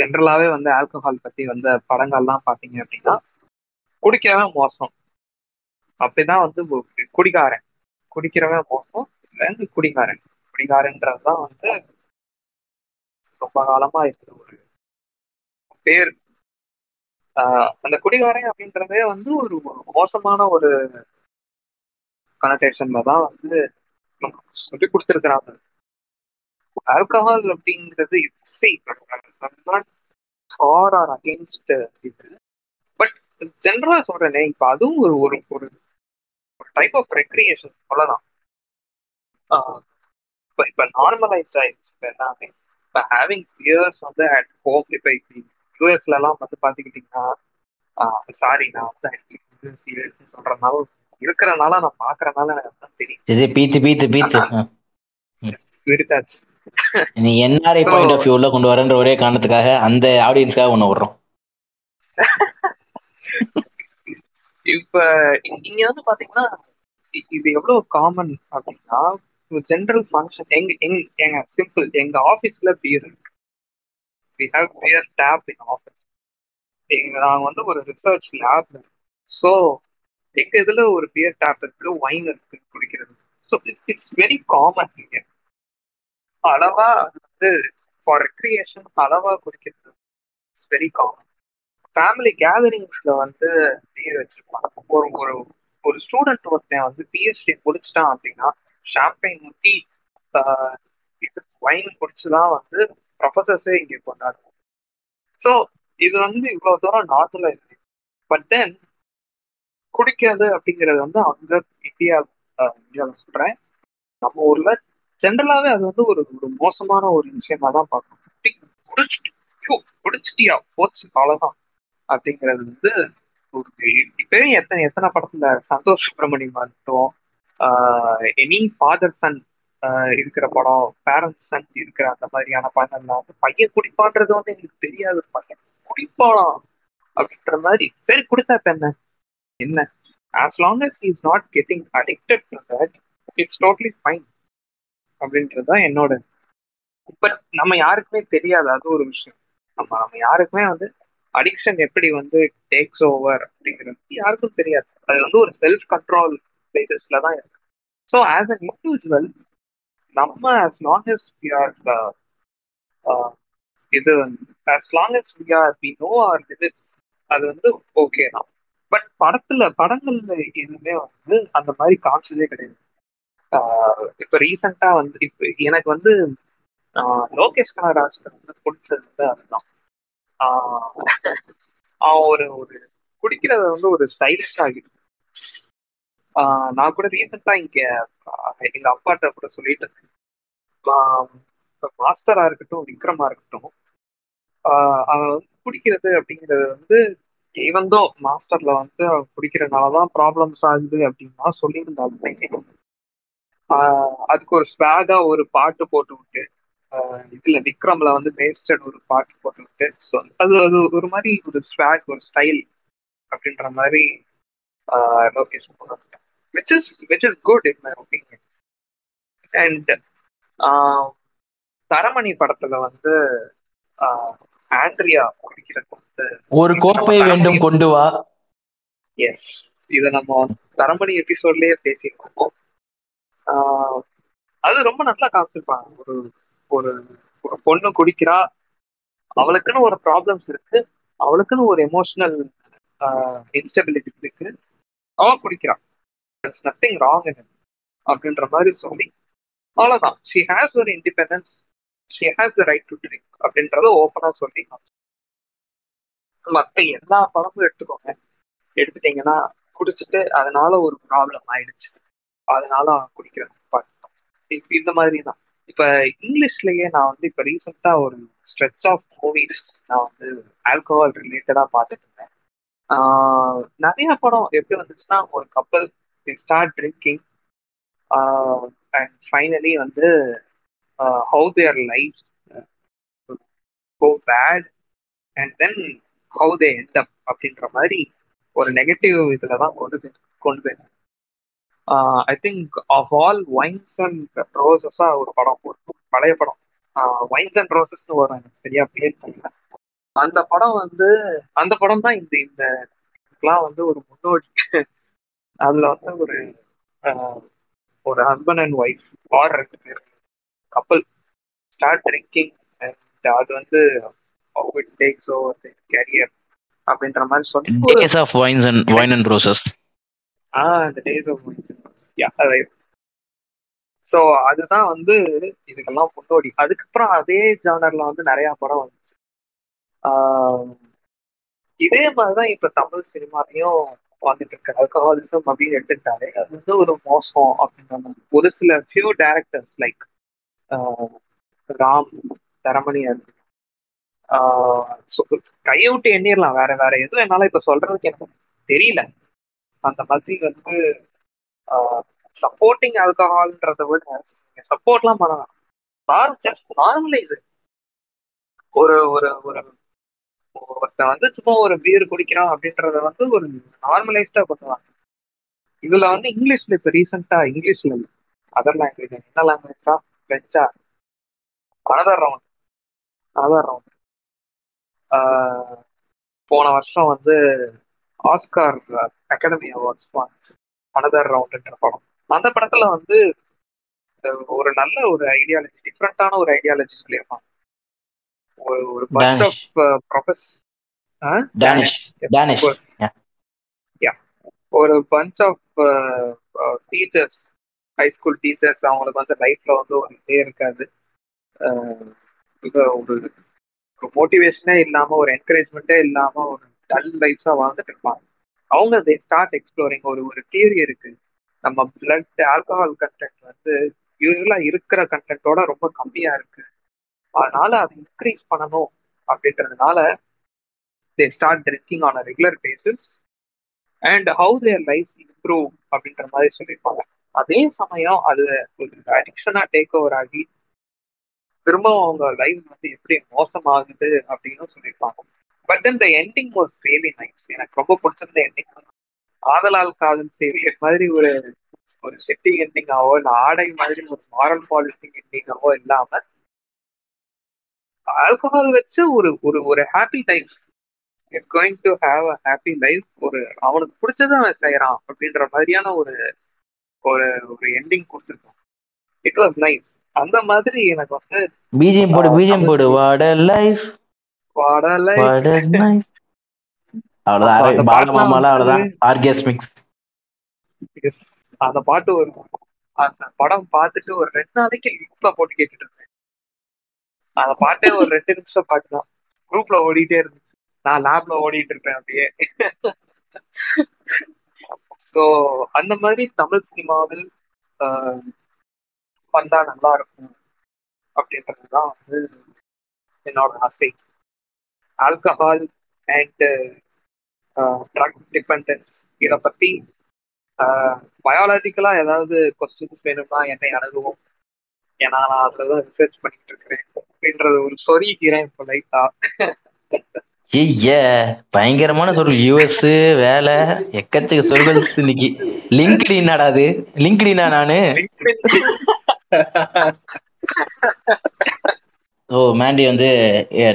ஜென்ரலாவே வந்து ஆல்கஹால் பத்தி வந்த படங்கள்லாம் பாத்தீங்க அப்படின்னா குடிக்கிறவன் மோசம். அப்படிதான் வந்து குடிகாரன். குடிக்கிறவன் மோசம் இல்லைன்னு குடிகாரன். குடிகாரன்றதுதான் வந்து ரொம்ப காலமா இருக்கிற ஒரு பேர். ஆஹ் அந்த குடிகாரன் அப்படின்றதே வந்து ஒரு மோசமான ஒரு கனெக்டேஷன்ல தான் வந்து சொல்லி கொடுத்துருக்குறாங்க. ஆல்கஹால் அப்படிங்கிறது ஃபார் ஆர் அகேன்ஸ்ட் இது. பட் ஜென்ரலா சொல்றேனே இப்ப அதுவும் ஒரு ஒரு ஒரு டைப் ஆஃப் ரெக்ரியேஷன் ஆஹ் இப்ப இப்ப நார்மலைஸ் ஆயிடுச்சு இப்ப எல்லாமே இப்ப ஹேவிங் பியர்ஸ் வந்து அட் ஹோம் இப்ப யூஎஸ்ல எல்லாம் வந்து பாத்துக்கிட்டீங்கன்னா சாரி நான் வந்து சொல்றதுனால இருக்கிறனால நான் பாக்குறதுனால எனக்கு தெரியும். இது பீத்து பீத்து பீத்து. நீ என்ஆர்ஐ பாயிண்ட் ஆஃப் வியூல கொண்டு வரன்ற ஒரே காரணத்துக்காக அந்த ஆடியன்ஸ்க்காக ஒண்ணு விடுறோம். இப்ப இங்க வந்து பாத்தீங்கன்னா இ- இது எவ்வளவு காமன் அப்படின்னா ஜென்ரல் ஃபங்க்ஷன் எங்க எங்க எங்க சிம்பிள் எங்க ஆபீஸ்ல பியர் இருக்கு. We have beer tap in office எங்க நாங்க வந்து ஒரு ரிசர்ச் லேப் ஸோ எங்க இதுல ஒரு பியர் டேப் இருக்கு ஒயின் இருக்கு குடிக்கிறது. ஸோ இட்ஸ் வெரி காமன் இங்க அளவா அது வந்து ஃபார் ரெக்ரியேஷன் அளவா குடிக்கிறது. இட்ஸ் வெரி காமன் ஃபேமிலி கேதரிங்ஸ்ல வந்து பியர் வச்சிருப்பாங்க. ஒரு ஒரு ஒரு ஸ்டூடெண்ட் ஒருத்தன் வந்து பிஎஸ்டி முடிச்சிட்டான் அப்படின்னா ஷாம்பைன் ஊற்றி இது வைன் குடிச்சுதான் வந்து ப்ரொஃபசர்ஸே இங்கே கொண்டாடுவோம் ஸோ இது வந்து இவ்வளவு தூரம் நார்மலா இருக்கு. பட் தென் குடிக்காது அப்படிங்கிறது வந்து அங்க இந்தியா இந்தியாவில் சொல்றேன். நம்ம ஊர்ல ஜென்ரலாவே அது வந்து ஒரு ஒரு மோசமான ஒரு விஷயமா தான் பார்க்கணும். குடிச்சிட்டு குடிச்சிட்டியா போச்சு அவ்வளோதான் அப்படிங்கிறது வந்து இப்பவே எத்தனை எத்தனை படத்துல? சந்தோஷ் சுப்பிரமணியம் மட்டும் எனி ஃபாதர் சன் இருக்கிற படம் பேரண்ட்ஸ் சன் இருக்கிற அந்த மாதிரியான படங்கள்லாம் வந்து பையன் குடிப்பான்றது வந்து எங்களுக்கு தெரியாது. பையன் குடிப்பானா? அப்படின்ற மாதிரி சரி குடிச்சா இப்ப என்ன? என்ன? As long as is not getting addicted to that it's totally fine அப்படின்றது தான் என்னோட இப்ப நம்ம யாருக்குமே தெரியாது. அது ஒரு விஷயம். நம்ம நம்ம யாருக்குமே வந்து அடிக்ஷன் எப்படி வந்து டேக்ஸ் ஓவர் அப்படிங்கிறது யாருக்கும் தெரியாது. அது வந்து ஒரு செல்ஃப் கண்ட்ரோல் பிளேசஸ்ல தான் இருக்கு. ஸோ ஆஸ் அன் இண்டிவிஜுவல் நம்ம as long as we are இது as long as we are we know our limits அது வந்து ஓகே தான். பட் படத்துல படங்கள்ல எதுவுமே வந்து அந்த மாதிரி காமிச்சதே கிடையாது. இப்போ இப்ப ரீசெண்டா வந்து இப்ப எனக்கு வந்து லோகேஷ் கனகராஜ் வந்து பிடிச்சது வந்து அதுதான். அவன் ஒரு ஒரு குடிக்கிறத வந்து ஒரு ஸ்டைலிஷ் ஆகிடும் ஆஹ் நான் கூட ரீசெண்டா இங்க எங்க அப்பாட்ட கூட சொல்லிட்டு இருந்தேன் ஆஹ் மாஸ்டரா இருக்கட்டும் விக்ரமா இருக்கட்டும் ஆஹ் அவன் வந்து குடிக்கிறது அப்படிங்கிறது வந்து இவந்தோ மாஸ்டர்ல வந்து அவன் குடிக்கிறதுனாலதான் ப்ராப்ளம்ஸ் ஆகுது அப்படின்னா சொல்லியிருந்தாலுமே ஆஹ் அதுக்கு ஒரு ஸ்வாகா ஒரு பாட்டு போட்டு விட்டு இதுல விக்ரம்ல வந்து பேஸ்டட் ஒரு பாட்டு போட்டு விட்டு ஸோ அது அது ஒரு மாதிரி ஒரு ஸ்வாக் ஒரு ஸ்டைல் அப்படின்ற மாதிரி Lokesh which is which is good in my opinion and Taramani படத்துல வந்து ஆண்ட்ரியா குடிக்கிறது வந்து ஒரு கோப்பை வேண்டும் கொண்டு வா. எஸ் இதை நம்ம தரமணி எபிசோட்லயே பேசியிருக்கோம் அது ரொம்ப நல்லா காமிச்சிருப்பாங்க. ஒரு ஒரு பொண்ணு குடிக்கிறா அவளுக்குன்னு ஒரு ப்ராப்ளம்ஸ் இருக்கு அவளுக்குன்னு ஒரு எமோஷனல் இன்ஸ்டபிலிட்டி இருக்கு அவ குடிக்கிறா. நத்திங் ராங் அப்படின்ற மாதிரி சொல்லி அவ்வளவுதான். ஷி ஹேஸ் ஒரு independence she has the right to drink அப்படின்றத ஓப்பனா சொல்லி மற்ற எல்லா படமும் எடுத்துக்கோங்க. எடுத்துட்டீங்கன்னா குடிச்சிட்டு அதனால ஒரு ப்ராப்ளம் ஆயிடுச்சு. அதனால அவன் குடிக்கிறான் இந்த மாதிரி தான் இப்ப இங்கிலீஷ்லயே நான் வந்து இப்ப ரீசெண்டா ஒரு ஸ்ட்ரெச் ஆஃப் மூவிஸ் நான் வந்து ஆல்கோஹால் ரிலேட்டடா பார்த்துட்டு இருந்தேன். நிறைய படம் எப்படி வந்துச்சுன்னா ஒரு couple start drinking and finally வந்து how their life go bad and then how they end up அப்படின்ற மாதிரி ஒரு நெகட்டிவ் இதில் தான் கொண்டு கொண்டு போயிருந்தேன் I think of all wines and ரோசஸா ஒரு படம் ஒரு பழைய படம். வைன்ஸ் அண்ட் ரோசஸ்னு வரும் எனக்கு சரியா பேர் தெரியல. அந்த படம் வந்து அந்த படம் தான் இந்த இந்த இதுக்கெல்லாம் வந்து ஒரு முன்னோடி. அதுல வந்து ஒரு ஒரு ஹஸ்பண்ட் அண்ட் ஒய்ஃப் ஆர் ரெண்டு பேர் கப்பல் ஸ்டார்ட் ட்ரிங்கிங் அண்ட் அது வந்து இட் டேக்ஸ் ஓவர் கேரியர் அப்படின்ற மாதிரி சொல்லி of wines and wine and roses ah இந்த டேஸ் ஆஃப் யா ஸோ அதுதான் வந்து இதுக்கெல்லாம் முன்னோடி. அதுக்கப்புறம் அதே ஜானர்ல வந்து நிறைய படம் வந்துச்சு. ஆஹ் இதே மாதிரிதான் இப்ப தமிழ் சினிமாலையும் வந்துட்டு இருக்கு. அல்கஹாலிசம் அப்படின்னு எடுத்துக்கிட்டாலே அது வந்து ஒரு மோசம் அப்படின்ற மாதிரி. ஒரு சில ஃபியூ டேரக்டர்ஸ் லைக் ராம் தரமணியன் ஆஹ் கையை விட்டு எண்ணிடலாம் வேற வேற எதுவும் என்னால இப்ப சொல்றதுக்கு எனக்கு தெரியல. அந்த மாதிரி வந்து சப்போர்ட்டிங் ஆல்கஹால்ன்றத விட சப்போர்ட்லாம் பண்ணலாம். பார் ஜஸ்ட் நார்மலைஸ் ஒரு ஒரு ஒரு ஒருத்தன் வந்து சும்மா ஒரு பீர் குடிக்கிறான் அப்படின்றத வந்து ஒரு நார்மலைஸ்டா பண்ணுவாங்க இதுல வந்து இங்கிலீஷ்ல இப்ப ரீசெண்டா இங்கிலீஷ்ல இல்லை. அதர் லாங்குவேஜ் என்ன லாங்குவேஜா பிரெஞ்சா அனதர் ரவுண்ட் அனதர் ரவுண்ட் போன வருஷம் வந்து ஆஸ்கார் அகாடமி அவார்ட்ஸ் அனதர் ரவுண்ட்ன்ற படம். அந்த படத்துல வந்து ஒரு நல்ல ஒரு ஐடியாலஜி டிஃப்ரெண்டான ஒரு ஐடியாலஜி சொல்லியிருப்பாங்க. ஒரு ஒரு பஞ்ச் Danish. ஆஃப் ப்ரொஃபஸ் ஒரு bunch of teachers high school teachers அவங்களுக்கு வந்து லைஃப்ல வந்து ஒரு இதே இருக்காது. ஒரு மோட்டிவேஷனே இல்லாம ஒரு என்கரேஜ்மெண்ட்டே இல்லாம ஒரு டல் லைஃப்ஸா வாழ்ந்துட்டு இருப்பாங்க. அவங்க தே ஸ்டார்ட் எக்ஸ்ப்ளோரிங் ஒரு ஒரு தியரி இருக்கு. நம்ம பிளட் ஆல்கஹால் கண்டென்ட் வந்து யூஸ்வலா இருக்கிற கண்டென்ட்டோட ரொம்ப கம்மியா இருக்கு. அதனால அதை இன்க்ரீஸ் பண்ணணும் அப்படின்றதுனால they start drinking on a regular basis and how their life improve அப்படின்ற மாதிரி சொல்லியிருப்பாங்க. அதே சமயம் அது ஒரு அடிக்ஷனா டேக் ஓவர் ஆகி திரும்பவும் அவங்க லைஃப் வந்து எப்படி மோசமாகுது அப்படின்னு சொல்லியிருப்பாங்க. But then the ending was really nice எனக்கு ரொம்ப பிடிச்சிருந்த எண்டிங் ஆதலால் காதல் சீரியல் மாதிரி ஒரு ஒரு செட்டிங் எண்டிங்காவோ இல்லை ஆடை மாதிரி ஒரு மாரல் பாலிசிங் எண்டிங்காவோ இல்லாம ஆல்கஹால் வச்சு ஒரு ஒரு ஒரு happy life is going to have a happy life ஒரு அவனுக்கு பிடிச்சதை அவன் செய்யறான் அப்படின்ற மாதிரியான ஒரு ஒரு ஒரு எண்டிங் கொடுத்துருக்கான் இட் வாஸ் நைஸ் அந்த மாதிரி எனக்கு வந்து பிஜிஎம் போடு பிஜிஎம் போடு. வாட லைஃப் அவ்வளவுதான். பாலமாமால அவ்வளவுதான். ஆர்கேஸ்மிக்ஸ் அந்த பாட்டு ஒரு அந்த படம் பார்த்துட்டு ஒரு ரெண்டு நாளைக்கு லிப்ல போட்டு கேட்டுட்டு இருந்தேன். அந்த பாட்டே ஒரு ரெண்டு நிமிஷம் பாட்டு தான் குரூப்ல ஓடிட்டே இருந்துச்சு. நான் லேப்ல ஓடிட்டு இருப்பேன் அப்படியே. ஸோ அந்த மாதிரி தமிழ் சினிமாவில் வந்தா நல்லா இருக்கும் அப்படின்றதுதான் வந்து என்னோட ஆசை. ஆல்கஹால் அண்ட் ட்ரக் டிபெண்டன்ஸ் இதை பத்தி பயாலஜிக்கலா ஏதாவது கொஸ்டின்ஸ் வேணும்னா என்னை அணுகுவோம். ஏன்னா நான் அதுலதான் ரிசர்ச் பண்ணிட்டு இருக்கிறேன். அப்படின்றது ஒரு சொருகிறேன் இப்போ லைட்டா ஐய பயங்கரமான சொல் யூஎஸ் வேலை எக்கச்சக்க சொற்கள் இன்னைக்கு. லிங்க்டு என்னடா அது? லிங்க்டினா நானு? ஓ மேண்டி வந்து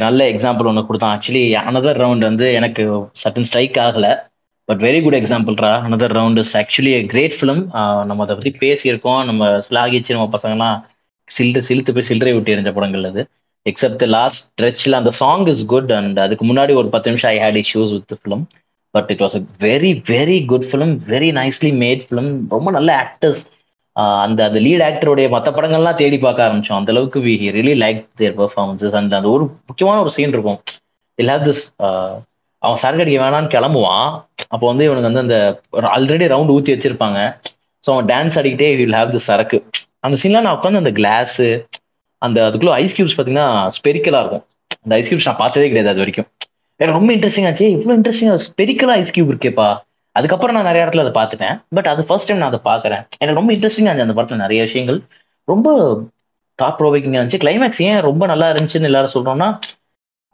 நல்ல எக்ஸாம்பிள் ஒன்று கொடுத்தான். ஆக்சுவலி அனதர் ரவுண்ட் வந்து எனக்கு சட்டன் ஸ்ட்ரைக் ஆகல. But very good எக்ஸாம்பிள்ரா another round is actually great film நம்ம அதை பற்றி பேசியிருக்கோம். நம்ம ஸ்லாகிச்சு நம்ம பசங்கலாம் சில்லு சிலுத்து போய் சில்லறை விட்டு எரிஞ்ச படங்கள் அது. எக்ஸப்ட் லாஸ்ட் ஸ்ட்ரெச்சில் அந்த சாங் இஸ் குட் அண்ட் அதுக்கு முன்னாடி ஒரு பத்து நிமிஷம் I had issues with film but it was a very very good film very nicely made film ரொம்ப நல்ல ஆக்டர்ஸ் அந்த அந்த லீட் ஆக்டருடைய மற்ற படங்கள்லாம் தேடி பார்க்க ஆரம்பிச்சோம். அந்த அளவுக்கு we really like their performances அந்த அந்த ஒரு முக்கியமான ஒரு சீன் இருக்கும். இல் ஹேவ் திஸ் அவன் சரக்கு அடிக்க வேணான்னு கிளம்புவான். அப்போ வந்து இவனுக்கு வந்து அந்த ஆல்ரெடி ரவுண்ட் ஊற்றி வச்சிருப்பாங்க. ஸோ அவன் டான்ஸ் ஆடிக்கிட்டே வில் ஹேவ் திஸ் சரக்கு. அந்த சீன்லாம் நான் உட்காந்து அந்த கிளாஸு அந்த அதுக்குள்ள ஐஸ் கியூப்ஸ் பார்த்தீங்கன்னா ஸ்பெரிக்கலாக இருக்கும். அந்த ஐஸ் கியூப்ஸ் நான் பார்த்ததே கிடையாது அது வரைக்கும். எனக்கு ரொம்ப இன்ட்ரெஸ்டிங் ஆச்சு. இவ்வளோ இன்ட்ரெஸ்டிங்காக ஸ்பெரிக்கலாக ஐஸ் கியூப் இருக்கேப்பா. அதுக்கப்புறம் நான் நிறைய இடத்துல அதை பார்த்துட்டேன். பட் அது ஃபர்ஸ்ட் டைம் நான் அதை பார்க்குறேன். எனக்கு ரொம்ப இன்ட்ரெஸ்டிங்காக இருந்துச்சு அந்த படத்தில் நிறைய விஷயங்கள். ரொம்ப டாப் ப்ரோவிக்கிங்காக இருந்துச்சு. கிளைமேக்ஸ் ஏன் ரொம்ப நல்லா இருந்துச்சுன்னு எல்லாரும் சொல்கிறோம்னா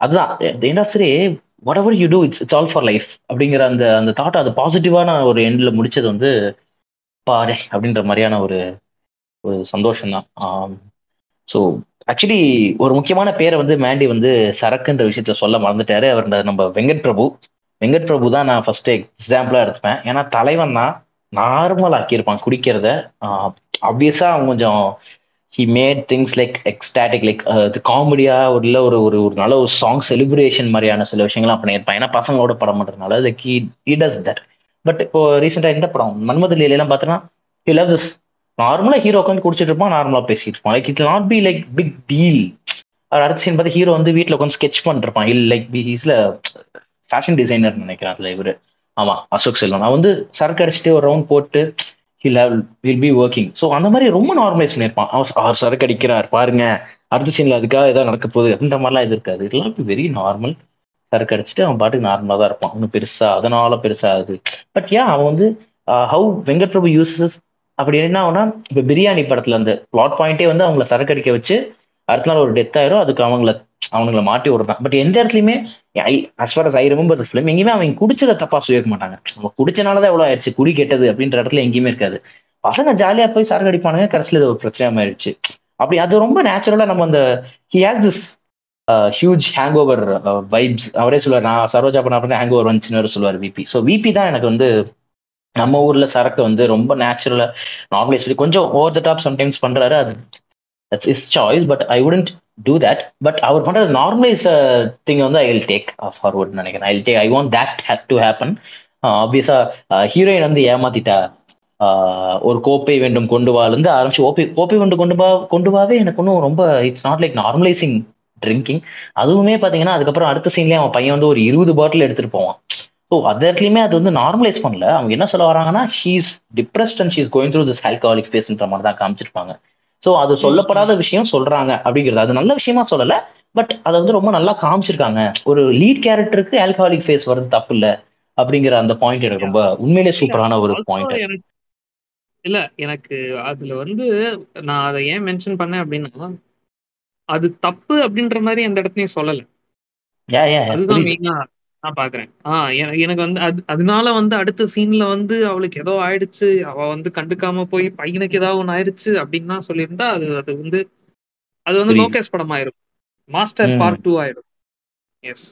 அதுதான். End of day whatever you do it's it's all for life அப்படிங்கிற அந்த அந்த தாட் அது பாசிட்டிவான ஒரு எண்டில் முடிச்சது வந்து பாரு அப்படின்ற மாதிரியான ஒரு ஒரு சந்தோஷம் தான் ஸோ ஆக்சுவலி ஒரு முக்கியமான பேரை வந்து மேண்டி வந்து சரக்குன்ற விஷயத்துல சொல்ல மறந்துட்டாரு. அவர் இந்த நம்ம வெங்கட் பிரபு. வெங்கட் பிரபு தான் நான் ஃபர்ஸ்ட் எக்ஸாம்பிளா எடுத்துப்பேன். ஏன்னா தலைவன் தான் நார்மல் ஆக்கியிருப்பான் குடிக்கிறத. ஆப்வியஸா அவன் கொஞ்சம் he made things like ecstatic like அது காமெடியா ஒரு இல்லை ஒரு ஒரு ஒரு நல்ல ஒரு சாங் செலிப்ரேஷன் மாதிரியான சில விஷயங்கள்லாம் பண்ணியிருப்பான். ஏன்னா பசங்களோட படம் பண்ணுறதுனால like he he does that but இப்போ ரீசெண்டா இந்த படம் மன்மத லீலையெல்லாம் பார்த்தோன்னா ஹி லவ் திஸ் நார்மலாக ஹீரோ உட்காந்து குடிச்சிட்டு இருப்பான் நார்மலாக பேசிட்டு இருப்பான். Like it not be like big deal அடுத்த சீன் பார்த்து ஹீரோ வந்து வீட்டில் உட்காந்து ஸ்கெச் பண்ணிருப்பான் இல்லை லைக் பி ஹீஸ்ல ஃபேஷன் டிசைனர் நினைக்கிறேன் அதுல இவரு. ஆமாம் அசோக் செல்வன் நான் வந்து சரக்கு அடிச்சுட்டு ஒரு ரவுண்ட் போட்டு he'll have will be working so அந்த மாதிரி ரொம்ப நார்மலைஸ் பண்ணியிருப்பான். அவர் அவர் சரக்கு அடிக்கிறார் பாருங்க. அடுத்த சீனில் அதுக்காக ஏதாவது நடக்க போகுது அப்படின்ற மாதிரிலாம் இது இருக்காது. இதெல்லாம் வெரி நார்மல் சரக்கு அடிச்சுட்டு அவன் பாட்டுக்கு நார்மலாக தான் இருப்பான். ஒன்றும் பெருசா அதனால பெருசா ஆகுது பட் ஏன் அவன் வந்து ஹவு வெங்கட் பிரபு யூசஸ் அப்படி என்ன ஆகுனா இப்போ பிரியாணி படத்துல அந்த பிளாட் பாயிண்டே வந்து அவங்கள சரக்கு அடிக்க வச்சு அடுத்த நாள் ஒரு டெத் ஆயிரும். அதுக்கு அவங்கள அவனுங்களை மாட்டி விடுறான். பட் எந்த இடத்துலையுமே I as far as I remember film எங்கேயுமே அவங்க குடிச்சதை தப்பா சொல்லியிருக்க மாட்டாங்க. நம்ம குடிச்சனாலதான் எவ்வளவு ஆயிடுச்சு குடி கெட்டது அப்படின்ற இடத்துல எங்கேயுமே இருக்காது. பசங்க ஜாலியா போய் சரக்கு அடிப்பானுங்க கடைசியில் இது ஒரு பிரச்சனையா ஆயிடுச்சு அப்படி அது ரொம்ப நேச்சுரலா நம்ம அந்த he has this huge hangover vibes அவரே சொல்லுவார் நான் சரோஜா பண்ண அப்புறம் ஹேங் ஓவர் வந்துச்சுன்னு சொல்லுவார் விபி ஸோ விபி தான் எனக்கு வந்து நம்ம ஊர்ல சரக்கு வந்து ரொம்ப நேச்சுரலா நார்மலைஸ் கொஞ்சம் ஓவர் த டாப் சம்டைம்ஸ் பண்றாரு. அது it's is choice but I wouldn't do that but அவர் பண்ணுற நார்மலைஸ் திங் வந்து ஐ வில் டேக் ஃபார்வர்ட் நினைக்கிறேன். I take I want that to happen ஆப்வியஸா ஹீரோயின் வந்து ஏமாத்திட்டா uh, ஒரு கோப்பை வேண்டும் கொண்டு வாலேருந்து ஆரம்பிச்சு ஓப்பை கோப்பை வேண்டும் கொண்டு வா கொண்டு வாவே எனக்கு ஒன்றும் ரொம்ப it's not like normalising drinking அதுவுமே பார்த்தீங்கன்னா அதுக்கப்புறம் அடுத்த சீன்லேயே அவன் பையன் வந்து ஒரு இருபது பாட்டில் எடுத்துகிட்டு போவான். ஸோ அது இடத்துலையுமே அது வந்து நார்மலைஸ் பண்ணல. அவங்க என்ன சொல்ல வராங்கன்னா she's depressed and she's going through this alcoholic ஃபேஸ்ன்ற மாதிரி தான் காமிச்சிருப்பாங்க. ஸோ அது சொல்லப்படாத விஷயம் சொல்றாங்க அப்படிங்கிறது. அது நல்ல விஷயமா சொல்லல. பட் அதை வந்து ரொம்ப நல்லா காமிச்சிருக்காங்க. ஒரு லீட் கேரக்டருக்கு ஆல்கஹாலிக் ஃபேஸ் வருது தப்பு இல்லை அப்படிங்கிற அந்த பாயிண்ட் எனக்கு ரொம்ப உண்மையிலே சூப்பரான ஒரு பாயிண்ட் இல்ல எனக்கு அதுல வந்து நான் அதை ஏன் மென்ஷன் பண்ணேன் அப்படின்னா அது தப்பு அப்படின்ற மாதிரி அந்த இடத்துலயும் சொல்லல. அதுதான் மெயினா நான் பாக்குறேன். ஆஹ் எனக்கு வந்து அது அதனால வந்து அடுத்த சீன்ல வந்து அவளுக்கு ஏதோ ஆயிடுச்சு. அவ வந்து கண்டுக்காம போய் பையனுக்கு ஏதாவது ஒண்ணு ஆயிடுச்சு அப்படின்னு சொல்லியிருந்தா அது அது வந்து அது வந்து லோகேஷ் படம் ஆயிரும் மாஸ்டர். பார்ட் டூ ஆயிடும் எஸ்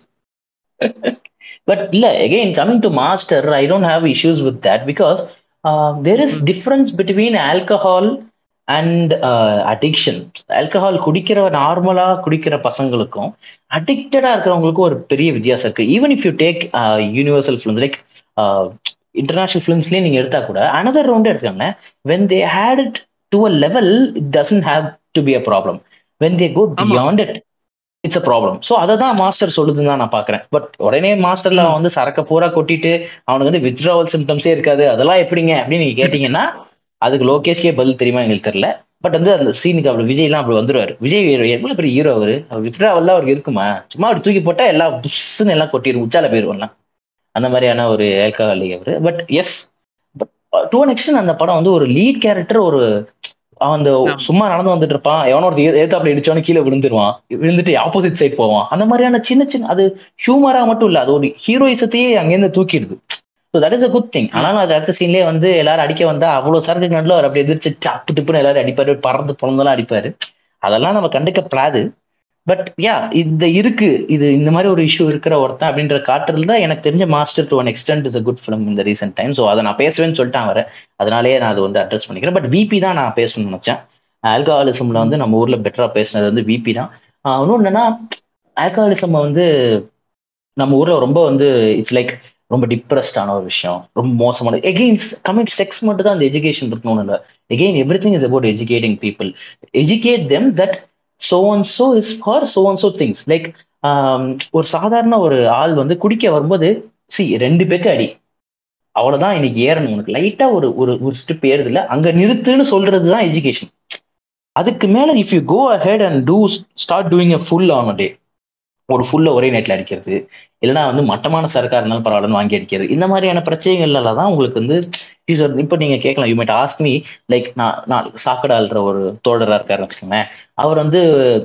But இல்ல again coming to master, I don't have issues with that because uh, there is Mm. difference uh, addiction. Alcohol குடிக்கிற நார்மலா குடிக்கிற பசங்களுக்கும் அடிக்டடா இருக்கிறவங்களுக்கும் ஒரு பெரிய வித்தியாசம் இருக்கு. Even if you take universal films like international ஃபிலிம்ஸ்லயே நீங்க எடுத்தா கூட அனதர் ரவுண்ட் எடுத்துக்கோங்க when they had it to a level it doesn't have to be a problem when they go. Beyond it it's a problem so அதை தான் மாஸ்டர் சொல்லுதுன்னு தான் நான் பார்க்குறேன். பட் உடனே மாஸ்டர்ல அவன் வந்து சரக்க பூரா கொட்டிட்டு அவனுக்கு வந்து வித்ட்ராவல் சிம்டம்ஸே இருக்காது. அதெல்லாம் எப்படிங்க? அப்படின்னு நீங்க கேட்டீங்கன்னா அதுக்கு லோகேஷ்கே பதில் தெரியுமா எங்களுக்கு தெரியல. பட் வந்து அந்த சீனுக்கு அப்படி விஜய்லாம் அப்படி வந்துருவாரு. விஜய் எவ்வளவு பெரிய ஹீரோ அவரு. வித்ட்ராவல் அவருக்கு இருக்குமா? சும்மா அப்படி தூக்கி போட்டா எல்லாம் புஷ்ன்னு எல்லாம் கொட்டிடும் உச்சால போயிருவோம்லாம். அந்த மாதிரியான ஒரு ஏல்காலிக் அவரு. But yes but to an extent அந்த படம் வந்து ஒரு லீட் கேரக்டர் ஒரு அவன் அந்த. சும்மா நடந்து வந்துட்டு இருப்பான். எவனோ ஒரு ஏத்தாப்புல இடிச்சவனு கீழே விழுந்துருவான். விழுந்துட்டு ஆப்போசிட் சைட் போவான். அந்த மாதிரியான சின்ன சின்ன அது ஹியூமரா மட்டும் இல்ல. அது ஒரு ஹீரோயிசத்தையே அங்கேருந்து தூக்கிடுது. So that is a good thing ஆனாலும் அது அடுத்த சீன்லேயே வந்து எல்லாரும் அடிக்க வந்தா அவ்வளவு சரக்கு நடுவில் அவர் அப்படி எதிர்த்து டப்பு டிப்புன்னு எல்லாரும் அடிப்பாரு பறந்து பிறந்தெல்லாம் அடிப்பாரு. அதெல்லாம் நம்ம கண்டுக்கப்படாது. பட் யா இந்த இருக்கு. இது இந்த மாதிரி ஒரு இஷ்யூ இருக்கிற ஒருத்தன் அப்படின்ற காட்டுறது தான் எனக்கு தெரிஞ்ச Master to one extent is a good film இந்த ரீசென்ட் டைம் ஸோ அதை நான் பேசுவேன்னு சொல்லிட்டு வரேன் அதனாலேயே நான் அதை வந்து அட்ரஸ் பண்ணிக்கிறேன். பட் விபி தான் நான் பேசணும்னு நினைச்சேன். ஆல்கஹாலிசம்ல வந்து நம்ம ஊர்ல பெட்டரா பேசினது வந்து விபி தான். ஆஹ் இன்னொன்னு என்னன்னா ஆல்கஹாலிசம் வந்து நம்ம ஊர்ல ரொம்ப வந்து இட்ஸ் லைக் ரொம்ப டிப்ரெஸ்டான ஒரு விஷயம். ரொம்ப மோசமான எகெயின்ஸ் கமிட் செக்ஸ் மட்டும் தான் அந்த எஜுகேஷன் இருக்கணும்னு இல்லை. Again everything is about educating people educate them that so and so is for so and so things like ஒரு சாதாரண ஒரு ஆள் வந்து குடிக்க வரும்போது சி ரெண்டு பேருக்கு அடி. அவ்வளவுதான் இன்னைக்கு ஏறணும் உனக்கு. லைட்டா ஒரு ஒரு ஒரு ஸ்டெப் ஏறுது அங்கே அங்க நிறுத்துன்னு சொல்றது தான் எஜுகேஷன் அதுக்கு மேல if you go ahead and do start doing a full on a day ஒரு ஃபுல்ல ஒரே நேட்ல அடிக்கிறது. இல்லைன்னா வந்து மட்டமான சரக்கா இருந்தாலும் பரவாயில்லன்னு வாங்கி அடிக்கிறது. இந்த மாதிரியான பிரச்சனைகள்ல தான் உங்களுக்கு வந்து இப்போ நீங்க கேட்கலாம் யூ மைட் ஆஸ்மி லைக் நான் நான் சாக்கடால்ற ஒரு தோழரா இருக்காருன்னு வச்சுக்கோங்களேன். அவர் வந்து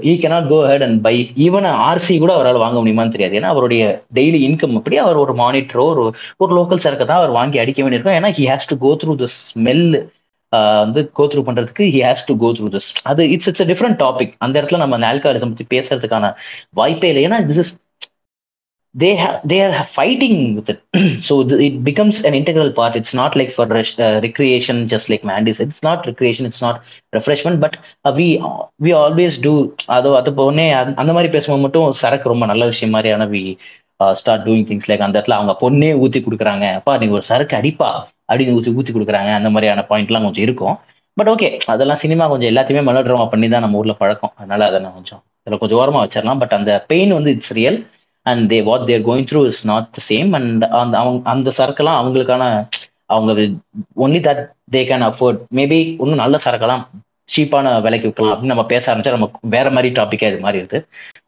he cannot go ahead and buy even RC கூட அவரால் வாங்க முடியுமான்னு தெரியாது. ஏன்னா அவருடைய டெய்லி இன்கம் அப்படி அவர் ஒரு மானிட்டரோ ஒரு ஒரு லோக்கல் சரக்கை தான் அவர் வாங்கி அடிக்க வேண்டியிருக்கும். ஏன்னா he has to go through the smell வந்து கோ த்ரூ பண்றதுக்கு he has to go through this அது இட்ஸ் இட்ஸ் டிஃப்ரெண்ட் டாபிக் அந்த இடத்துல நம்ம அந்த ஆல்கஹாலிசம் பத்தி பேசுறதுக்கான வாய்ப்பே இல்லை. ஏன்னா this is they they are fighting with it so it becomes an integral part it's not like for like just like Mandy's it's not like it's not refreshment but we we always do அதோ அது பொண்ணே அந்த மாதிரி பேசும்போது மட்டும் சரக்கு ரொம்ப நல்ல விஷயம் மாதிரியான we start doing things like அந்த இடத்துல அவங்க பொண்ணே ஊற்றி கொடுக்குறாங்க. அப்பா நீ ஒரு சரக்கு அடிப்பா. அப்படின்னு ஊசி ஊத்தி கொடுக்குறாங்க. அந்த மாதிரியான பாயிண்ட்லாம் கொஞ்சம் இருக்கும். பட் ஓகே அதெல்லாம் சினிமா கொஞ்சம் எல்லாத்தையுமே மனோட்ரமா பண்ணி தான் நம்ம ஊர்ல பழக்கம். அதனால அதை நான் கொஞ்சம் அதில் கொஞ்சம் ஓரமாக வச்சிடலாம் பட் அந்த பெயின் வந்து it's real and they what they're going through is not the same and அந்த அவங்க அந்த சரக்கெல்லாம் அவங்களுக்கான அவங்க only that they can afford maybe இன்னும் நல்ல சரக்கெல்லாம் சீப்பான விலைக்கு விற்கலாம் அப்படின்னு நம்ம பேச ஆரம்பிச்சா நம்ம வேற மாதிரி டாபிக்கே இது மாதிரி இருக்கு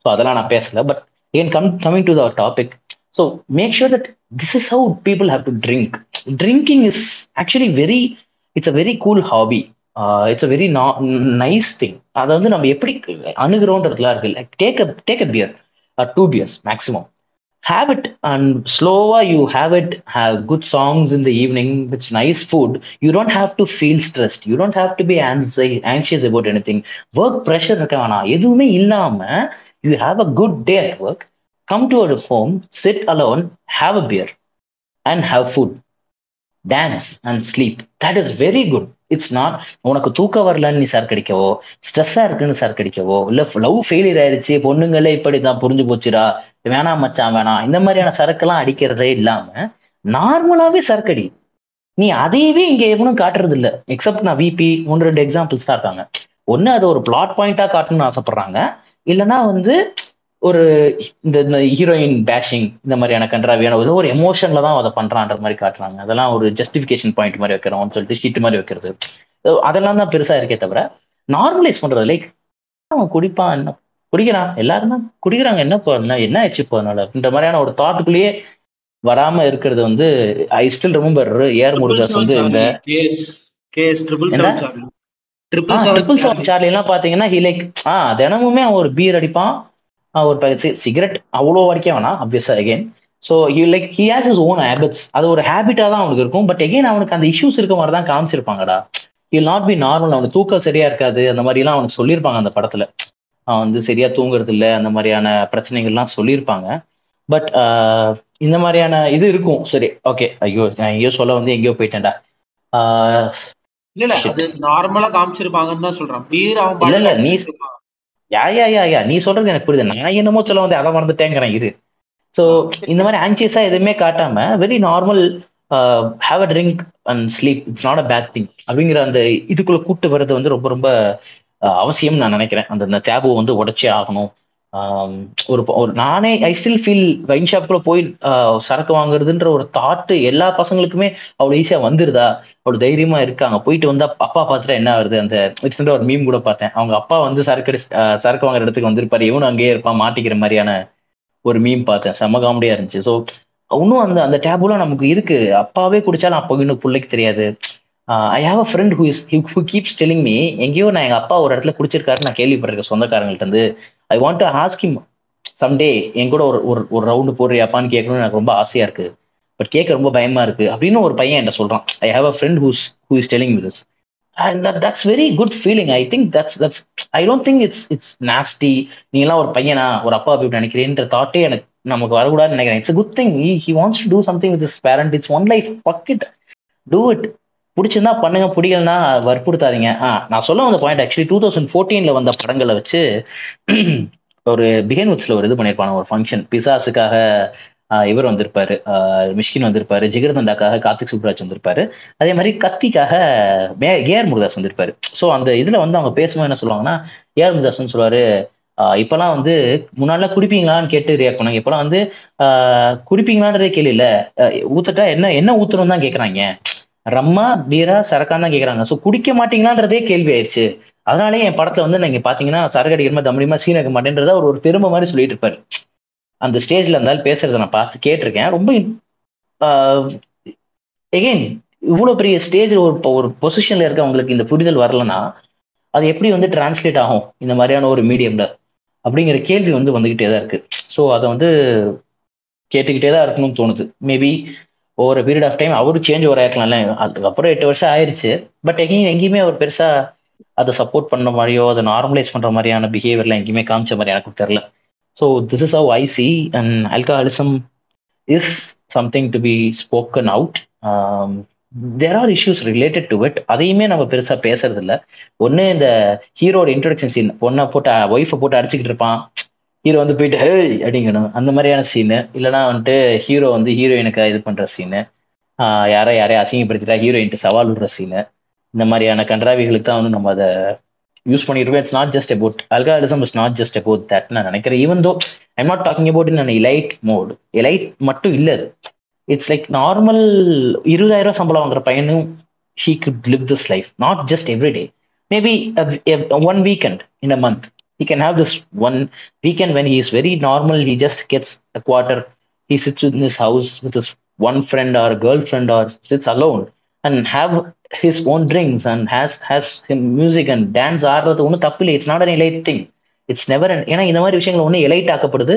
ஸோ அதெல்லாம் நான் பேசல. But and come coming to our topic so make sure that this is how people have to drink drinking is actually very, it's a very cool hobby. It's a very nice thing அதை வந்து நம்ம எப்படி அணுகிறோன்றதுலாம் இருக்கு like take a take a beer two beers maximum have it and ஸ்லோவா you have it have good songs in the evening with nice food you don't have to feel stressed you don't have to be anxious about anything work pressure இருக்க வேணாம் எதுவுமே இல்லாமல் you have a good day at work come to a home, sit alone, have a beer and have food. Dance and sleep that is very good it's not உனக்கு தூக்கம் வரலன்னு நீ சார் கிடைக்கவோ ஸ்ட்ரெஸ்ஸாக இருக்குன்னு சார் கிடைக்கவோ இல்லை லவ் ஃபெயிலியர் ஆயிடுச்சு பொண்ணுங்களே இப்படி தான் புரிஞ்சு போச்சுடா வேணாம் மச்சான் வேணாம். இந்த மாதிரியான சரக்குலாம் அடிக்கிறதே இல்லாமல் நார்மலாகவே சரக்கடி. நீ அதையவே இங்கே எவனும் காட்டுறது இல்லை எக்ஸப்ட் நான் விபி ஒன்று ரெண்டு எக்ஸாம்பிள்ஸ் தான் இருக்காங்க. ஒன்று அது ஒரு பிளாட் பாயிண்ட்டாக காட்டணும்னு ஆசைப்படுறாங்க. இல்லைன்னா வந்து ஒரு இந்த இந்த ஹீரோயின் பேஷிங் இந்த மாதிரியான கன்றாவியான ஒரு ஒரு எமோஷன்ல தான் அதை பண்றான்ற மாதிரி காட்டுறாங்க. அதெல்லாம் ஒரு ஜஸ்டிஃபிகேஷன் பாயிண்ட் மாதிரி வைக்கிறோம்னு சொல்லிட்டு ஷீட் மாதிரி வைக்கிறது. அதெல்லாம் தான் பெருசா இருக்கே தவிர நார்மலைஸ் பண்றது லைக் அவன் குடிப்பான் என்ன குடிக்கிறான் எல்லாரும் தான் குடிக்கிறாங்க. என்ன இப்போ என்ன ஆச்சு இப்போ அதனால? அப்படின்ற மாதிரியான ஒரு தாட்டுக்குள்ளேயே வராம இருக்கிறது வந்து ஐ ஸ்டில் ரிமெம்பர் ஏர் முருகஸ் வந்து இந்த ட்ரிபிள்? செவன் சார்லி எல்லாம் பாத்தீங்கன்னா ஹி லைக் ஆ தினமுமே அவன் ஒரு பீர் அடிப்பான். ஒரு சிகரெட் அவ்வளோ வரைக்கும் வேணாம் obviously again so he like he has is own habits அது ஒரு ஹேபிட்டா தான் அவனுக்கு இருக்கும். பட் அகைன் அவனுக்கு அந்த இஷ்யூஸ் இருக்க மாதிரி தான் காமிச்சிருப்பாங்கடா. வில் நாட் பி நார்மல் அவனுக்கு தூக்கம் சரியா இருக்காது. அந்த மாதிரி எல்லாம் அவனுக்கு சொல்லியிருப்பாங்க அந்த படத்துல. அவன் வந்து சரியா தூங்குறது இல்ல அந்த மாதிரியான பிரச்சனைகள்லாம் சொல்லியிருப்பாங்க. பட் இந்த மாதிரியான இது இருக்கும். சரி ஓகே ஐயோ நான் எங்கேயோ சொல்ல வந்து எங்கேயோ போயிட்டேன்டா. இல்ல இல்ல. அது நார்மலா காமிச்சிருப்பாங்கன்னு தான் சொல்றான். பீர் அவன் இல்ல, நீ-. யா யா யா யா நீ சொல்றது எனக்கு புரியுது. நான் என்னமோ சொல்ல வந்து அதை மறந்துட்டேங்கிறேன் இரு. ஸோ இந்த மாதிரி ஆங்சியஸா எதுவுமே காட்டாம very normal have a drink and sleep it's not a bad thing அப்படிங்கிற அந்த இதுக்குள்ள கூட்டு வர்றது வந்து ரொம்ப ரொம்ப அஹ், அவசியம் நான் நினைக்கிறேன். அந்த அந்த டேபுவை வந்து உடைச்சே ஆகணும். ஒரு ஒரு நானே ஐ ஸ்டில் ஃபீல் வைன் ஷாப்குள்ள போய் சரக்கு வாங்குறதுன்ற ஒரு தாட்டு எல்லா பசங்களுக்குமே அவ்வளோ ஈஸியா வந்துருதா? அவ்வளோ தைரியமா இருக்காங்க. போயிட்டு வந்தா அப்பா பார்த்துட்டா என்ன வருது அந்த ரீசெண்டாக ஒரு மீம் கூட பார்த்தேன். அவங்க அப்பா வந்து சரக்கு சரக்கு வாங்குற இடத்துக்கு வந்திருப்பாரு. இவனும் அங்கேயே இருப்பான் மாட்டிக்கிற மாதிரியான ஒரு மீம் பார்த்தேன். செம்ம காமெடியா இருந்துச்சு. ஸோ இன்னும் அந்த அந்த டேபுலாம் நமக்கு இருக்கு. அப்பாவே குடிச்சாலும் அப்போ இன்னும் பிள்ளைக்கு தெரியாது. I have a friend who is who keeps telling me எங்கேயோ நான் எங்க அப்பா ஒரு இடத்துல குடிச்சிருக்காரு நான் கேள்விப்பட்டிருக்கேன் சொந்தக்காரங்கள்ட்ட இருந்து. I want to ask him someday என் கூட ஒரு ஒரு ஒரு ரவுண்டு போடுறியாப்பான்னு கேட்கணும்னு எனக்கு ரொம்ப ஆசையா இருக்கு. பட் கேட்க ரொம்ப பயமா இருக்கு. அப்படின்னு ஒரு பையன் என்கிட்ட சொல்றான். I have a friend whose who is telling this and that that's very good feeling I think that's that's I don't think it's it's nasty நீங்களாம் ஒரு பையனா ஒரு அப்பா அப்படி நினைக்கிறேன்ற தாட்டே எனக்கு நமக்கு வரக்கூடாதுன்னு நினைக்கிறேன். It's good thing he wants to do something with is parent it's one life fuck it do it பிடிச்சிருந்தா பண்ணுங்க பிடிக்கலனா வற்புறுத்தாதீங்க. ஆ நான் சொல்ல வந்த பாயிண்ட் ஆக்சுவலி டூ தௌசண்ட் ஃபோர்டீன்ல வந்த படங்களை வச்சு ஒரு பிகன் உட்ஸ்ல ஒரு இது பண்ணியிருப்பாங்க ஒரு ஃபங்க்ஷன் பிசாஸுக்காக ஆஹ் இவர் வந்திருப்பாரு ஆஹ் மிஷ்கின் வந்திருப்பாரு ஜிகர்தண்டாக்காக கார்த்திக் சுப்ராஜ் வந்திருப்பாரு. அதே மாதிரி கத்திக்காக மே ஏஆர் முருதாஸ் வந்திருப்பாரு. ஸோ அந்த இதுல வந்து அவங்க பேசும்போது என்ன சொல்லுவாங்கன்னா ஏஆர் முருதாஸ்னு சொல்லுவாரு ஆஹ் இப்பெல்லாம் வந்து முன்னாடிலாம் குடிப்பீங்களான்னு கேட்டு ரியாக்ட் பண்ணாங்க. இப்பெல்லாம் வந்து ஆஹ் குடிப்பீங்களான்றதே கேள்வி இல்லை. ஊத்துட்டா என்ன என்ன ஊத்துறோம் தான் கேட்குறாங்க ரம்மா பீரா சரக்கான்னு தான் கேக்குறாங்க. ஸோ குடிக்க மாட்டீங்களான்றதே கேள்வி ஆயிடுச்சு. அதனாலேயே என் படத்துல வந்து நீங்க பாத்தீங்கன்னா சரகடிக்கிறமா அடிக்கிற மாதிரி தம்படிமா சீன் இருக்க மாட்டேன்றத ஒரு ஒரு பெருமை மாதிரி சொல்லிட்டு இருப்பாரு. அந்த ஸ்டேஜ்ல இருந்தாலும் பேசுறத நான் பார்த்து கேட்டிருக்கேன். ரொம்ப எகெயின் இவ்வளவு பெரிய ஸ்டேஜ் ஒரு ஒரு பொசிஷன்ல இருக்கவங்களுக்கு இந்த புரிதல் வரலன்னா அது எப்படி வந்து டிரான்ஸ்லேட் ஆகும் இந்த மாதிரியான ஒரு மீடியம்ல அப்படிங்கிற கேள்வி வந்து வந்துகிட்டே தான் இருக்கு. ஸோ அதை வந்து கேட்டுக்கிட்டே தான் இருக்கணும்னு தோணுது. Maybe over period of time அவரும் சேஞ்ச் ஓவர் ஆயிருக்கலாம்ல. அதுக்கப்புறம் எட்டு வருஷம் ஆயிருச்சு. பட் எங்கேயும் எங்கேயுமே அவர் பெருசா அதை சப்போர்ட் பண்ண மாதிரியோ அதை நார்மலைஸ் பண்ற மாதிரியான பிஹேவியர்லாம் எங்கேயுமே காமிச்ச மாதிரி எனக்கு தெரியல. So this is how I see and alcoholism is something to be spoken out there are issues related to it அதையுமே நம்ம பெருசா பேசுறது இல்லை ஒன்னு இந்த ஹீரோட இன்ட்ரடக்ஷன் சீன் பொண்ணை போட்டு ஒய்ஃபை போட்டு அடிச்சுக்கிட்டு இருப்பான். ஹீரோ வந்து போயிட்டு ஹே அப்படிங்கணும். அந்த மாதிரியான சீனு இல்லைனா வந்துட்டு ஹீரோ வந்து ஹீரோயினுக்கு இது பண்ற சீனு யாரை யாரையும் அசிங்கப்படுத்திட்டா ஹீரோயின்ட்டு சவால் விடுற சீனு இந்த மாதிரியான கன்றாவிகளுக்கு தான் வந்து நம்ம அதை யூஸ் பண்ணிருக்கோம் it's not just about alcoholism is not just about that நான் நினைக்கிறேன் even though I'm not talking about in elite mode elite மட்டும் இல்லை அது. இட்ஸ் லைக் நார்மல் இருபதாயிரம் ரூபா சம்பளம் வாங்குற பையனும் he could live this life not just every day maybe one weekend in a month he can have this one weekend when he is very normal he just gets a quarter he sits in his house with his one friend or girlfriend or sits alone and have his own drinks and has has him music and dance ஆடுறது ஒன்றும் தப்பு இல்லை it's not an elite thing it's never ஏன்னா இந்த மாதிரி விஷயங்கள் ஒன்று எலைட் ஆக்கப்படுது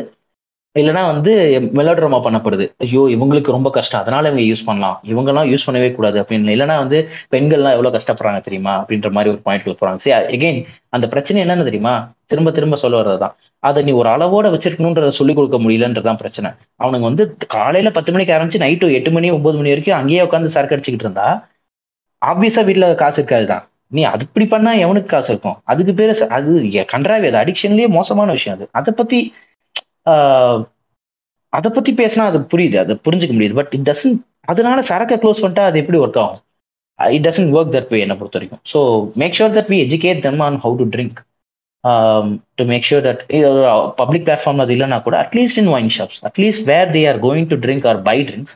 இல்லைனா வந்து மெலோட்ரமா பண்ணப்படுது. ஐயோ இவங்களுக்கு ரொம்ப கஷ்டம். அதனால இவங்க யூஸ் பண்ணலாம். இவங்கெல்லாம் யூஸ் பண்ணவே கூடாது அப்படின்னு இல்லைனா வந்து பெண்கள்லாம் எவ்வளவு கஷ்டப்படுறாங்க தெரியுமா? அப்படின்ற மாதிரி ஒரு பாயிண்ட்ல போறாங்க. சரி எகெயின் அந்த பிரச்சனை என்னன்னு தெரியுமா? திரும்ப திரும்ப சொல்ல வர்றதுதான். அதை நீ ஒரு அளவோட வச்சிருக்கணுன்றத சொல்லிக் கொடுக்க முடியலன்றதான் பிரச்சனை. அவனுங்க வந்து காலையில பத்து மணிக்கு ஆரம்பிச்சு நைட்டு எட்டு மணி ஒன்பது மணி வரைக்கும் அங்கேயே உட்காந்து சரக்கு அடிச்சுக்கிட்டு இருந்தா ஆப்வியஸா வீட்டுல காசு இருக்காதுதான் நீ அது இப்படி பண்ணா எவனுக்கு காசு இருக்கும்? அதுக்கு பேரு அது கன்றாவே அது அடிக்ஷன்லயே மோசமான விஷயம் அது. அதை பத்தி அதை பத்தி பேசினா அது புரியுது அதை புரிஞ்சுக்க முடியுது. பட் இட் டசன் அதனால சரக்கை க்ளோஸ் பண்ணிட்டா அது எப்படி ஒர்க் ஆகும்? It doesn't work that way என்னை பொறுத்த வரைக்கும் so make sure that we educate them on how to drink to make sure that இது ஒரு பப்ளிக் பிளாட்ஃபார்ம் அது இல்லைனா கூட at least in wine shops at least where they are going to drink or buy drinks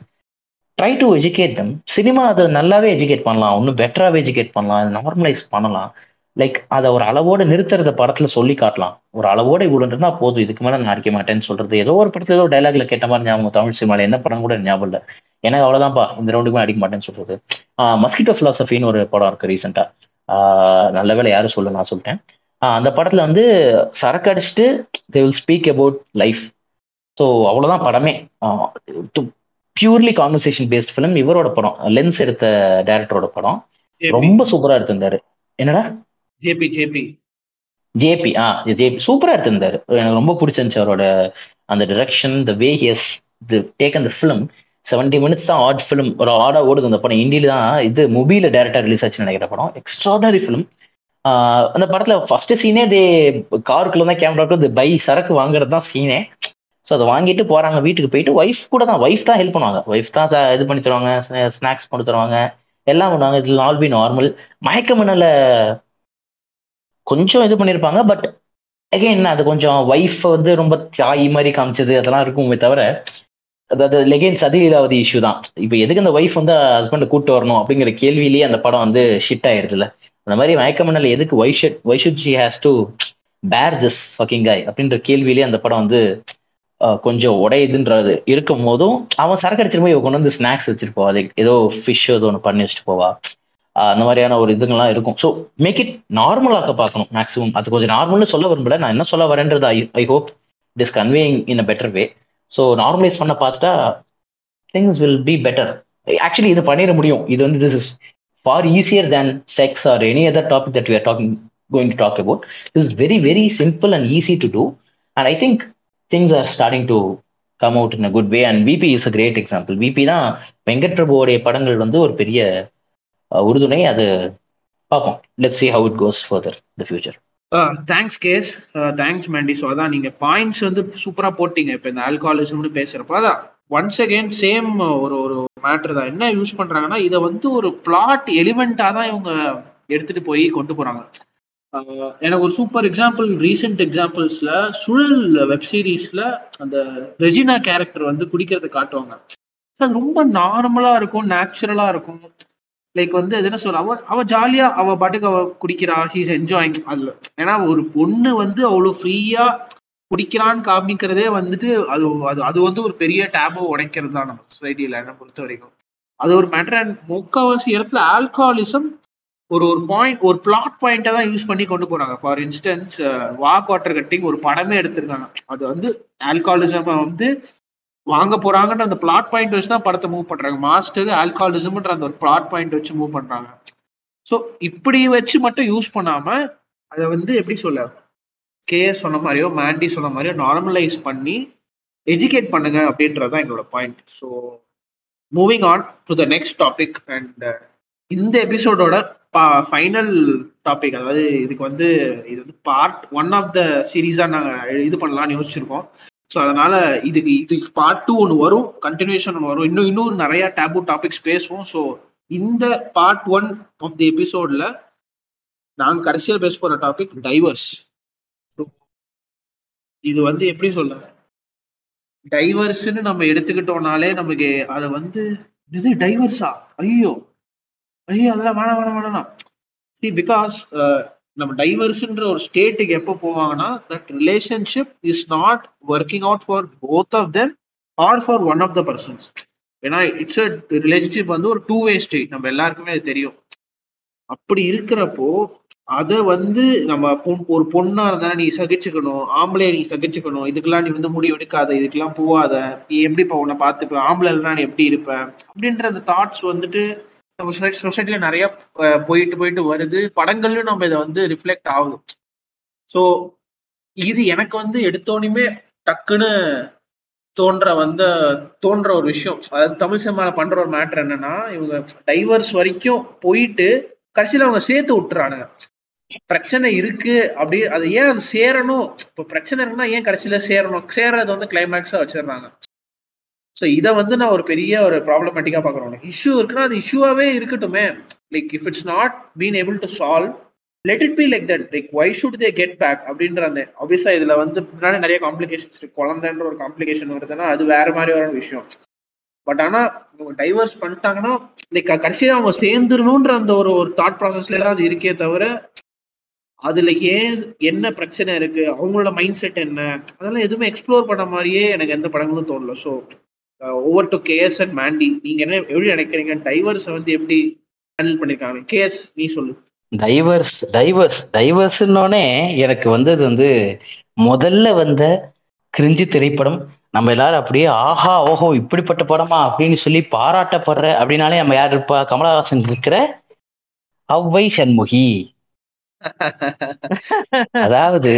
try to educate them cinema அதை நல்லாவே எஜுகேட் பண்ணலாம் இன்னும் பெட்டராகவே எஜுகேட் பண்ணலாம் நார்மலைஸ் பண்ணலாம். லைக் அதை ஒரு அளவோட நிறுத்துறத படத்துல சொல்லி காட்டலாம். ஒரு அளவோட இவ்வளோ இருந்தா போதும் இதுக்கு மேலே நான் அடிக்க மாட்டேன்னு சொல்றது. ஏதோ ஒரு படத்துல ஏதோ டைலாக்ல கேட்ட மாதிரி ஞாபகம் தமிழ் சினிமால என்ன படம் கூட ஞாபகம் இல்லை. எனக்கு அவ்வளவுதான்ப்பா இந்த ரவுண்டுக்குமே அடிக்க மாட்டேன்னு சொல்றது. மஸ்கிட்டோ பிலாசபின்னு ஒரு படம் இருக்கு ரீசெண்டா நல்ல வேலை யாரும் சொல்ல நான் சொல்லிட்டேன். அந்த படத்துல வந்து சரக்கு அடிச்சுட்டு they will speak about life so அவ்வளவுதான் படமே. பியூர்லி கான்வர்சேஷன் பேஸ்ட் ஃபிலிம் இவரோட படம் லென்ஸ் எடுத்த டேரக்டரோட படம். ரொம்ப சூப்பரா எடுத்திருந்தாரு. என்னடா? JP JP. ஜேபி ஆ ஜேபி. சூப்பரா எடுத்திருந்தாரு. எனக்கு ரொம்ப பிடிச்சிருந்துச்சு அவரோட அந்த direction the way he's the take அந்த ஃபிலிம் செவன்டி மினிட்ஸ் தான் ஆட் ஃபிலிம் ஒரு ஆடா ஓடுது அந்த படம். இந்தியில தான் இது மொபைல டேரக்டா ரிலீஸ் ஆச்சுன்னு நினைக்கிற படம். எக்ஸ்ட்ராடனரி ஃபிலிம் அந்த படத்துல ஃபர்ஸ்ட் சீனே தே காருக்குள்ள தான் கேமராக்குள்ள பை சரக்கு வாங்குறது தான் சீனே ஸோ அதை வாங்கிட்டு போறாங்க. வீட்டுக்கு போயிட்டு ஒய்ஃப் கூட தான் ஒய்ஃப் தான் ஹெல்ப் பண்ணுவாங்க. ஒய்ஃப் தான் இது பண்ணி தருவாங்க ஸ்நாக்ஸ் பண்ணி தருவாங்க. எல்லாம் பண்ணுவாங்க. இட்ஸ் ஆல் பி நார்மல் மயக்க மணல கொஞ்சம் இது பண்ணியிருப்பாங்க பட் அகைன் அது கொஞ்சம் ஒய்ஃப் வந்து ரொம்ப தாய் மாதிரி காமிச்சது அதெல்லாம் இருக்குமே தவிர அதாவது லெகைன் சதிலீலாவதி இஷ்யூ தான். இப்போ எதுக்கு அந்த ஒய்ஃப் வந்து ஹஸ்பண்டை கூட்டு வரணும் அப்படிங்கிற கேள்வியிலேயே அந்த படம் வந்து ஷிட் ஆயிடுதுல அந்த மாதிரி மயக்கமண்ணல எதுக்கு why should why should she has to bear this fucking guy அப்படின்ற கேள்வியிலேயே அந்த படம் வந்து கொஞ்சம் உடையுதுன்றது இருக்கும் போதும் அவன் சரக்கு அடிச்சிட்டு போய் இவ கொண்டு வந்து ஸ்நாக்ஸ் வச்சுட்டு போவா. அது ஏதோ ஃபிஷ் ஏதோ ஒன்று பண்ணி வச்சுட்டு போவா. அந்த மாதிரியான ஒரு இதுங்கெல்லாம் இருக்கும். ஸோ மேக் இட் நார்மலாக்க பார்க்கணும் மேக்ஸிமம் அது கொஞ்சம் நார்மல்னு சொல்ல விரும்பல. நான் என்ன சொல்ல வரேன்றது I I hope it is conveying in a better way so normalise பண்ண பார்த்துட்டா things will be better actually இது பண்ணிட முடியும். இது வந்து this is far easier than sex or any other topic that we're talking going to talk about this is very very simple and easy to do and I think things are starting to come out in a good way and VP is a great example VP தான் வெங்கட் பிரபுவோடைய படங்கள் வந்து ஒரு பெரிய உறுதுணை அது பார்ப்போம். Let see how it goes further the future thanks KS thanks Mandy so அதான் நீங்கள் பாயிண்ட்ஸ் வந்து சூப்பராக போட்டீங்க. இப்போ இந்த ஆல்கஹாலிசம்னு பேசுகிறப்ப அதான் ஒன்ஸ் அகெயின் சேம் ஒரு ஒரு மேட்ரு தான். என்ன யூஸ் பண்ணுறாங்கன்னா இதை வந்து ஒரு பிளாட் எலிமெண்ட்டாக தான் இவங்க எடுத்துகிட்டு போய் கொண்டு போகிறாங்க எனக்கு ஒரு சூப்பர் எக்ஸாம்பிள் ரீசெண்ட் எக்ஸாம்பிள்ஸில் சுழல் வெப் சீரிஸ்ல அந்த ரெஜினா கேரக்டர் வந்து குடிக்கிறத காட்டுவாங்க. அது ரொம்ப நார்மலாக இருக்கும் நேச்சுரலாக இருக்கும். லைக் வந்து அது என்ன சொல்ல அவ அவ ஜாலியா அவ பாட்டுக்கு அவ குடிக்கிறா ஷீஸ் என்ஜாயிங் அதுல ஏன்னா ஒரு பொண்ணு வந்து அவ்வளவு ஃப்ரீயா குடிக்கிறான்னு காமிக்கிறதே வந்துட்டு அது அது அது வந்து ஒரு பெரிய டேபோ உடைக்கிறது தான் நம்ம சொசைட்டியில என்ன பொறுத்த வரைக்கும். அது ஒரு மேட்டர் அண்ட் முக்கால்வாசி இடத்துல ஆல்கஹாலிசம் ஒரு ஒரு பாயிண்ட் ஒரு பிளாட் பாயிண்டை தான் யூஸ் பண்ணி கொண்டு போறாங்க. For instance walk water cutting ஒரு படமே எடுத்திருக்காங்க. அது வந்து ஆல்கஹாலிசம் வந்து வாங்க போறாங்கன்ற அந்த பிளாட் பாயிண்ட் வச்சு தான் படத்தை மூவ் பண்றாங்க. மாஸ்டர் ஆல்கஹாலிசம்ன்ற அந்த ஒரு பிளாட் பாயிண்ட் வச்சு மூவ் பண்றாங்க. ஸோ இப்படி வச்சு மட்டும் யூஸ் பண்ணாம அதை வந்து எப்படி சொல்ல? கேஎஸ் சொன்ன மாதிரியோ மேண்டி சொன்ன மாதிரியோ நார்மலைஸ் பண்ணி எஜுகேட் பண்ணுங்க அப்படின்றது தான் எங்களோட point so moving on to the next topic and இந்த எபிசோடோட ஃபைனல் டாபிக் அதாவது இதுக்கு வந்து இது வந்து பார்ட் ஒன் ஆஃப் த சீரீஸாக நாங்கள் இது பண்ணலாம்னு யோசிச்சிருக்கோம். ஸோ அதனால இதுக்கு இதுக்கு பார்ட் டூ ஒன்று வரும் கண்டினியூஷன் ஒன்று வரும். இன்னும் இன்னொரு நிறைய டேபு டாபிக்ஸ் பேசுவோம். ஸோ இந்த பார்ட் ஒன் ஆஃப் தி எபிசோட்ல நாங்கள் கடைசியாக பேச போகிற டாபிக் டைவர்ஸ் இது வந்து எப்படி சொல்ல? டைவர்ஸ்ன்னு நம்ம எடுத்துக்கிட்டோம்னாலே நமக்கு அதை வந்து இது டைவர்ஸா ஐயோ ஐயோ அதெல்லாம் வேணாம் வேணாம் வேணாம். பிகாஸ் நம்ம டைவர்ஸ்ன்ற ஒரு ஸ்டேட்டுக்கு எப்போ போவாங்கன்னா that relationship is not working out for both of them or for one of the persons ஏன்னா இட்ஸ் அ ரிலேஷன்ஷிப் வந்து ஒரு டூ வே ஸ்டேட் நம்ம எல்லாருக்குமே அது தெரியும். அப்படி இருக்கிறப்போ அதை வந்து நம்ம பொன்- ஒரு பொண்ணா இருந்தா நீ சகிச்சுக்கணும் ஆம்பளைய நீ சகிச்சுக்கணும் இதுக்கெல்லாம் நீ வந்து முடிவு எடுக்காத இதுக்கெல்லாம் போவாத நீ எப்படி இப்போ உன்னை பார்த்துப்ப ஆம்பளை நீ எப்படி இருப்ப அப்படின்ற அந்த தாட்ஸ் வந்துட்டு நம்ம சொசைட்டில நிறைய போயிட்டு போயிட்டு வருது. படங்கள்லயும் நம்ம இதை வந்து ரிஃப்ளெக்ட் ஆகுது. ஸோ இது எனக்கு வந்து எடுத்தோனையுமே டக்குன்னு தோன்ற வந்த தோன்ற ஒரு விஷயம். அதாவது தமிழ் சினிமாவில் பண்ற ஒரு மேட்ரு என்னன்னா இவங்க டைவர்ஸ் வரைக்கும் போயிட்டு கடைசியில அவங்க சேர்த்து விட்டுறானுங்க. பிரச்சனை இருக்கு அப்படி அது ஏன் அது சேரணும்? இப்போ பிரச்சனை இருக்குன்னா ஏன் கடைசியில சேரணும்? சேர்றது வந்து கிளைமேக்ஸா வச்சிடுறாங்க. ஸோ இதை வந்து நான் ஒரு பெரிய ஒரு ப்ராப்ளமேட்டிக்கா பாக்குறேன் இஷ்யூ இருக்குன்னா அது இஷ்யூவாவே இருக்கட்டுமே. Like if it's not been able to solve let it be like that like why should they get back அப்படின்ற அந்த ஆப்வியஸாக இதில் வந்து முன்னாடி நிறைய காம்ப்ளிகேஷன்ஸ் இருக்கு. குழந்தைன்ற ஒரு காம்ப்ளிகேஷன் வருதுன்னா அது வேற மாதிரி ஒரு விஷயம். பட் ஆனால் இவங்க டைவர்ஸ் பண்ணிட்டாங்கன்னா லைக் கடைசியாக அவங்க சேர்ந்துடணுன்ற அந்த ஒரு ஒரு தாட் ப்ராசஸ்ல தான் அது இருக்கே தவிர அதுல ஏன் என்ன பிரச்சனை இருக்கு? அவங்களோட மைண்ட் செட் என்ன? அதெல்லாம் எதுவுமே எக்ஸ்ப்ளோர் பண்ண மாதிரியே எனக்கு எந்த படங்களும் தோணல. So over to KS and Mandy நீங்க என்ன எப்படி நினைக்கிறீங்க? டைவர்ஸ் வந்து எப்படி ஹேண்டில் பண்ணிருக்காங்க? கேஎஸ் நீ சொல்லு. டைவர்ஸ் டைவர்ஸ் டைவர்ஸ்னோடனே எனக்கு வந்தது வந்து முதல்ல வந்த கிரிஞ்சி திரைப்படம். நம்ம எல்லாரும் அப்படியே ஆஹா ஓஹோ இப்படிப்பட்ட படமா அப்படின்னு சொல்லி பாராட்டப்படுற அப்படின்னாலே நம்ம யார் இருப்பா? கமலஹாசன் இருக்கிற அவ்வை சண்முகி. அதாவது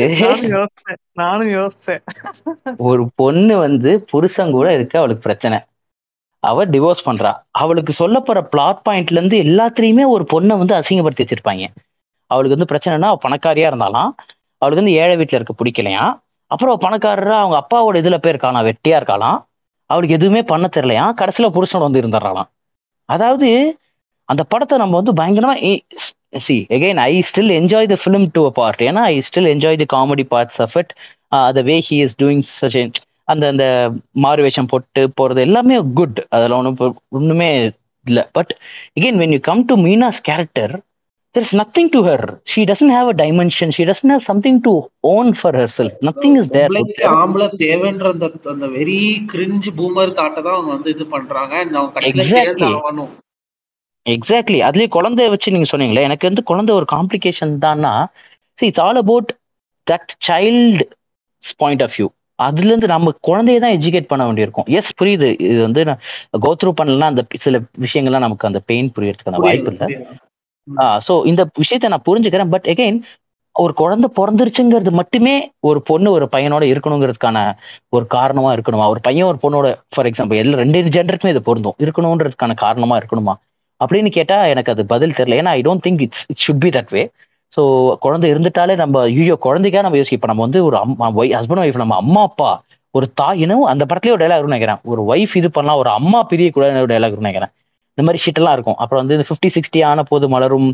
நானும் யோசிச்சேன். ஒரு பொண்ணு வந்து புருஷன் கூட இருக்க அவளுக்கு பிரச்சனை. அவ டிவோர்ஸ் பண்றா. அவளுக்கு சொல்லப்படுற பிளாட் பாயிண்ட்ல இருந்து எல்லாத்துலயுமே ஒரு பொண்ணை வந்து அசிங்கப்படுத்தி வச்சிருப்பாங்க. அவளுக்கு வந்து பிரச்சனைனா அவ பணக்காரியா இருந்தாலாம் அவளுக்கு வந்து ஏழை வீட்டுல இருக்க பிடிக்கலையா? அப்புறம் பணக்காரரா அவங்க அப்பாவோட இதுல போய் இருக்காளாம் வெட்டியா இருக்காளாம்? அவளுக்கு எதுவுமே பண்ண தெரியலையா? கடைசியில புருஷன் வந்து இருந்துடுறாளாம். அதாவது அந்த படத்தை நம்ம வந்து பயங்கரமா see again I still enjoy the film to a part ஏன்னா I still enjoy the comedy parts of it the way he is doing such அந்த அந்த மாறு வேஷம் போட்டு போறது எல்லாமே குட் அதெல்லாம் ஒன்றும் ஒண்ணுமே இல்லை. But again when you come to Meena's character there is nothing to her. She doesn't have a dimension. She doesn't have something to own for herself. Nothing is there. பொம்பளைக்கு ஆம்பளை தேவைன்ற அந்த அந்த வெரி கிரிஞ்சு பூமர் தாட்டை தான் அவங்க வந்து இது பண்றாங்க. அவங்க கடைசியில எக்ஸாக்ட்லி அதுலயே குழந்தைய வச்சு நீங்க சொன்னீங்களே எனக்கு வந்து குழந்தை ஒரு காம்ப்ளிகேஷன் தான்னா see it's all about that child point of view அதுல இருந்து நம்ம குழந்தைய தான் எஜுகேட் பண்ண வேண்டியிருக்கும். எஸ் புரியுது. இது வந்து கோத்ரூ பண்ணலன்னா அந்த சில விஷயங்கள்லாம் நமக்கு அந்த பெயின் புரியறதுக்கான வாய்ப்பு இல்லை. ஸோ இந்த விஷயத்த நான் புரிஞ்சுக்கிறேன். பட் again ஒரு குழந்தை பிறந்துருச்சுங்கிறது மட்டுமே ஒரு பொண்ணு ஒரு பையனோட இருக்கணுங்கிறதுக்கான ஒரு காரணமா இருக்கணுமா? ஒரு பையன் ஒரு பொண்ணோட ஃபார் எக்ஸாம்பிள் எல்லா ரெண்டு ஜெண்டருக்குமே இது பொருந்தும். இருக்கணுன்றதுக்கான காரணமா இருக்கணுமா? அப்படின்னு கேட்டா எனக்கு அது பதில் தெரியல. ஏன்னா I don't think it's it should be that way so குழந்தை இருந்துட்டாலே நம்ம ஐயோ குழந்தைக்கா நம்ம யோசிப்போம் நம்ம வந்து ஒரு அம்மா ஹஸ்பண்ட் ஒய்ஃப் நம்ம அம்மா அப்பா ஒரு தாயினும் அந்த படத்துலயே ஒரு டைலாக் நினைக்கிறேன். ஒரு ஒய்ஃப் இது பண்ணலாம் ஒரு அம்மா பிரிய கூட ஒரு டைலாக் நினைக்கிறேன். இந்த மாதிரி ஷீட்டெல்லாம் இருக்கும். அப்புறம் வந்து ஃபிஃப்டி சிக்ஸ்டி ஆன போது மலரும்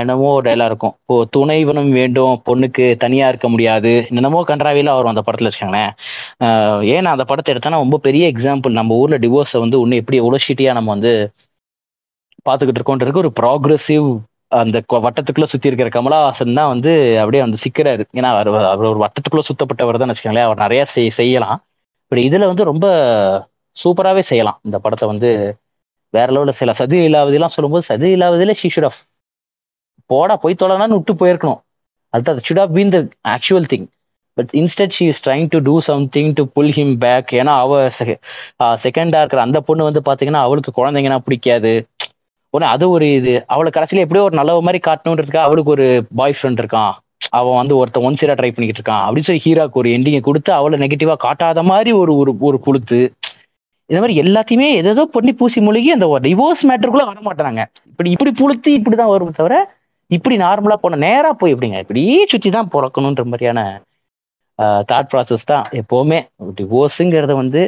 என்னமோ ஒரு டைலாக் இருக்கும். இப்போ துணைவனும் வேண்டும் பொண்ணுக்கு தனியா இருக்க முடியாது. என்னமோ கன்றாவில வரும் அந்த படத்துல வச்சுக்கோங்களேன். ஏன்னா அந்த படத்தை எடுத்தா ரொம்ப பெரிய எக்ஸாம்பிள் நம்ம ஊர்ல டிவோர்ஸை வந்து இன்னும் எப்படி எவ்வளோ ஷீட்டியா நம்ம வந்து பார்த்துக்கிட்டு இருக்கோன்றது ஒரு ப்ராக்ரஸிவ் அந்த வட்டத்துக்குள்ள சுத்தி இருக்கிற கமலஹாசன் தான் வந்து அப்படியே வந்து சிக்கிறாரு. ஏன்னா அவர் அவர் ஒரு வட்டத்துக்குள்ள சுத்தப்பட்டவர் தான் வச்சுக்கோங்களேன். அவர் நிறைய செய் செய்யலாம். பட் இதுல வந்து ரொம்ப சூப்பராகவே செய்யலாம். இந்த படத்தை வந்து வேற லெவலில் செய்யலாம். சதி இல்லாவதெல்லாம் சொல்லும்போது சதி இல்லாவதில் ஷீ ஷுட் ஆஃப் போடா போய் தொலைனான்னு விட்டு போயிருக்கணும். அது should of been the actual thing but instead she is trying to do something to pull him back ஏன்னா அவ செகண்டாக இருக்கிற அந்த பொண்ணு வந்து பார்த்தீங்கன்னா அவளுக்கு குழந்தைங்கன்னா பிடிக்காது. உடனே அது ஒரு இது. அவளை கடைசியில எப்படியோ ஒரு நல்ல மாதிரி காட்டணுன்றதுக்கா அவளுக்கு ஒரு பாய் ஃப்ரெண்ட் இருக்கான். அவன் வந்து ஒருத்தன் ஒன் சீரா ட்ரை பண்ணிக்கிட்டு இருக்கான். அப்படின்னு சொல்லி ஹீராக்கு ஒரு எண்டிங்கை கொடுத்து அவளை நெகட்டிவா காட்டாத மாதிரி ஒரு ஒரு ஒரு குளுத்து. இந்த மாதிரி எல்லாத்தையுமே எதோ பண்ணி பூசி மூழ்கி அந்த டிவோர்ஸ் மேட்டருக்குள்ள வர மாட்டாங்க இப்படி இப்படி புளுத்தி இப்படிதான் வரும் தவிர இப்படி நார்மலா போன நேரா போய் எப்படிங்க? இப்படியே சுத்தி தான் பிறக்கணுன்ற மாதிரியான தாட் ப்ராசஸ் தான் எப்பவுமே. டிவோர்ஸுங்கிறத வந்து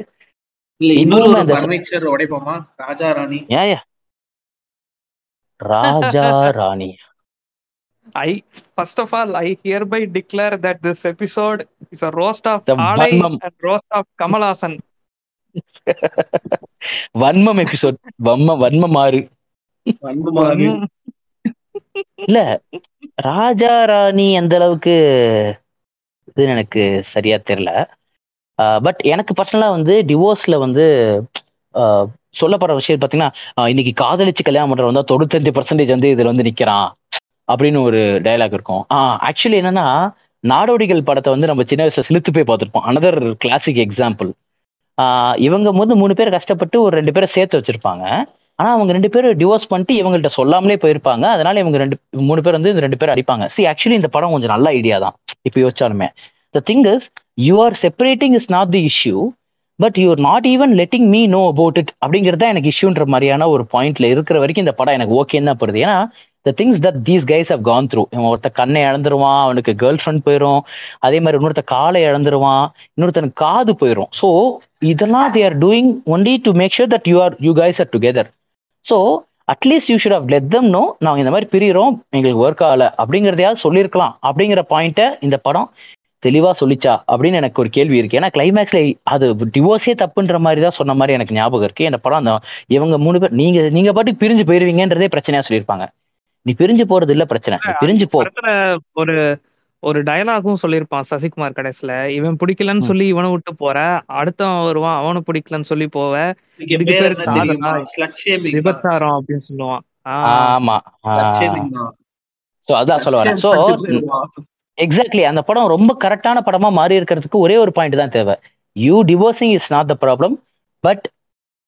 இன்னொரு ராஜா ராணி. ஏன்? Raja Rani I first of all, I hereby declare that this episode is a roast of The Alai Varmam. and roast of Kamal Hassan. வன்மம் எபிசோட் வன்ம வன்மம் ஆறு அன்பு மாதிரி ம், இல்ல ராஜா ராணி அந்த அளவுக்கு இது எனக்கு சரியா தெரியல பட் எனக்கு பர்சனலா வந்து டிவோர்ஸ்ல வந்து சொல்லப்படுற விஷயம் பாத்தீங்கன்னா இன்னைக்கு காதலிச்சு கல்யாணம் பண்றவன் வந்தா தொண்ணூத்தஞ்சு பர்சன்டேஜ் வந்து இதுல வந்து நிக்கிறான் அப்படின்னு ஒரு டயலாக் இருக்கும். ஆக்சுவலி என்னன்னா நாடோடிகள் படத்தை வந்து நம்ம சின்ன வயசுல செலுத்து போய் பார்த்துருப்போம். அனதர் கிளாசிக் எக்ஸாம்பிள் இவங்க வந்து மூணு பேர் கஷ்டப்பட்டு ஒரு ரெண்டு பேரை சேர்த்து வச்சிருப்பாங்க. ஆனா அவங்க ரெண்டு பேரும் டிவோர்ஸ் பண்ணிட்டு இவங்கள்ட்ட சொல்லாமலே போயிருப்பாங்க. அதனால இவங்க ரெண்டு மூணு பேர் வந்து இந்த ரெண்டு பேரும் அடிப்பாங்க. சி ஆக்சுவலி இந்த படம் கொஞ்சம் நல்ல ஐடியா தான். இப்போ யோசிச்சாலுமே. The thing is you are separating is not the issue but you are not even letting me know about it அப்படிங்கிறது தான் எனக்கு இஷ்யூன்ற மாதிரியான ஒரு பாயிண்ட்ல இருக்கிற வரைக்கும் இந்த படம் எனக்கு ஓகேன்னு தான் படுது. ஏன்னா the things that these guys have gone through இவன் ஒருத்த கண்ணை இழந்துருவான் அவனுக்கு கேர்ள் ஃப்ரெண்ட் போயிடும் அதே மாதிரி இன்னொருத்த காலை இழந்துருவான் இன்னொருத்தனுக்கு காது போயிடும் ஸோ இதெல்லாம் they are doing only to make sure that you are you guys are together so at least you should have let them know நாங்கள் இந்த மாதிரி பிரிகிறோம் எங்களுக்கு ஒர்க் ஆகல அப்படிங்கிறதையாவது சொல்லியிருக்கலாம் அப்படிங்கிற பாயிண்ட்டை இந்த படம் தெளிவா சொல்லிச்சா அப்படின்னு எனக்கு ஒரு கேள்வி இருக்கு. ஏன்னா கிளைமேக்ஸ்ல அது டிவோர்ஸே தப்புன்ற மாதிரி தான் சொன்ன மாதிரி எனக்கு ஞாபகம் இருக்கு. இந்த படம் அந்த இவங்க மூணு பேர் நீங்க நீங்க பாட்டுக்கு பிரிஞ்சு போயிருவீங்கன்றதே பிரச்சனையா சொல்லியிருப்பாங்க. நீ பிரிஞ்சு போறது இல்ல பிரச்சனை. நீ பிரிஞ்சு போ. ஒரு ஒரு டயலாகும் சொல்லியிருப்பான் சசிகுமார் கடைசில இவன் பிடிக்கலன்னு. சொல்லி இவனை விட்டு போற அடுத்தவன் வருவான் அவனை பிடிக்கலன்னு சொல்லி போவ. இதுக்கு பேர் விபச்சாரம் அப்படின்னு சொல்லுவான். ஆஹ் ஆமா. ஸோ அதான் சொல்ல வரேன். ஸோ எக்ஸாக்ட்லி அந்த படம் ரொம்ப கரெக்டான படமா மாறி இருக்கிறதுக்கு ஒரே ஒரு பாயிண்ட் தான் தேவை. You divorcing is not the problem but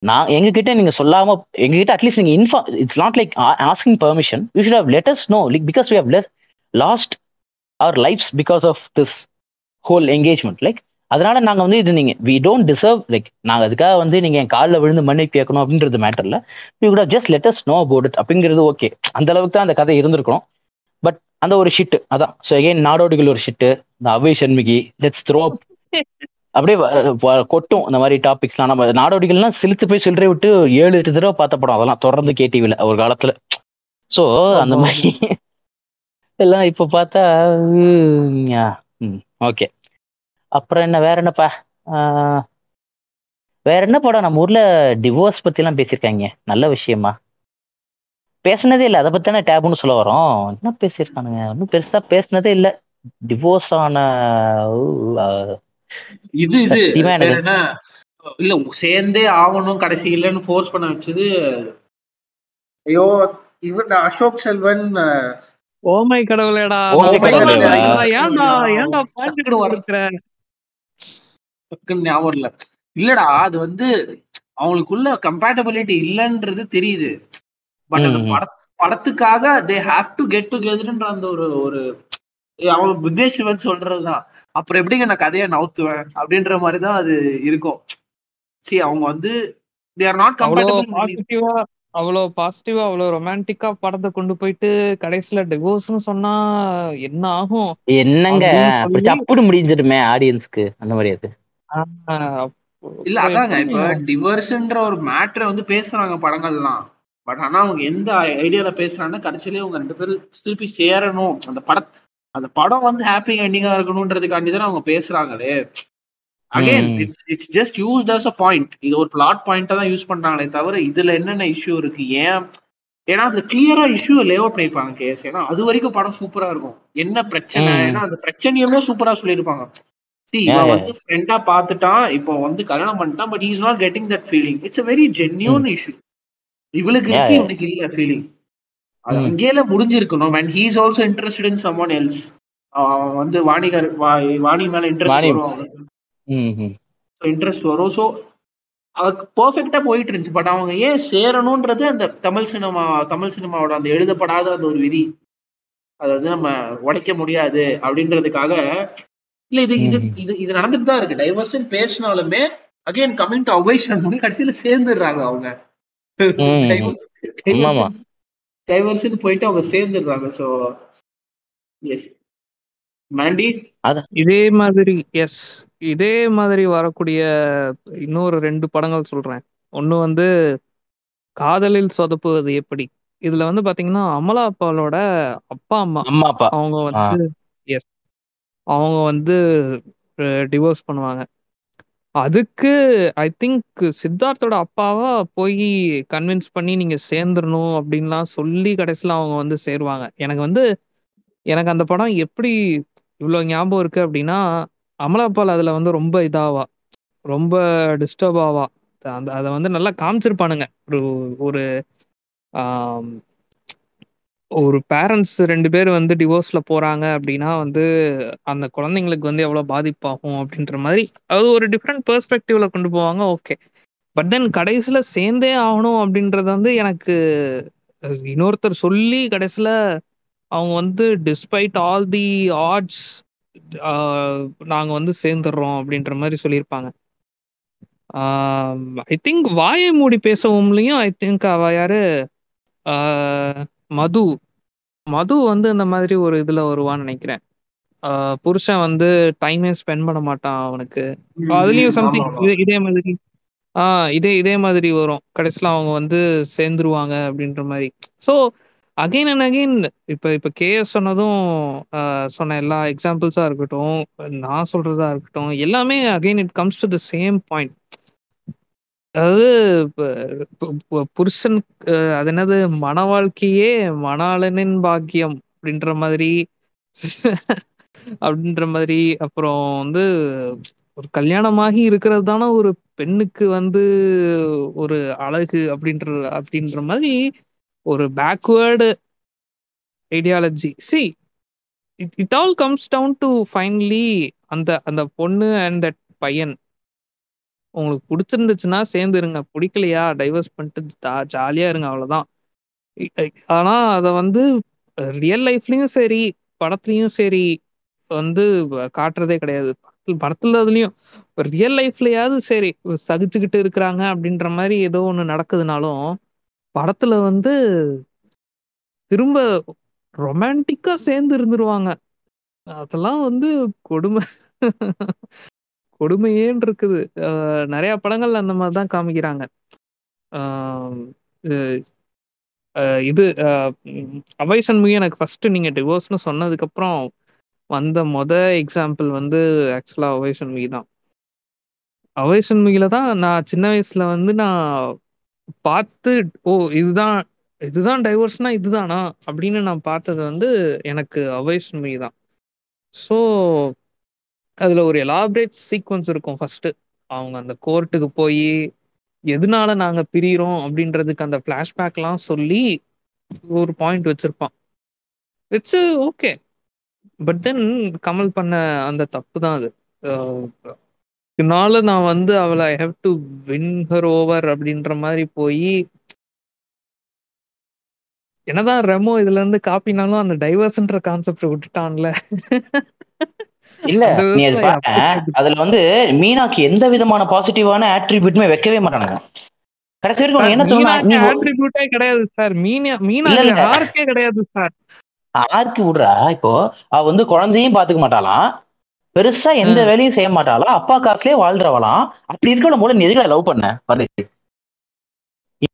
நான் எங்ககிட்ட நீங்க சொல்லாம எங்ககிட்ட அட்லீஸ்ட் நீங்க inform it's not like asking permission you should have let us know like because we have less lost our lives because of this whole engagement like அதனால நாங்க வந்து இது நீங்க வி டோன்ட் டிசர்வ் லைக் நாங்க அதுக்காக வந்து நீங்க என் காலில் விழுந்து மன்னிப்பு கேட்கணும் அப்படின்றது மேட்டர்ல you could just let know about it அப்படிங்கிறது ஓகே அந்த அளவுக்கு தான் அந்த கதை இருந்திருக்கணும். அந்த ஒரு ஷிட்டு அதான். ஸோ எகைன் நாடோடிகள் ஒரு ஷிட்டு இந்த அவை சண்முகி லெட்ஸ் த்ரோ அப்படியே கொட்டும் இந்த மாதிரி டாபிக்ஸ்லாம் நம்ம நாடோடிகள்லாம் சிலுத்து போய் சில்லறை விட்டு ஏழு எட்டு தடவை பார்த்த படம். அதெல்லாம் தொடர்ந்து கேடிவில ஒரு காலத்துல. ஸோ அந்த. மாதிரி எல்லாம் இப்போ பார்த்தா ஓகே அப்புறம் என்ன வேற என்னப்பா? வேற என்ன படம்? நம்ம ஊர்ல டிவோர்ஸ் பத்தி எல்லாம் பேசியிருக்காங்க. நல்ல விஷயமா? பேசுனதே இல்லை. அதை பத்தி தானே டேபுன்னு சொல்ல வரோம் என்ன பேசியிருக்கானுங்க? ஒன்றும் பெருசா பேசுனதே இல்லை. டிவோர்ஸ் ஆன இது இது இல்ல சேர்ந்தே ஆகணும் கடைசி இல்லைன்னு ஃபோர்ஸ் பண்ண வச்சது. ஐயோ இவர் அசோக் செல்வன் ஓமை கடவுளேடா. Oh ஏன்டா ஏன்டா ஞாபகம் இல்ல. இல்லடா அது வந்து அவங்களுக்குள்ள கம்பேட்டபிலிட்டி இல்லைன்றது தெரியுது. பட் அந்த படத்துக்காக தே ஹாவ் டு கெட் டுகெதர்ன்ற அந்த ஒரு ஒரு அவன் விக்னேஷ் சிவன் சொல்றதுதான். அப்புறம் எப்படிங்க நான் கதையை நவுத்துவேன்? அப்படின்ற மாதிரி தான் அது இருக்கும். சி அவங்க வந்து தே ஆர் நாட் பாசிட்டிவா அவ்வளோ பாசிட்டிவா அவ்வளோ ரொமான்டிக்கா படத்தை கொண்டு போயிட்டு கடைசியில டிவோர்ஸ்னு சொன்னா என்ன ஆகும்? என்னங்க? அப்படி சப்புடு முடிஞ்சிடுமே ஆடியன்ஸ்க்கு அந்த மாதிரி அது. இல்ல அதாங்க இப்ப டிவர்ஸ்ன்ற ஒரு மேட்ரை வந்து பேசுறாங்க படங்கள்லாம். பட் ஆனா அவங்க எந்த ஐடியால பேசுறாங்கன்னா கடைசியிலேயே அவங்க ரெண்டு பேரும் திருப்பி சேரணும். அந்த பட அந்த படம் வந்து ஹாப்பி எண்டிங்கா இருக்கணும்ன்றதுக்காண்டி தானே அவங்க பேசுறாங்களே. Again. It's it's just use as a point இது ஒரு பிளாட் பாயிண்டா தான் யூஸ் பண்றாங்களே தவிர இதுல என்னென்ன இஷ்யூ இருக்கு? ஏன்? ஏன்னா அது கிளியரா இஷ்யூ லே அவுட் பண்ணிருப்பாங்க கேஸ் ஏன்னா அது வரைக்கும் படம் சூப்பரா இருக்கும். என்ன பிரச்சனை. ஏன்னா அந்த பிரச்சனையுமே சூப்பரா சொல்லியிருப்பாங்க. சி இவன். வந்து ஃப்ரெண்டா பார்த்துட்டான் இப்போ வந்து கல்யாணம் பண்ணிட்டான் but is not getting that feeling it's a very genuine issue இவளுக்கு இருக்கு. இவனுக்கு இல்ல ஃபீலிங் அது. அங்கேயே முடிஞ்சிருக்கணும் and he's also interested in someone else வந்து வாணிகர் வாணி மேல இன்ட்ரெஸ்ட். வரும். இன்ட்ரெஸ்ட் வரும் ஸோ பர்ஃபெக்டா போயிட்டு இருந்துச்சு பட் அவங்க ஏன் சேரணும்ன்றது அந்த தமிழ் சினிமா தமிழ் சினிமாவோட அந்த எழுதப்படாத அந்த ஒரு விதி அதை வந்து நம்ம உடைக்க முடியாது அப்படின்றதுக்காக இல்ல இது இது. இது இது நடந்துட்டு தான் இருக்கு டைவர்ஷன் பேசினாலுமே அகைன் கமிங் டு அவைஷன் கடைசியில சேர்ந்துடுறாங்க அவங்க போயிட்டு அவங்க சேர்ந்துடுறாங்க ஸோ எஸ் மாண்டி இதே மாதிரி எஸ் இதே மாதிரி வரக்கூடிய இன்னொரு ரெண்டு படங்கள் சொல்றேன். ஒண்ணு வந்து காதலில் சொதப்புவது எப்படி? இதுல வந்து பாத்தீங்கன்னா அமலா அப்பாலோட அப்பா அம்மா. அம்மா அப்பா. அவங்க வந்து எஸ் அவங்க வந்து டிவோர்ஸ் பண்ணுவாங்க. அதுக்கு ஐ திங்க் சித்தார்த்தோட அப்பாவா போய் கன்வின்ஸ் பண்ணி நீங்க சேர்ந்துடணும் அப்படின்லாம் சொல்லி கடைசியில அவங்க வந்து சேருவாங்க. எனக்கு வந்து எனக்கு அந்த படம் எப்படி இவ்வளோ ஞாபகம் இருக்கு அப்படின்னா அமலாபால் அதுல வந்து ரொம்ப இதாவா ரொம்ப டிஸ்டர்ப் ஆவா. அந்த அதை வந்து நல்லா காமிச்சிருப்பானுங்க. ஒரு ஒரு ஒரு பேரண்ட்ஸ் ரெண்டு பேர் வந்து டிவோர்ஸ்ல போறாங்க அப்படின்னா வந்து அந்த குழந்தைங்களுக்கு வந்து எவ்வளவு பாதிப்பாகும் அப்படின்ற மாதிரி அது ஒரு டிஃப்ரெண்ட் பெர்ஸ்பெக்டிவ்ல கொண்டு போவாங்க. ஓகே பட் தென் கடைசியில சேர்ந்தே ஆகணும் அப்படின்றது வந்து எனக்கு இன்னொருத்தர் சொல்லி கடைசியில அவங்க வந்து டிஸ்பைட் ஆல் தி ஆர்ட்ஸ் நாங்க வந்து சேர்ந்துடுறோம் அப்படின்ற மாதிரி சொல்லியிருப்பாங்க. ஐ திங்க் வாயை மூடி பேசவும்லையும் ஐ திங்க் அவ யாரு மது மது வந்து அந்த மாதிரி ஒரு இதுல வருவான்னு நினைக்கிறேன். புருஷன் வந்து டைமே ஸ்பெண்ட் பண்ண மாட்டான் அவனுக்கு. அதுலயும் சம்திங் இதே மாதிரி ஆஹ் இதே இதே மாதிரி வரும். கடைசியில அவங்க வந்து சேர்ந்துருவாங்க அப்படின்ற மாதிரி. ஸோ அகைன் அண்ட் அகைன் இப்ப இப்ப கேஎஸ் சொன்னதும் சொன்ன எல்லா எக்ஸாம்பிள்ஸா இருக்கட்டும் நான் சொல்றதா இருக்கட்டும் எல்லாமே again it comes to the same point அதாவது இப்போ புருஷன் அது என்னது? மன வாழ்க்கையே மணாளனின் பாக்கியம் அப்படின்ற மாதிரி. அப்படின்ற மாதிரி. அப்புறம் வந்து ஒரு கல்யாணமாகி இருக்கிறது தானே ஒரு பெண்ணுக்கு வந்து ஒரு அழகு அப்படின்ற அப்படின்ற மாதிரி ஒரு backward ideology see it it all comes down to finally அந்த அந்த பொண்ணு அண்ட் தட் பையன். உங்களுக்கு பிடிச்சிருந்துச்சுன்னா சேர்ந்துருங்க. பிடிக்கலையா? டைவர்ஸ் பண்ணிட்டு ஜாலியா இருங்க. அவ்வளவுதான். ஆனா அதை வந்து ரியல் லைஃப்லயும் சரி படத்துலயும் சரி வந்து காட்டுறதே கிடையாது. படத்துல அதுலயும் ரியல் லைஃப்லயாவது சரி சகிச்சுக்கிட்டு இருக்கிறாங்க அப்படின்ற மாதிரி ஏதோ ஒண்ணு நடக்குதுனாலும் படத்துல வந்து திரும்ப ரொமான்டிக்கா சேர்ந்து இருந்துருவாங்க. அதெல்லாம் வந்து கொடுமை. கொடுமையேன்னு இருக்குது நிறைய படங்கள்ல அந்த மாதிரி தான் காமிக்கிறாங்க இது அவைசன் இது எனக்கு ஃபர்ஸ்ட் நீங்க டிவோர்ஸ்னு சொன்னதுக்கு அப்புறம் வந்த மொத எக்ஸாம்பிள் வந்து ஆக்சுவலா அவைசன் சண்முகி தான். அவைசன் சண்முகில தான் நான் சின்ன வயசுல வந்து நான் பார்த்து ஓ இதுதான் இதுதான் டைவர்ஸ்னா இதுதானா அப்படின்னு நான் பார்த்தது வந்து எனக்கு அவைசன் சண்முகி தான். ஸோ அதுல ஒரு எலாபரேட் சீக்வன்ஸ் இருக்கும் ஃபர்ஸ்ட் அவங்க அந்த கோர்ட்டுக்கு போய் எதனால நாங்க பிரியிறோம்? அப்படின்றதுக்கு அந்த ஃபிளாஷ்பேக்லாம் சொல்லி ஒரு பாயிண்ட் வச்சிருப்பான். It's okay but then Kamal பண்ண அந்த தப்பு தான் அது இதனால நான் வந்து அவளை I have to win her over அப்படின்ற மாதிரி போய் என்னதான் ரெமோ இதுல இருந்து காப்பினாலும் அந்த டைவர்ஸ்ன்ற கான்செப்ட் விட்டுட்டான்ல? இல்ல நீ அது அதுல வந்து மீனாக்கு எந்த விதமான பாசிட்டிவான ஆட்ரிபியூட்மே வைக்கவே மாட்டானுங்க. கடைசி வரைக்கும் என்ன மீனாக்கு ஆட்ரிபியூட்டே கிடையாது சார். மீனா மீனாக்கு. ஹார்க்கே கிடையாது சார். ஆர்க்கு விடுறா இப்போ அவ வந்து குழந்தையும் பாத்துக்க மாட்டாளாம் பெருசா எந்த. வேலையும் செய்ய மாட்டாளாம் அப்பா காசுலயே வாழ்றவளாம் அப்படி இருக்கிற போல நீ எதுக்கு லவ் பண்ண பரதேசி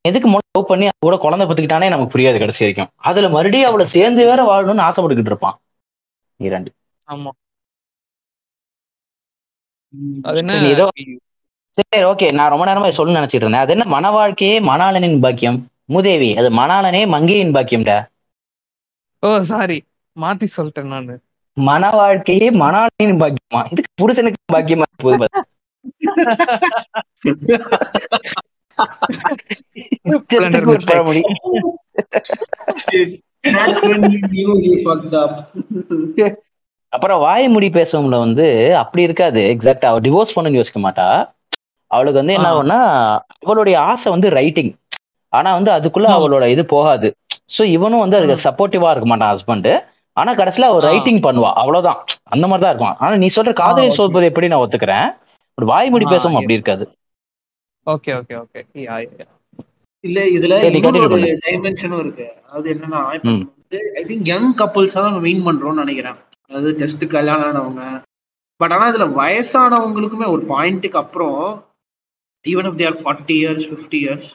எதுக்கு முதல்ல லவ் பண்ணி கூட குழந்தை பத்துக்கிட்டானே நமக்கு புரியாது கடைசி வரைக்கும். அதுல மறுபடியும் அவளை சேர்ந்து வேற வாழணும்னு ஆசைப்பட்டுக்கிட்டு இருப்பான். இரண்டு ஆமா. அது என்ன? நீ ஏதோ சரி ஓகே நான் ரொம்ப நேரமா நினைச்சிட்டு இருந்தேன். அது என்ன மன வாழ்க்கையே மணாளனின் பாக்கியம். மூதேவி அது மணாளனே மங்கையின் பாக்கியம்டா. ஓ சாரி மாத்தி சொல்லிட்டேன் நானு. மன வாழ்க்கையே மணாளனின் பாக்கியமா? இதுக்கு புருஷனுக்கு பாக்கியமா போகுது பழமொழி அப்புறம் வாய் முடி பேசவும்ல வந்து அப்படி இருக்காது. எக்ஸாக்டா அவ டிவோர்ஸ் பண்ணு யோசிக்க மாட்டா. அவளுக்கு வந்து என்ன. ஆகும்னா அவளுடைய ஆசை வந்து ரைட்டிங் ஆனா வந்து அதுக்குள்ள. அவளோட இது போகாது. சோ இவனும் வந்து அதுக்கு சப்போர்ட்டிவா இருக்க மாட்டான் ஹஸ்பண்ட் ஆனா கடைசியில அவ ஆ. ரைட்டிங் பண்ணுவா. அவ்வளவுதான். அந்த மாதிரி தான் இருக்கும். ஆனா நீ சொல்ற காதலை okay. சொல்வது எப்படி நான் ஒத்துக்கிறேன்? ஒரு வாய்மொழி yes. அப்படி இருக்காது. ஓகே ஓகே ஓகே இல்ல இதுல டைமென்ஷனும் இருக்கு. அது என்னன்னா ஐ திங்க் யங் கப்புள்ஸ் தான் மீன் பண்றோம்னு நினைக்கிறேன். அதாவது ஜஸ்ட் கல்யாணம் ஆனவங்க. பட் ஆனால் இதில் வயசானவங்களுக்குமே ஒரு பாயிண்ட்டுக்கு அப்புறம் even if they're forty years fifty years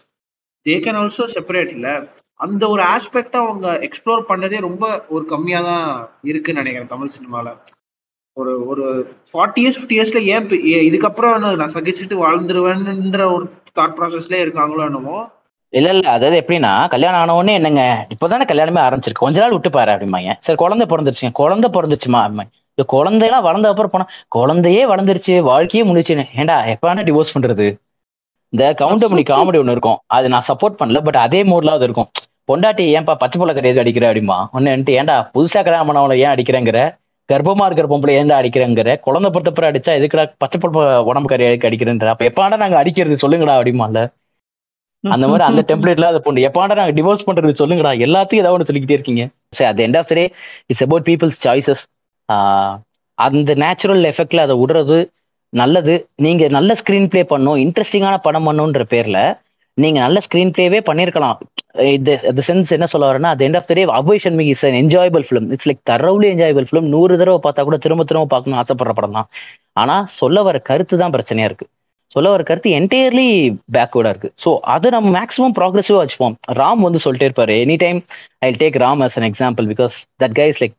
they can also செப்பரேட்ல அந்த ஒரு ஆஸ்பெக்ட் அவங்க எக்ஸ்ப்ளோர் பண்ணதே ரொம்ப ஒரு கம்மியாக தான் இருக்குன்னு நினைக்கிறேன் தமிழ் சினிமாவில் ஒரு ஒரு ஃபார்ட்டி இயர்ஸ் ஃபிஃப்டி இயர்ஸ்ல ஏன் இதுக்கப்புறம் நான் நான் சகிச்சுட்டு வாழ்ந்துருவேன்ற ஒரு தாட் ப்ராசஸ்லேயே இருக்காங்களோ என்னமோ இல்ல இல்ல. அதாவது எப்படின்னா கல்யாணம் ஆனவொடனே என்னங்க? இப்பதானே கல்யாணமே ஆரம்பிச்சிருக்கு. கொஞ்ச நாள் விட்டு பாரு அப்படிம்பாங்க. சரி குழந்தை பிறந்துருச்சுங்க. குழந்தை பிறந்துருச்சுமா அப்படிம்பாங்க. இந்த குழந்தையெல்லாம் வளர்ந்த அப்புறம் போனா குழந்தையே வளர்ந்துருச்சு வாழ்க்கையே முடிச்சுன்னு ஏண்டா எப்ப டிவோர்ஸ் பண்றது? இந்த கவுண்டமணி காமெடி ஒண்ணு இருக்கும். அது நான் சப்போர்ட் பண்ணல பட் அதே மூட்ல அது இருக்கும். பொண்டாட்டி ஏன்பா பச்சை புள்ள கிடையாது அடிக்கிற அப்படிமா ஒன்னு ஏன்டா புதுசா கல்யாணம் பண்ணவளை ஏன் அடிக்கிறேங்கிற? கர்ப்பமா இருக்கிற பொம்பளை ஏன்டா அடிக்கிறேங்கிற? குழந்தை பொறுத்தப்பறம் அடிச்சா எதுக்குடா பச்சை புள்ள உடம்பு கறி அடிக்கிறேன்ற? அப்ப எப்பாண்டா நாங்க அடிக்கிறது சொல்லுங்கடா அப்படிமால அந்த மாதிரி அந்த டெம்ப்ளேட்ல அதை பொண்ணு எப்பாண்டா நாங்க டிவோர்ஸ் பண்றது சொல்லுங்கடா எல்லாத்தையும் ஏதாவது ஒன்று சொல்லிக்கிட்டே இருக்கீங்க. சரி அது end of day it's about people's choices அந்த நேச்சுரல் எஃபெக்ட்ல அதை விடுறது நல்லது. நீங்க நல்ல ஸ்கிரீன் ப்ளே பண்ணும் இன்ட்ரெஸ்டிங்கான படம் பண்ணுன்ற பேர்ல நீங்க நல்ல ஸ்கிரீன் பிளேவே பண்ணிருக்கலாம் இந்த சென்ஸ் என்ன சொல்ல வரேன்னா அது எண்ட் ஆஃப் டே அபோஷன் மிக் is enjoyable film it's like thoroughly enjoyable film நூறு தடவை பார்த்தா கூட திரும்ப திரும்ப பார்க்கணும்னு ஆசைப்படுற படம் தான். ஆனா சொல்ல வர கருத்து தான் பிரச்சனையா இருக்கு. சொல்ல வர கருத்து என்டையர்லி பேக்வேர்டா இருக்கு. ஸோ அதை நம்ம மேக்ஸிமம் ப்ராக்ரெசிவா வச்சுப்போம். ராம் வந்து சொல்லிட்டே இருப்பாரு any time I take Ram as an example because that guy is like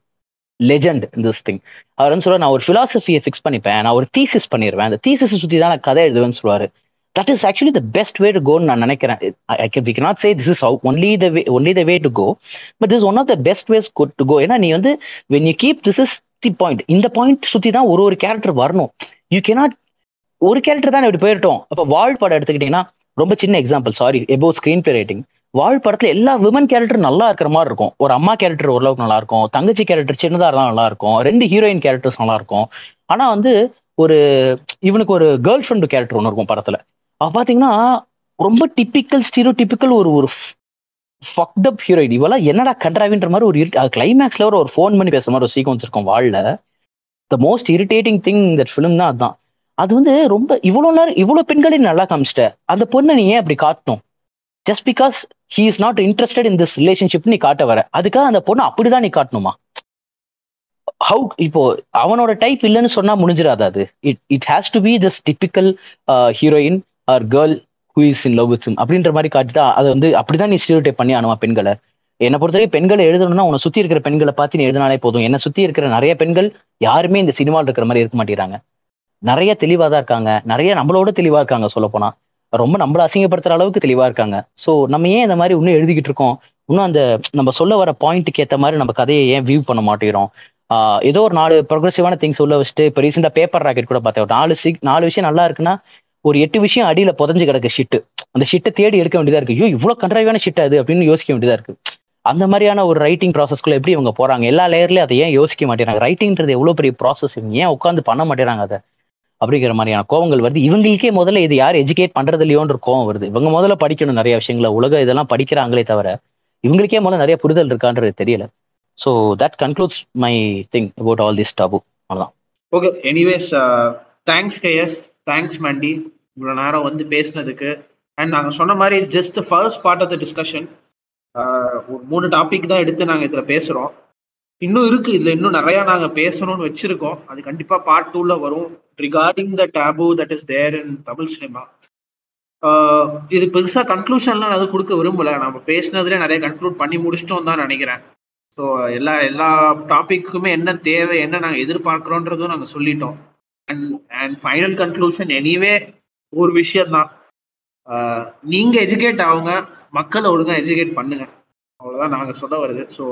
legend in this thing அவர் வந்து சொல்ற நான் ஒரு பிலாசபியை ஃபிக்ஸ் பண்ணிப்பேன் நான் ஒரு தீசிஸ் பண்ணிடுவேன் அந்த தீசிஸ் சுத்தி தான் நான் கதை எழுதுவேன்னு சொல்லுவாரு. That is actually the best way to கோன்னு நான் நினைக்கிறேன். I can we not say this is only the way only the way to go but this one of the best ways to go ஏன்னா நீ வந்து when you keep this is the point இந்த பாயிண்ட் சுத்தி தான் ஒரு ஒரு கேரக்டர் வரணும். யூ கேனாட் ஒரு கேரக்டர் தான் இப்படி போயிட்டோம் அப்ப வாழ் படம் எடுத்துக்கிட்டீங்கன்னா ரொம்ப சின்ன எக்ஸாம்பிள் சாரி எபோ ஸ்கிரீன் பிளே ரேட்டிங் வாழ் படத்துல எல்லா விமன் கேரக்டர் நல்லா இருக்கிற மாதிரி இருக்கும். ஒரு அம்மா கேரக்டர் ஓரளவுக்கு நல்லா இருக்கும். தங்கச்சி கேரக்டர் சின்னதா இருந்தா நல்லா இருக்கும். ரெண்டு ஹீரோயின் கேரக்டர்ஸ் நல்லா இருக்கும். ஆனா வந்து ஒரு இவனுக்கு ஒரு கேர்ள் ஃப்ரெண்டு கேரக்டர் ஒன்று இருக்கும் படத்துல. அவ பாத்தீங்கன்னா ரொம்ப டிப்பிக்கல் ஸ்டீரோ டிப்பிக்கல் ஒரு ஒரு ஃபக்ட் அப் ஹீரோயின் இவெல்லாம் என்னடா கண்ட்ராவின்ற மாதிரி ஒரு கிளைமேக்ஸ்ல ஒரு ஃபோன் பண்ணி பேசுற மாதிரி ஒரு சீக்வன்ஸ் இருக்கும் வாழ்ல the most irritating thing that film தான் அதுதான். அது வந்து ரொம்ப இவ்வளவு நேரம் இவ்வளவு பெண்களையும் நல்லா காமிச்சிட்ட. அந்த பொண்ணை நீ ஏன் அப்படி காட்டணும்? Just because he is not interested in this relationship நீ காட்ட வர. அதுக்காக அந்த பொண்ணை அப்படிதான் நீ காட்டணுமா? ஹவு இப்போ அவனோட டைப் இல்லைன்னு சொன்னா முடிஞ்சிடாது அது. It it has to be this typical heroine or girl who is in love with அப்படின்ற மாதிரி காட்டிட்டா அதை வந்து அப்படிதான் நீ ஸ்டீரியோடைப் பண்ணி ஆனுமா பெண்களை. என்னை பொறுத்தவரை பெண்களை எழுதணும்னா உன்னை சுத்தி இருக்கிற பெண்களை பார்த்து நீ எழுதினாலே போதும். என்னை சுத்தி இருக்கிற நிறைய பெண்கள் யாருமே இந்த சினிமாவில் இருக்கிற மாதிரி இருக்க மாட்டேங்கிறாங்க. நிறைய தெளிவாக தான் இருக்காங்க. நிறைய நம்மளோட தெளிவாக இருக்காங்க சொல்லப்போனா. ரொம்ப நம்மள அசிங்கப்படுத்துற அளவுக்கு தெளிவாக இருக்காங்க. ஸோ நம்ம ஏன் இந்த மாதிரி இன்னும் எழுதிக்கிட்டு இருக்கோம்? இன்னும் அந்த நம்ம சொல்ல வர பாயிண்ட்டுக்கு ஏற்ற மாதிரி நம்ம கதையை ஏன் வியூ பண்ண மாட்டேங்கிறோம்? ஏதோ ஒரு நாலு ப்ரொக்ரெசிவான திங்ஸ் உள்ள வச்சுட்டு இப்போ ரீசெண்டாக பேப்பர் ராக்கெட் கூட பார்த்தேன். ஒரு நாலு சிக் நாலு விஷயம் நல்லா இருக்குன்னா ஒரு எட்டு விஷயம் அடியில் புதஞ்சு கிடக்கு ஷிட்டு அந்த ஷிட்டை தேடி எடுக்க வேண்டியதாக இருக்கு. ஐயோ இவ்வளோ கன்றாவியான ஷிட் அது அப்படின்னு யோசிக்க வேண்டியதா இருக்கு. அந்த மாதிரியான ஒரு ரைட்டிங் ப்ராசஸ்க்குள்ள எப்படி இவங்க போறாங்க? எல்லா லேயர்லயும் அதை ஏன் யோசிக்க மாட்டேறாங்க ரைட்டிங்ன்றது எவ்வளோ பெரிய ப்ராசஸ் இவங்க ஏன் உட்காந்து பண்ண மாட்டேறாங்க அதை? அப்படிங்கிற மாதிரியான கோவங்கள் வருது. இவங்களுக்கே முதல்ல இது யார் எஜுகேட் பண்றது இல்லையோன்ற கோவம் வருது. இவங்க முதல்ல படிக்கணும் நிறைய விஷயங்கள. உலக இதெல்லாம் படிக்கிறாங்களே தவிர இவங்களுக்கே முதல்ல நிறைய புரிதல் இருக்கான்றது தெரியல. So that concludes my thing about all this taboo அவ்வளோதான் okay anyways thanks KS thanks மண்டி இவ்வளோ நேரம் வந்து பேசினதுக்கு. அண்ட் நாங்கள் சொன்ன மாதிரி just first part of the discussion ஒரு மூணு டாபிக் தான் எடுத்து நாங்கள் இதில் பேசுகிறோம் இன்னும் இருக்கு. இதில் இன்னும் நிறையா நாங்கள் பேசணும்னு வச்சிருக்கோம். அது கண்டிப்பாக பார்ட் டூவில் வரும். Regarding the taboo that is there in Tamil cinema இது பெருசாக கன்க்ளூஷன்லாம் நான் எதுவும் கொடுக்க விரும்பல. நம்ம பேசினதுலேயே நிறைய கன்க்ளூட் பண்ணி முடிச்சிட்டோம் தான் நினைக்கிறேன். ஸோ எல்லா எல்லா டாபிக்குமே என்ன தேவை என்ன நாங்கள் எதிர்பார்க்குறோன்றதும் நாங்கள் சொல்லிட்டோம். And and final conclusion anyway ஒரு விஷயம்தான். நீங்கள் எஜுகேட் ஆகுங்க. மக்களை ஒழுங்காக எஜுகேட் பண்ணுங்க. அவ்வளோதான் நாங்கள் சொல்ல வருது. ஸோ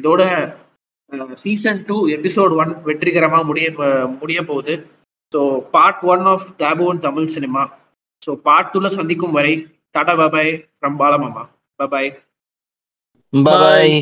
இதோட சீசன் டூ எபிசோட் ஒன் வெற்றிகரமாக முடிய முடிய போகுது. ஸோ பார்ட் ஒன் ஆஃப் டேபுவன் தமிழ் சினிமா ஸோ பார்ட் டூல சந்திக்கும் வரை டாடா பாபாய் ஃப்ரம் பாலமாமா. பாபாய் பாய்